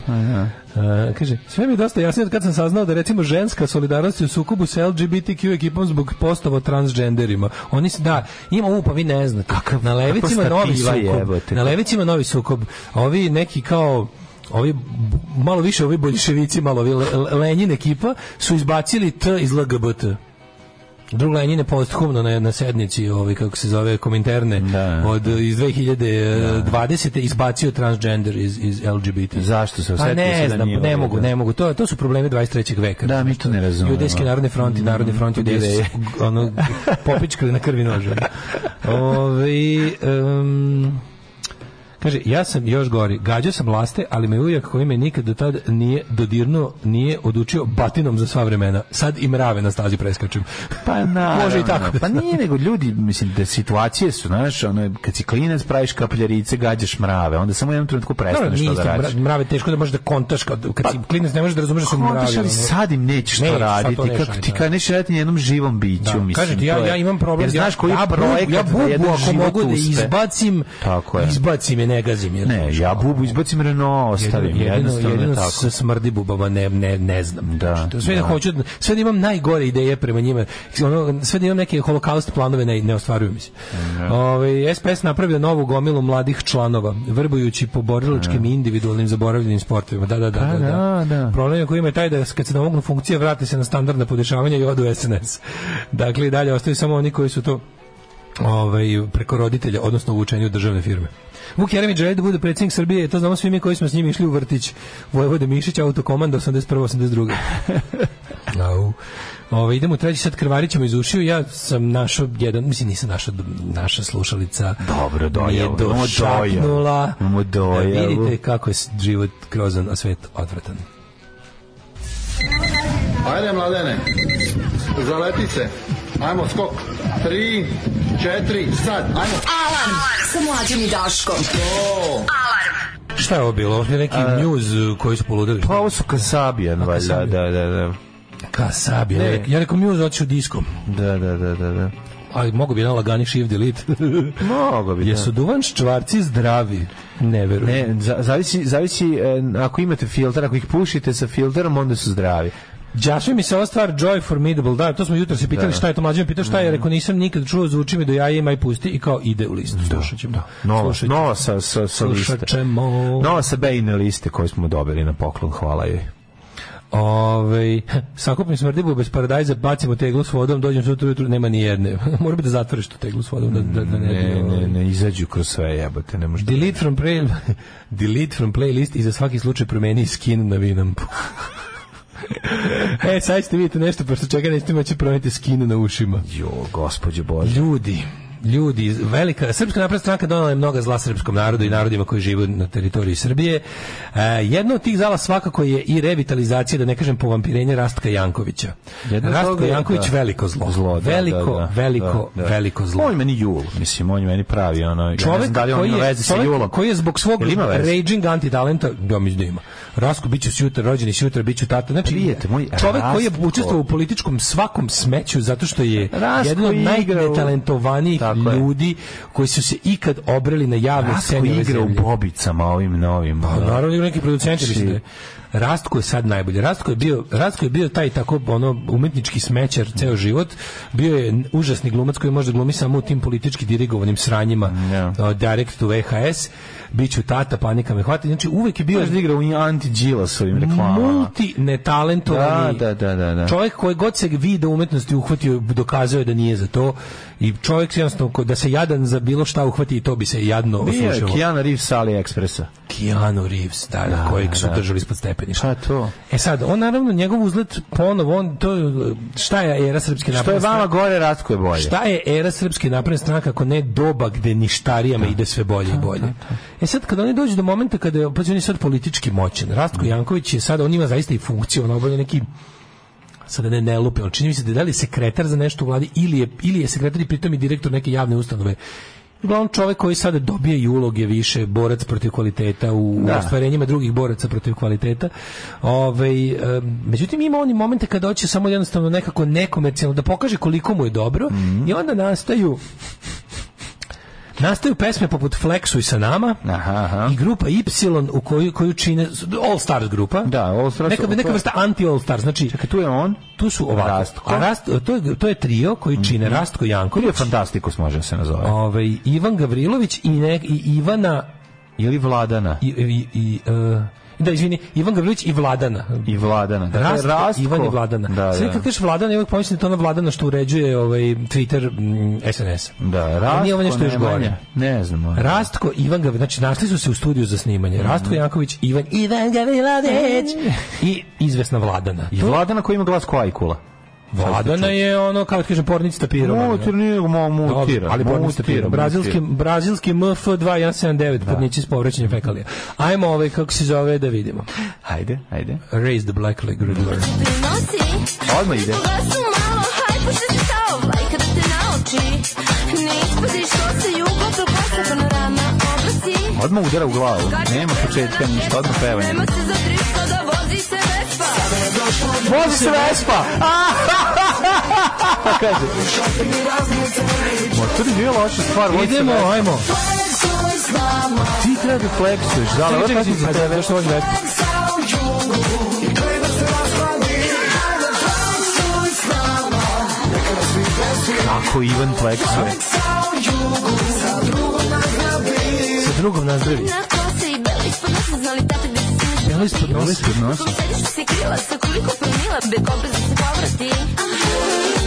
A, kaže, sve mi je dosta jasno od kad sam saznao da recimo ženska solidarnost je u sukobu sa LGBTQ ekipom zbog postova transgenderima. Oni se, da, ima u, pa vi ne znate. na levicima novi sukob. jebote. Na levicima novi sukob. Ovi neki kao ovi malo više ovi boljševici, malo ovi le, le- Lenin ekipa su izbacili T iz LGBT. Drug Lenin je posthumno na, na sednici, ovaj, kako se zove, kominterne, od, iz 2020. izbacio transgender iz, iz LGBT. Zašto se Pa osetio se ne da znam, ne u mogu, redu? ne mogu. To, to su problemi 23. veka. Da, mi to ne razumemo. Judejski narodni front i narodni front Mm, judejski ono, popičkali na krvi nože. Ove, um, Kaže, ja sam još gori, gađao sam laste, ali me ujak koji me nikad do tada nije dodirnuo, nije odučio batinom za sva vremena. Sad i mrave na stazi preskačem. Pa naravno. Može i tako. da Pa nije nego ljudi, mislim da situacije su, znaš, ono kad si klinac praviš kapljarice, gađaš mrave, onda samo u jednom trenutku prestaneš nije to da radiš. mra- mrave teško da možeš da kontaš kad, kad si klinac ne možeš da razumeš da su mravi. Kontaš, ali sad im nećeš to Nećeš, sad raditi. to Kako ti raditi, ka nećeš raditi jednom živom biću, Da. mislim. Kažete, to ja, ja imam problem. Jer znaš koji ja, je projekat ja bubu, ako mogu da izbacim, Tako je. izbacim je, ne gazim. Jer, Ne, ja bubu izbacim Renault, ostavim, jedino, jednostavno jedino je tako. smrdi bubama ne, ne, ne znam. Da, To sve da, da. hoću, sve da imam najgore ideje prema njima, ono, sve da imam neke holokaust planove ne, ne ostvaruju mi se. Ovaj, SPS napravio novu gomilu mladih članova, vrbujući po borilačkim i individualnim zaboravljenim sportovima. Da, da, da. Pa da, da, da. Problem je koji ima je taj da kad se namognu funkcije vrate se na standardna podešavanja i odu SNS. Dakle, dalje ostaju samo oni koji su to ovaj, preko roditelja, odnosno u državne firme. Vuk Jeremić želi da bude predsjednik Srbije, to znamo svi mi koji smo s njim išli u vrtić. Vojvode Mišić, autokomanda 81-82. Au. Ove, idemo u treći sad krvarićemo iz ušiju. Ja sam našao jedan, mislim nisam našao naša slušalica. Dobro, dojavu, Nije imamo došapnula. imamo dojavu. E, Vidite kako je život grozan, a svet odvratan. Ajde, mladene, zaleti se. Ajmo, skok. Tri, četiri, sad, ajmo. Alarm sa mlađom i Daškom. Šta je ovo bilo? Ovo je neki news uh, koji su poludeli. Pa ovo su Kasabijan, valjda, da, da, da. Kasabi. Ne. Ne. Ja rekao news otišao diskom. Da, da, da, da, da. Ali mogu bi jedan lagani shift delete. Mogu bi, da. Jesu duvan ščvarci zdravi? Ne verujem. Ne, za- zavisi, zavisi e, ako imate filter, ako ih pušite sa filterom, onda su zdravi. Đaše mi se ova stvar Joy Formidable, da, to smo jutro se pitali Da. šta je to mlađe, pitao šta je, rekao nisam nikad čuo, zvuči mi do jaja ima i pusti i kao ide u listu, slušat ćemo. Nova, Slušat ćemo. nova sa, sa, sa liste. ćemo. Nova sa Bejne liste koju smo dobili na poklon, hvala joj. Ove, sakupim smrdibu bez paradajza, bacimo teglu s vodom, dođem sutra ujutru, nema ni jedne. Mora bi da zatvoriš tu teglu s vodom, da, da, da ne, Ne, ne, ne, izađu kroz sve jebote, ne možda. Delete from, play, delete from playlist i za svaki slučaj promeni skin na Winampu. e, sad ćete vidjeti nešto, pošto čega nećete moći promeniti skin na ušima. Jo, gospođe Bože. Ljudi, ljudi, velika Srpska napredna stranka donela je mnoga zla srpskom narodu i narodima koji žive na teritoriji Srbije. E, jedno od tih zala svakako je i revitalizacija, da ne kažem povampirenje Rastka Jankovića. Jedno Rastko Janković da. veliko zlo. Zlo, da, veliko, da, da, veliko, da, da. veliko zlo. On je meni jul, mislim, on je meni pravi ono, ja ne znam da li on ima veze sa julom. koji je zbog svog raging antitalenta, ja mislim da ima. Rasko biću sutra, rođeni sutra, biću tata. Znači, Prijatelj moj, čovek koji je Rastko- učestvovao u političkom svakom smeću zato što je Rastko jedan od igra Tako je. ljudi koji su se ikad obreli na javnoj sceni igra u bobicama ovim novim. Pa, naravno neki producenti Znači- da. Rastko je sad najbolji. Rastko je bio Rastko je bio taj tako ono umetnički smećar ceo život. Bio je užasni glumac koji može glumi samo u tim politički dirigovanim sranjima. Ja. uh, direct to VHS. Biću tata, panika me hvata. Znači uvek je bio Znaš da igra u anti-Đilasovim reklamama. multi netalentovani Da, da, da, da, da. čovjek koji god se vide umetnosti uhvatio dokazao je da nije za to i čovjek jednostavno ko- da se jadan za bilo šta uhvati i to bi se jadno Bio je oslušalo. Keanu Reeves sa AliExpressa. Keanu Reeves, da, da, kojeg su da. držali ispod stepeništa. Pa to. E sad, on naravno, njegov uzlet ponovo, on, to, je- šta je era srpske Što je napredne vama gore, Ratko je bolje. Šta je era srpske napredne stranke ako ne doba gde ništarijama ide sve bolje i bolje? E sad, kada oni dođu do momenta kada je, pa on je sad politički moćan, Rastko Janković je sad, on ima zaista i funkciju, on obavlja neki sada ne ne lupe, ali čini mi se da je da li sekretar za nešto u vladi ili je, ili je sekretar i pritom i direktor neke javne ustanove. Uglavnom čovek koji sada dobije i uloge više borac protiv kvaliteta u Da. ostvarenjima drugih boraca protiv kvaliteta. Ovaj em, međutim ima oni momente kada hoće samo jednostavno nekako nekomercijalno da pokaže koliko mu je dobro Mhm. i onda nastaju Nastaju pesme poput Flexu i sa nama Aha, aha. i grupa Y u koju, koju čine All Stars grupa. Da, All Stars- Neka, neka vrsta anti All Stars. Znači, Čekaj, tu je on. tu su ovako. Rastko. A Rast, to, je, to je trio koji čine Rastko Koji je Janković, fantastikus, može se nazove. ovaj, Ivan Gavrilović i, ne, i Ivana Ili Vladana. i, i, i, e, da, izvini, Ivan Gavrilović i Vladana. I Vladana. Dakle, Rastko, Rastko. Ivan i Vladana. Da, Sve da. kad kažeš Vladana, ja uvijek pomislim da to ona Vladana što uređuje ovaj, Twitter mm, SNS. Da, Rastko, nije ovo nešto još gore. Ne znam. Rastko, Ivan Gavrilović, znači našli su se u studiju za snimanje. Rastko Janković, Ivan, Ivan Gavrilović i izvesna Vladana. I Vladana koji ima glas ko Ajkula. Vladana je ono, kao da kažem, pornica tapirova. Mutir, nije mo- mutira. Ali pornica tapirova. Brazilski, brazilski MF2179, putnici s povraćanjem fekalija. Ajmo ovaj, kako se zove, da vidimo. Ajde, ajde. Raise the Black Leg Riddler. Odmah ide. Odmah udara u glavu. Nema početka ništa, odmah pevanje. Vozi se Vespa! Pa kaže. Motor nije loša stvar, Idemo, ajmo. Ti treba da fleksuješ, da, ovo je za tebe. zašto vozi Vespa? Kako Ivan fleksuje. Sa drugom nazdravi. Belo ispod Belo nosa. ispod nosa.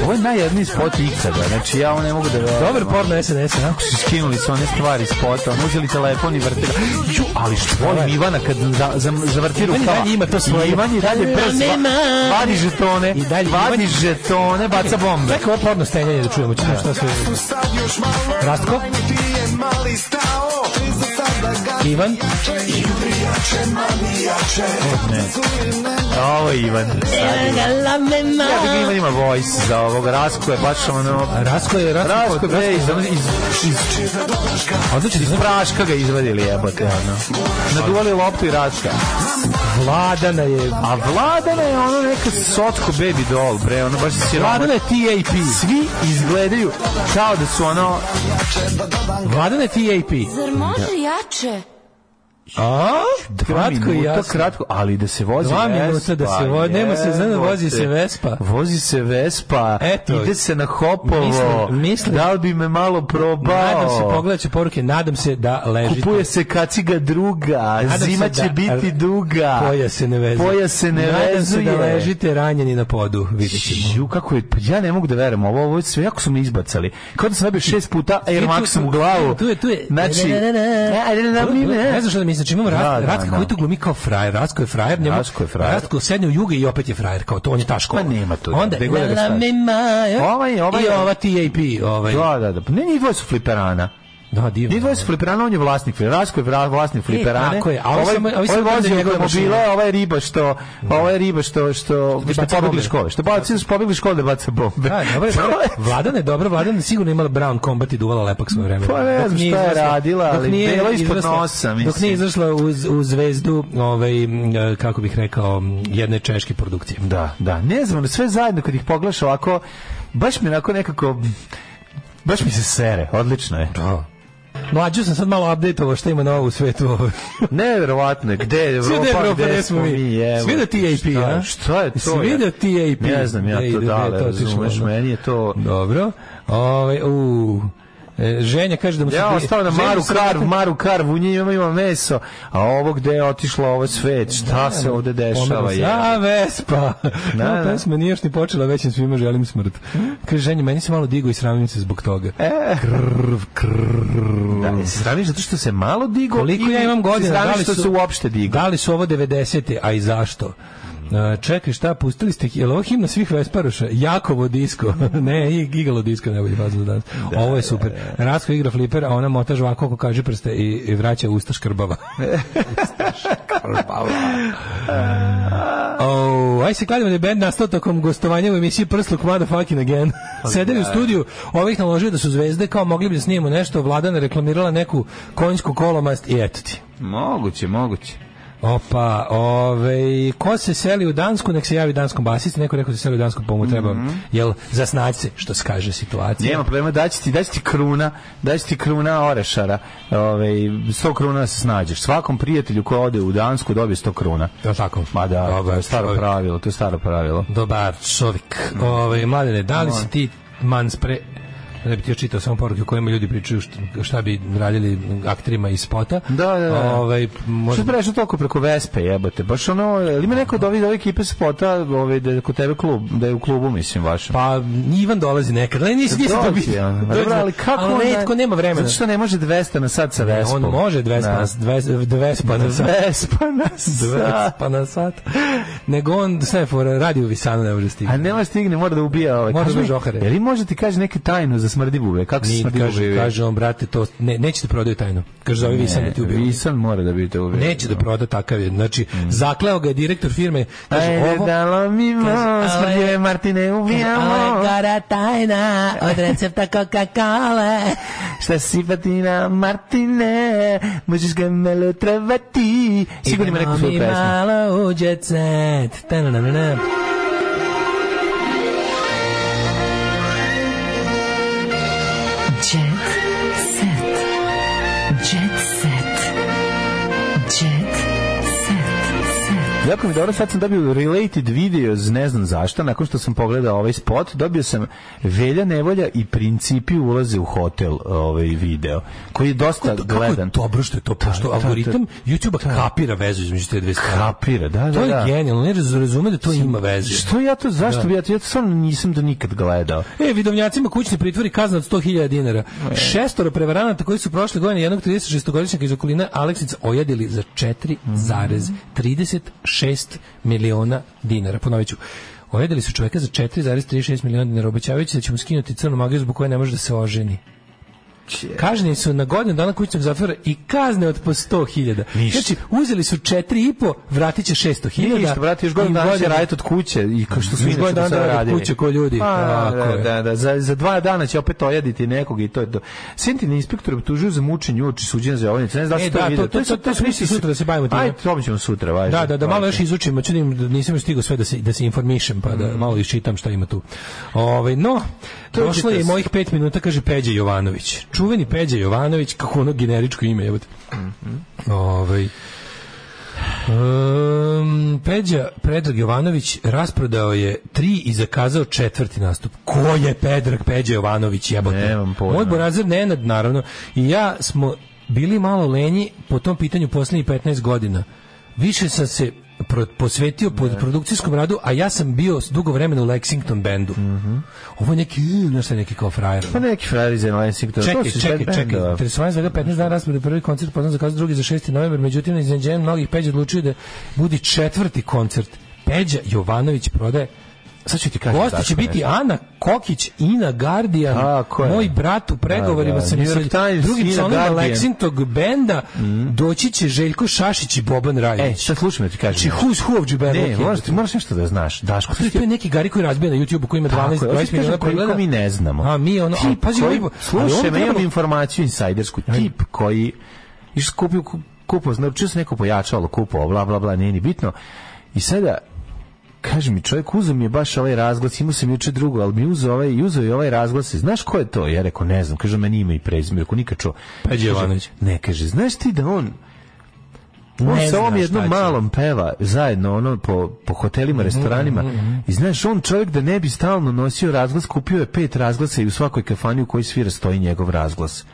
Ovo je najjedniji spot ikada, znači ja ovo ne mogu da verujem. Dobar porno SNS, a? su skinuli su one stvari spota, ono uzeli telefon i vrtili. Ju, ali što volim Ivana kad za, za, zavrti Ivan i rukava. dalje ima to svoje. Ivan je dalje brz, vadi žetone, I dalje vadi Ivan- žetone, baca bombe. Čekaj, ovo porno stenjanje da čujemo. Čekaj, šta sve... Rastko? Ivan? Ovo je Ivan. Ja bih Ivan ima voice za ovog, Rasko je baš ono... Rasko je... Rasko, Rasko je iz, iz, iz, Odlično, iz praška ga izvadili jebote, ono. Naduvali loptu i Raska. Vladana je... A Vladana je ono neka sotko baby doll, bre, ono baš si Vladana je TAP. Svi izgledaju kao da su ono... Vladana je TAP. Zar može jače? A? Dva Kratko i minuta, jasno. kratko, ali da se vozi Dva Vespa. minuta da se vozi, nema se, znam da vozi se Vespa. Vozi se Vespa, Eto. ide se na Hopovo, Mislim- mislim- da li bi me malo probao? Nadam se, pogledat ću poruke, nadam se da ležite. Kupuje se kaciga druga, Nadam zima će da- biti duga. Pojas se ne vezuje. Pojas se ne Nadam vezuje. se da ležite ranjeni na podu, vidjet ćemo. Ju, kako je, pa ja ne mogu da verujem, ovo, ovo sve jako su me izbacali. Kao da sam dobio šest puta Air Maxom u glavu. Tu je, tu je. Znači, Ne, ne, ne, ne. ne, ne, ne, ne, ne. Ne znam šta da mislim, znači imamo Da, Rat, da, Ratka da. koji tu glumi kao frajer, Ratko je frajer, njemu, Ratko je frajer. Ratko sedne u juge i opet je frajer, kao to, on je ta škola. Pa nema tu, Onda, da me, ma, Ovaj- ovaj- i ova TAP, ovaj. Da, da, da. Pa ne, njih dvoje su fliperana. Da, divno. Dvoje su fliperana, on je vlasnik fliperana. Rasko je vlasnik fliperane. tako je, a ovaj, ovi ovaj samo vozi njegove mašine. ovaj je riba što, ovaj je riba što, što, što pobegli bombe. škole. Što baci, što pobegli škole da baca bombe. Da, dobro, dobro. je- Vladana je dobra, Vladana je sigurno imala Brown Combat i duvala lepak svoje vreme. Pa ne Dok znam nije šta je radila, dok ali nije bilo ispod nosa, Dok mislim. nije izašla uz, u zvezdu, ovaj, e, kako bih rekao, jedne češke produkcije. Da, da. Ne znam, sve zajedno kad ih pogledaš ovako, baš mi onako nekako, baš mi se sere, odlično je. Mlađu sam sad malo update-ovo šta ima novo u svetu. Neverovatno gde je Svi da Evropa, Evropa, gde gde smo mi? Svi da TAP, a? Šta je to? Svi da TAP. Ne znam ja Gde to ide, da, gde je to razumeš, meni je to... Dobro. Ovaj u Ženja kaže da mu se... Ja ostao na Maru Karv, Maru Karv, u njima ima meso, a ovo gde je otišlo ovo svet, šta se ovde dešava? Je? A, Vespa. Da, Da, da. pesma nije još ni počela, već im svima želim smrt. Kaže, ženja, meni se malo digo i sramim se zbog toga. E. Krv, krv. Da, se sramiš zato što se malo digo Koliko ja imam godina, da li su, se uopšte digo? Da li su ovo 90. a i zašto? E, čekaj, šta, pustili ste, je li ovo himna svih Vesparoša? Jakovo disko. ne, igalo disko, ne bolje fazno danas. ovo je super. Rasko igra fliper, a ona mota žvako oko kaže prste i, i vraća usta škrbava. Oh, aj se kladimo da je band nastao tokom gostovanja u emisiji Prsluk Motherfucking Again. Sedeli u studiju, ovih naložio da su zvezde, kao mogli bi da snimimo nešto, Vladana reklamirala neku konjsku kolomast i eto ti. Moguće, moguće. Opa, ove, ko se seli u Dansku, nek se javi danskom basici, neko rekao da se seli u Dansku, pa mu treba, jel, zasnaći se, što se kaže situacija. Nema problema, daći ti, daći ti kruna, daći ti kruna orešara, ovaj 100 kruna da se snađeš. Svakom prijatelju ko ode u Dansku dobije 100 kruna. Li tako? Ma da, Dobar to je staro čovjek. pravilo, to je staro pravilo. Dobar čovjek. Ove, mladene, da li si ti man Da bi ti još čitao samo poruke u kojima ljudi pričaju šta, šta bi radili akterima iz spota. Da, da, da. Ovaj, Što možda, je prešlo toliko preko Vespe, jebote? Baš ono, ili ima neko od ovih, ove ekipe spota, ovaj, da je kod tebe klub, da je u klubu, mislim, vašem? pa Ivan dolazi nekad, ali nisi nisi ono. Ma dobro, ali kako ali on netko ne- nema vremena. Zato što ne može 200 na sat sa Vespom. On može 200 Da. na, 200 200 na sat. Vespa na sat. 200 pa na sat. Nego on sve radi u Visanu ne može stigati. A nema stigne, mora da ubija ovaj. Mora Kaži da žohare. Jel može ti kaže neke tajnu za smrdi bube? Kako se smrdi kaže, bube? kaže on, brate, to ne, neće da prodaju tajno. Kaže, zove Visan da ti ubije. Visan mora da bi te ubio. Neće da proda takav je. Znači, zakleo ga je direktor firme. Kaže, Ajde, ovo, dalo mi mo, Kaže, smrđe Martine, ubijamo. gara tajna od recepta Coca-Cola. Šta si patina Martine, možeš ga malo trebati. Sigurno ima neku svoju Idemo mi pesmu. malo u jet set. Ta-na-na-na-na. Jet Jako mi dobro, sad sam dobio related videos, ne znam zašto, nakon što sam pogledao ovaj spot, dobio sam Velja Nevolja i principi ulaze u hotel ovaj video, koji je dosta Kako gledan. je dobro što je to, pošto da, algoritam YouTube-a kapira vezu između te dve strane. Kapira, da, da, To je da. genijalno, ne raz- razume da to ima veze. Što ja to, zašto bi ja to, ja to stvarno nisam do nikad gledao. E, vidovnjacima kućni pritvori kazna od 100.000 dinara. Šestoro prevaranata koji su prošle godine jednog 36-godišnjaka iz okoline Aleksic ojadili za 4,36 miliona dinara. Ponovit ću. Su čoveka za 4,36 miliona dinara, obećavajući da će mu skinuti crnu magiju zbog koje ne može da se oženi. Kažnjeni su na godinu dana kućnog zatvora i kazne od po 100.000. Ništa. Znači, uzeli su 4,5, vratit će 600.000. Ništa, brate, još godinu dana će raditi od kuće i kao što su Još godinu dana rade od kuće ko ljudi. Pa, da, da, da, za, za dva dana će opet ojaditi nekog i to je to. Sintini inspektor optužio za mučenje uoči suđenja za ovnice. Ne znam da E, li ste da, to to- to- to- to smo mislili sutra da se bavimo time. Ajde, to ćemo sutra, važno. Da, da, da malo još izučim, čudim da nisam još stigao sve da se da se informišem, pa da malo iščitam šta ima tu. Ovaj no, To je došlo je mojih pet minuta, kaže Peđa Jovanović. Čuveni Peđa Jovanović, kako ono generičko ime, jebote. Ovaj Um, Peđa Predrag Jovanović rasprodao je tri i zakazao četvrti nastup. Ko je Predrag Peđa Jovanović jebote? Nemam pojma. Moj Borazer Nenad, naravno. I ja smo bili malo lenji po tom pitanju poslednjih 15 godina. Više sam se pro- posvetio pod produkcijskom radu, a ja sam bio dugo vremena u Lexington bandu. Ovo je neki, je neki kao frajer. Pa neki frajer iz Lensingtona. Čekaj, čekaj, čekaj. bendova. Interesovanje za 15 dana rasprede prvi koncert, potom za drugi za 6. novembar, međutim na iznenađenje mnogih Peđa odlučio da budi četvrti koncert. Peđa Jovanović prodaje Sad ću ti kažem. Gosti će biti nešto. Ana Kokić, Ina Guardian, Tako je. moj brat u pregovorima Da, da. sa New York Times, drugim. Mhm. Lexington benda, doći će Željko Šašić i Boban E, Rajović. sad slušaj me ti kažem. Znači, who's who of Džiberluk Ne, moraš, ti moraš nešto da znaš. Daško, To je, je neki Gari koji razbija na YouTube-u koji ima 12 Tako je, 20 hoću ti miliona pregleda. mi ne znamo. A mi ono, Tip pazi, koji, slušaj, me, imam informaciju insajdersku. Tip koji iš skupio ku- kupo, naručio se neko pojačalo, kupo, bla, bla, bla, nije ni bitno. I sada, kaže mi čovjek, uzeo mi je baš ovaj razglas, imao sam juče drugo, ali mi uzeo ovaj, i uzeo je ovaj razglas. Znaš ko je to? Ja rekao, ne znam, kaže, meni ima i prezime, rekao, nikad čuo. Peđa Kaže, Jovanović. Ne, kaže, znaš ti da on On Ne sa ovom jednom malom peva zajedno ono po, po hotelima, restoranima i znaš, on čovjek da ne bi stalno nosio razglas, kupio je pet razglasa i u svakoj kafani u kojoj svira stoji njegov razglas.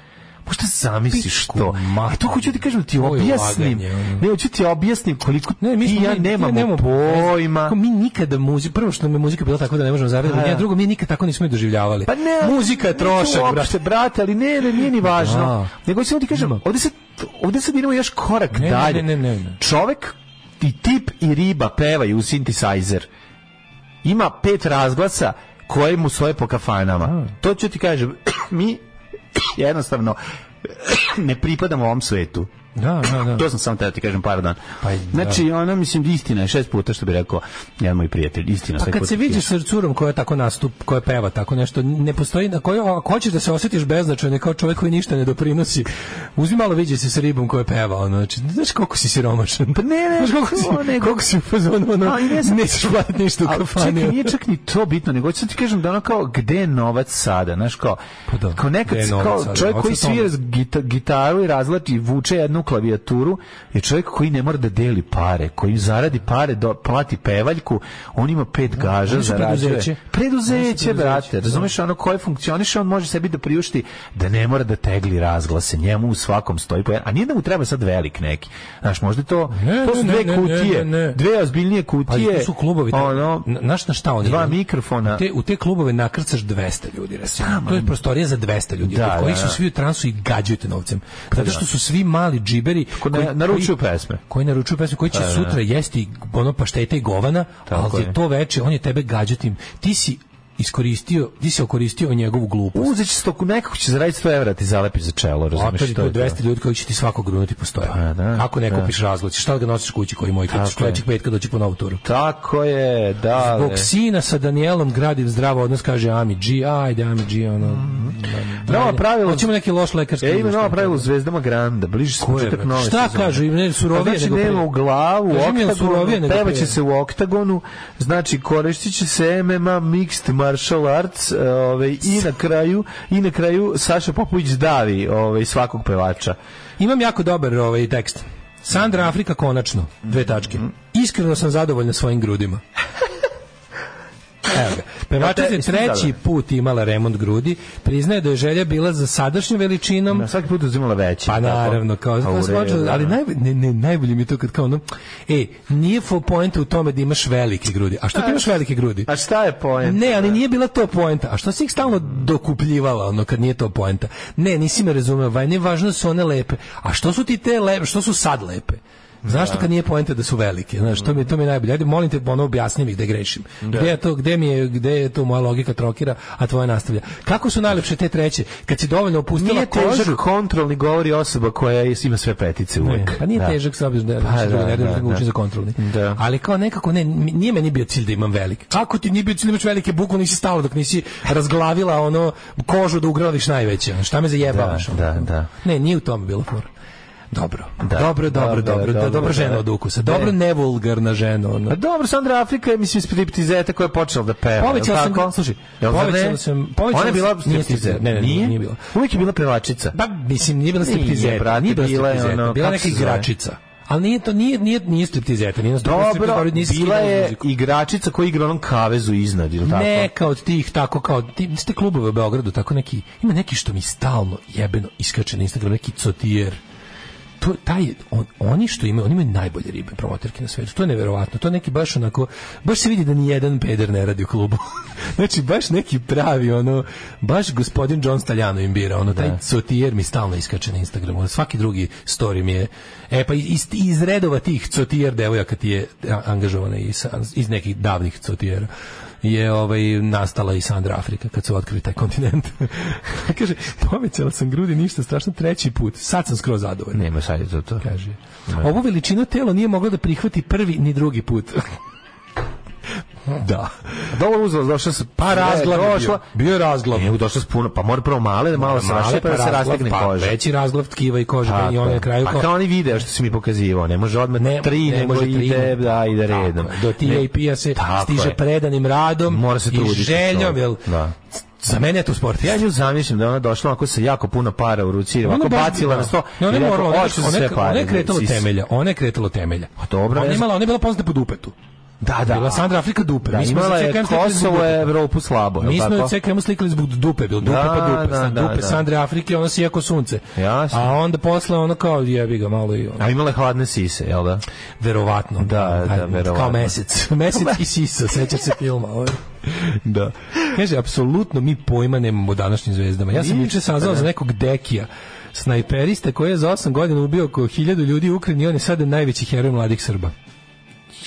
Možda zamisliš Pičku to. materinu. E to hoću ti kažem, ti To je objasnim. Ne, hoću ti objasnim koliko Ne, mi ti ja nemamo ne, nemamo pojma. Mi nikada muziku, prvo što nam je muzika bila tako da ne možemo zaraditi, A, a ja. drugo mi nikad tako nismo je doživljavali. Pa ne, muzika je trošak, brate. brate, ali ne, ne, nije ni važno. Da. Nego samo ti kažem, ovde sad, ovde sad idemo još korak Ne, ne, dalje. ne, ne, ne. Čovek i tip i riba pevaju u synthesizer. Ima pet razglasa koje mu stoje po kafanama. To ću ti kažem, mi jednostavno ne pripadamo ovom svetu. Da, da, da. To sam samo teo ti kažem par dan. Pa, da. znači, ono, mislim, istina je šest puta, što bi rekao jedan moj prijatelj. Istina. Pa kad se je vidiš sa curom koja tako nastup, koja peva tako nešto, ne postoji na koju ako hoćeš da se osjetiš beznačajno kao čovjek koji ništa ne doprinosi. Uzmi malo viđe se sa ribom koja peva, ono, znači, znaš koliko si siromašan. Pa ne, ne, znaš koliko si, nego- koliko si u fazonu, ono, Ali ne nećeš platiti ništa u kafani. čekaj, nije čak ni to bitno, nego hoću sad ti kažem da ono kao, gde je novac sada, znaš kao, Pa da, kao nekad, kao čovjek koji svira s gita- gitaru i razlači, vuče jednu klavijaturu, je čovjek koji ne mora da deli pare, koji zaradi pare, do, plati pevaljku, on ima pet gaža, zarađuje. preduzeće. Brate, da. razumeš ono koje funkcioniše, on može sebi da priušti da ne mora da tegli razglase, njemu u svakom stoji po a nije da mu treba sad velik neki, znaš, možda to, Ne, to su dve ne, kutije, ne, ne. dve ozbiljnije Pa kutije, to su klubovi. da- ono, na- Znaš na šta oni dva mikrofona. U te, u te klubove nakrcaš 200 ljudi, recimo. to je prostorija za 200 ljudi, Da, od kojih da, su da. svi u transu i gađaju te novcem. Zato što su svi mali džiberi Ko ne- koji- naručuju pesme. Koji naručuju pesme, koji će Da, da, sutra jesti ono pašteta i govana, Tako ali je to veče, on je tebe gađatim. Ti si iskoristio, ti si okoristio njegovu glupost. Uzet će sto, nekako će zaraditi 100 evra da ti zalepi za čelo, razumeš? Opet je to to je to. 200 ljudi koji će ti svako grunuti po stoje. Pa da, Ako ne da. kupiš razglas, šta ga nosiš kući koji moj, ćeš sledećeg petka doći po novu turu. Tako je, da. Zbog sina sa Danielom gradim zdrav odnos, kaže Ami G, ajde Ami G, ono. Nova Ajde. pravilo- Hoćemo neki loš lekarski. E, ima nova pravilo u Zvezdama Granda, bliži se početak nove Šta kažu, ne, surovije Pa znači, nego nema u glavu, u surovije oktagonu, pevaće se u oktagonu, znači koristit će se MMA Mixed Martial Arts e, ovaj, i na kraju i na kraju Saša Popović davi ovaj, svakog pevača. Imam jako dobar ovaj tekst. Sandra Afrika konačno, dve tačke. Iskreno sam zadovoljna svojim grudima. Evo ga. Pevačica je treći put imala remont grudi, priznaje da je želja bila za sadašnjom veličinom, Na svaki put uzimala veći. Pa naravno, kao, kao počeo- ali da. naj, ne, ne, najbolje mi je to kad kao ono, e, nije fo poenta u tome da imaš velike grudi. A što ti imaš velike grudi? A šta je poent? Ne, ali nije bila to poenta. A što si ih stalno dokupljivala, ono, kad nije to poenta? Ne, nisi me razumeo, vaj, nije važno da su one lepe. A što su ti te lepe, što su sad lepe? Znaš što kad nije poenta da su velike? Znaš, to mi, to mi je najbolje. Ajde, molim te, ono, objasni mi gde grešim. Gde je to, gde mi je, gde je to moja logika trokira, a tvoja nastavlja. Kako su najlepše te treće? Kad si dovoljno opustila Nije kožu, težak kontrolni govori osoba koja je- ima sve petice uvek. Ne, pa nije Da. težak s obzirom da, Pa da, da, da, da, da, da. za kontrolni. Da. Ali kao nekako ne, nije meni bio cilj da imam velike. Kako ti nije bio cilj da imaš velike bukvalno nisi stala dok nisi razglavila ono kožu da ugradiš najveće. Šta me zajebavaš? ono? Da, da. Ne, nije u tome bilo fora. Dobro. Da. Dobro, dobro, Dobro, dobro, da, dobro, dobra žena da. od ukusa. Dobro, Ne. nevulgarna žena. Ono. A dobro, Sandra Afrika je, mislim, striptizeta koja je počela da peva. Povećala sam, tako? slušaj, povećala sam, povećala Ona je bila striptizer. Ne, ne, nije, nije bila. Uvijek je bila pevačica. Pa, mislim, nije bila striptizeta, nije bila striptizeta, bila neka igračica. Ali nije to, nije, nije, nije striptizeta, nije Dobro, bila je igračica koja igra onom kavezu iznad, ili tako? Neka od tih tako kao ti ste klubove u Beogradu tako neki ima neki što mi stalno jebeno iskače na Instagram neki cotijer to taj on, oni što imaju oni imaju najbolje ribe promoterke na svetu. To je neverovatno. To je neki baš onako baš se vidi da ni jedan peder ne radi u klubu. Znači baš neki pravi ono baš gospodin John Staljano im bira ono taj cotijer mi stalno iskače na Instagramu. Svaki drugi story mi je e pa iz, iz redova tih cotijer devojaka ti je angažovana iz, iz nekih davnih cotijera je ovaj nastala i Sandra Afrika kad su otkrili taj kontinent. Kaže, povećala sam grudi ništa strašno treći put. Sad sam skroz zadovoljan. Nema sad je to. Kaže. Ovu veličinu telo nije moglo da prihvati prvi ni drugi put. da. Dobro uzela, došla se, Pa razglav je bio. Bio je razglav. Ne, došla se puno, pa mora prvo male, da malo se Male, rašepa, da se rastegne pa koža. Veći razglav tkiva i kože Tako i on je je. na kraju Pa kao- oni video što si mi pokazivao, ne može odmah Ne, tri, ne može tri, ide, da, ide redom. Do TAP-a se stiže je. predanim radom Mora se i željom, jel, Da. Za mene je to sport. Ja nju zamišljam da ona došla ako sa jako puno para u ruci, Ona baš- bacila da. na sto. Ne, ona je morala, ona, "Hoću ona, sve je- kretalo sis." temelja, ona je kretalo temelja. A dobro, Ona je imala, ona je bila poznata po dupetu. Da, da. Bila Sandra Afrika dupe. Da, Mi smo imala je Kosovo, dupeta. Evropu slabo. je Mi smo je CKM slikali zbog dupe, dupe Da, pa dupe, da, da, dupe da. Sandre Afrike, ona sija ko sunce. Jasno. A onda posle ono kao jebi ga malo i ono. A imala je hladne sise, jel da? Verovatno. Da, da, verovatno. Kao mesec. mesec i sisa, sećaš se filma. Ovaj. Da. Kaže, apsolutno mi pojma nemamo o današnjim zvezdama. Ja sam juče saznao da. za nekog dekija, snajperista koji je za 8 godina ubio oko 1000 ljudi u Ukrajini i on je sada najveći heroj mladih Srba.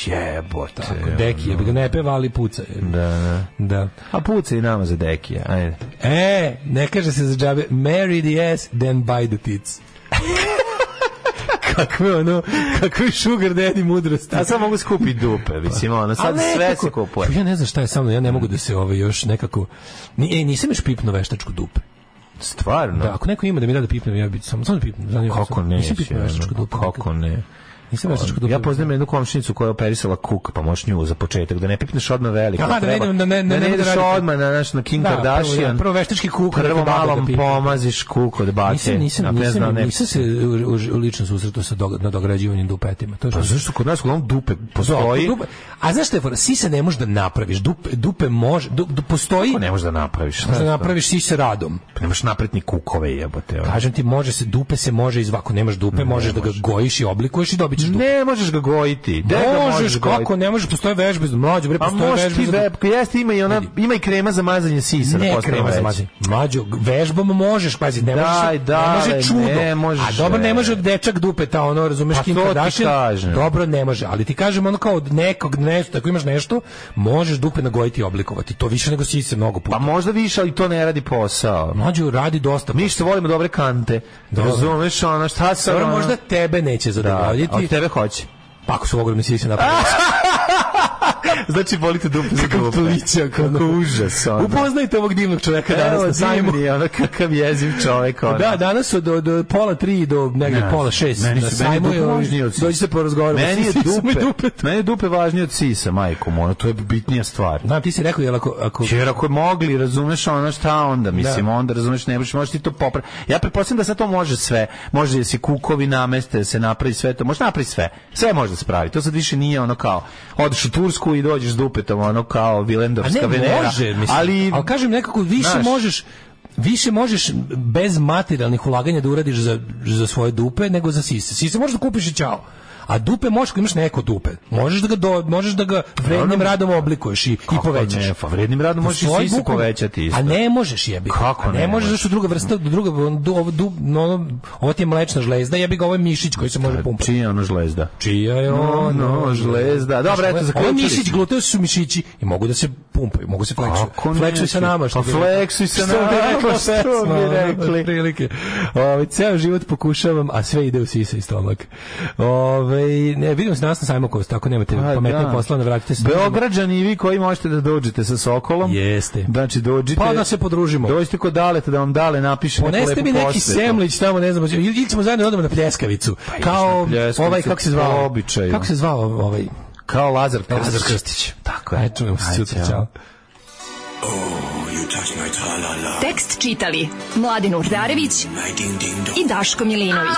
Jebote. Tako, Deki, je bi ga ne peva, ali puca. je. Da, da. Da. A puca i nama za dekija, ajde. E, ne kaže se za džabe, marry the ass, then buy the tits. kakve ono, kakve sugar daddy mudrosti. A sad mogu skupiti dupe, mislim, ono, sad Ali sve se kupuje. Ja ne znam šta je sa mnom, ja ne mogu da se ovaj još nekako... Ni, e, nisam još pipnuo veštačku dupe. Stvarno? Da, ako neko ima da mi da da pipnem, ja bi samo samo da pipnem. Kako samo. ne? Nisam pipnuo veštačku dupe. Kako ne? Nisam veštačku dupe. Ja poznajem jednu komšinicu koja je operisala kuk, pa možeš nju za početak, da ne pipneš odmah veliko. Aha, da ne treba. da ne- ne- da ne ne ideš da radite. odmah na, naš, na Kim Da, prvo, Kardashian. ja, prvo veštački kuk, Prvo neka baba malo da pomaziš kuk od bake. Nisam, nisam, ne nisam, ne- nisam se lično susretao sa dog, na dograđivanjem dupetima. To je Pa što- zašto kod nas uglavnom dupe postoji? Da, dupe- a znaš šta je? Sise ne možeš da napraviš. Dupe, dupe može, du, du, postoji... Kako ne možeš da napraviš? Možeš da napraviš sise radom. Pa ne možeš napraviti ni kukove jebote. Kažem ti, može se, dupe se može izvako, nemaš dupe, možeš da ga gojiš i oblikuješ i dobit dupe. Ne možeš ga gojiti. Ga možeš, gojiti? kako, ne možeš, postoje vežbe, mlađo, bre, A postoje vežbe. za- jeste ima i ona, ima i krema za mazanje sisa. da Ne krema za mazanje. Mlađo, vežbom možeš, pazi, ne možeš, daj, ne može čudo. ne možeš, a dobro, ne e. može od dečak dupeta, ono, razumeš, Pa Kim Kardashian. Dobro, ne može, ali ti kažem ono kao od nekog nešto, ako imaš nešto, možeš dupe nagojiti i oblikovati. To više nego sise mnogo puta. Pa možda više, ali to ne radi posao. Mlađo radi dosta. Mi što volimo dobre kante. Razumeš, ono, šta ono- možda tebe neće Da, zadovoljiti. Tebe hoće. Pa ako su ogromne sise napravili. Znači, volite dupe za Kako dupe. plića, Kako užas, ono. Upoznajte ovog divnog čoveka danas Evo, na sajmu. divni, ono, kakav jeziv čovek, ono. Da, danas od, od, od pola tri do negdje Ne, pola šest. meni na su- meni je dupe je, važnije od sisa. dođi se porazgovaramo. Meni je dupe, dupetom. meni je dupe važnije od sisa, majkom, ono, to je bitnija stvar. Znam, ti si rekao, jel ako... ako Jer ako mogli, razumeš ono šta onda, mislim, Da. onda razumeš, ne možeš, možeš ti to popraviti. Ja pretpostavljam da sad to može sve. Može da se kukovi nameste, da se napravi sve to, može napravi sve. Sve može da se pravi. To sad više nije ono kao, odeš u Tursku i dođeš s dupetom, ono kao A Vilendorska ne, Venera. može, mislim. ali, ali kažem nekako više Znaš. možeš više možeš bez materijalnih ulaganja da uradiš za, za svoje dupe nego za sise. Sise možeš da kupiš i ćao. A dupe možeš imaš neko dupe. Možeš da ga do, možeš da ga vrednim radom oblikuješ i, i povećaš. ne, pa vrednim radom možeš i sise povećati isto. A ne možeš jebi. Kako ne ne možeš zašto druga vrsta druga ovo, du, no, ovo ti je mlečna žlezda, jebi ga ovo je mišić koji se može pumpati. Čija je ono žlezda? Čija je ono žlezda. Dobro, eto, Ovo zaključili mišić, smo. gluteus su mišići i mogu da se pumpaju, mogu se fleksuju. Fleksuju sa nama. Pa bi rekli. fleksuj sa nama, što bi ono, rekli. otprilike. Ovaj, ceo život pokušavam, a sve ide u sisa i stomak. Ovaj, ne, vidimo se danas na sajmu Kost, ako nemate Pa pametnije da. posla, vratite se. Beograđani i vi koji možete da dođete sa Sokolom. Jeste. Znači dođite. Pa da se podružimo. Dođite kod Daleta da vam Dale napiše neku Poneste mi neki posvetu. semlić tamo, ne znam, ili ili ćemo zajedno da odemo na pljeskavicu. kao na pljeskavicu, ovaj, kako se zvao? po običaju. Kako se zvao ovaj? Kao Lazar Krstić. Lazar Krstić. Tako je. Ajde, čujemo se Ajde, sutra, ćao. čao. Tekst čitali Mladin Urdarević i Daško Milinović.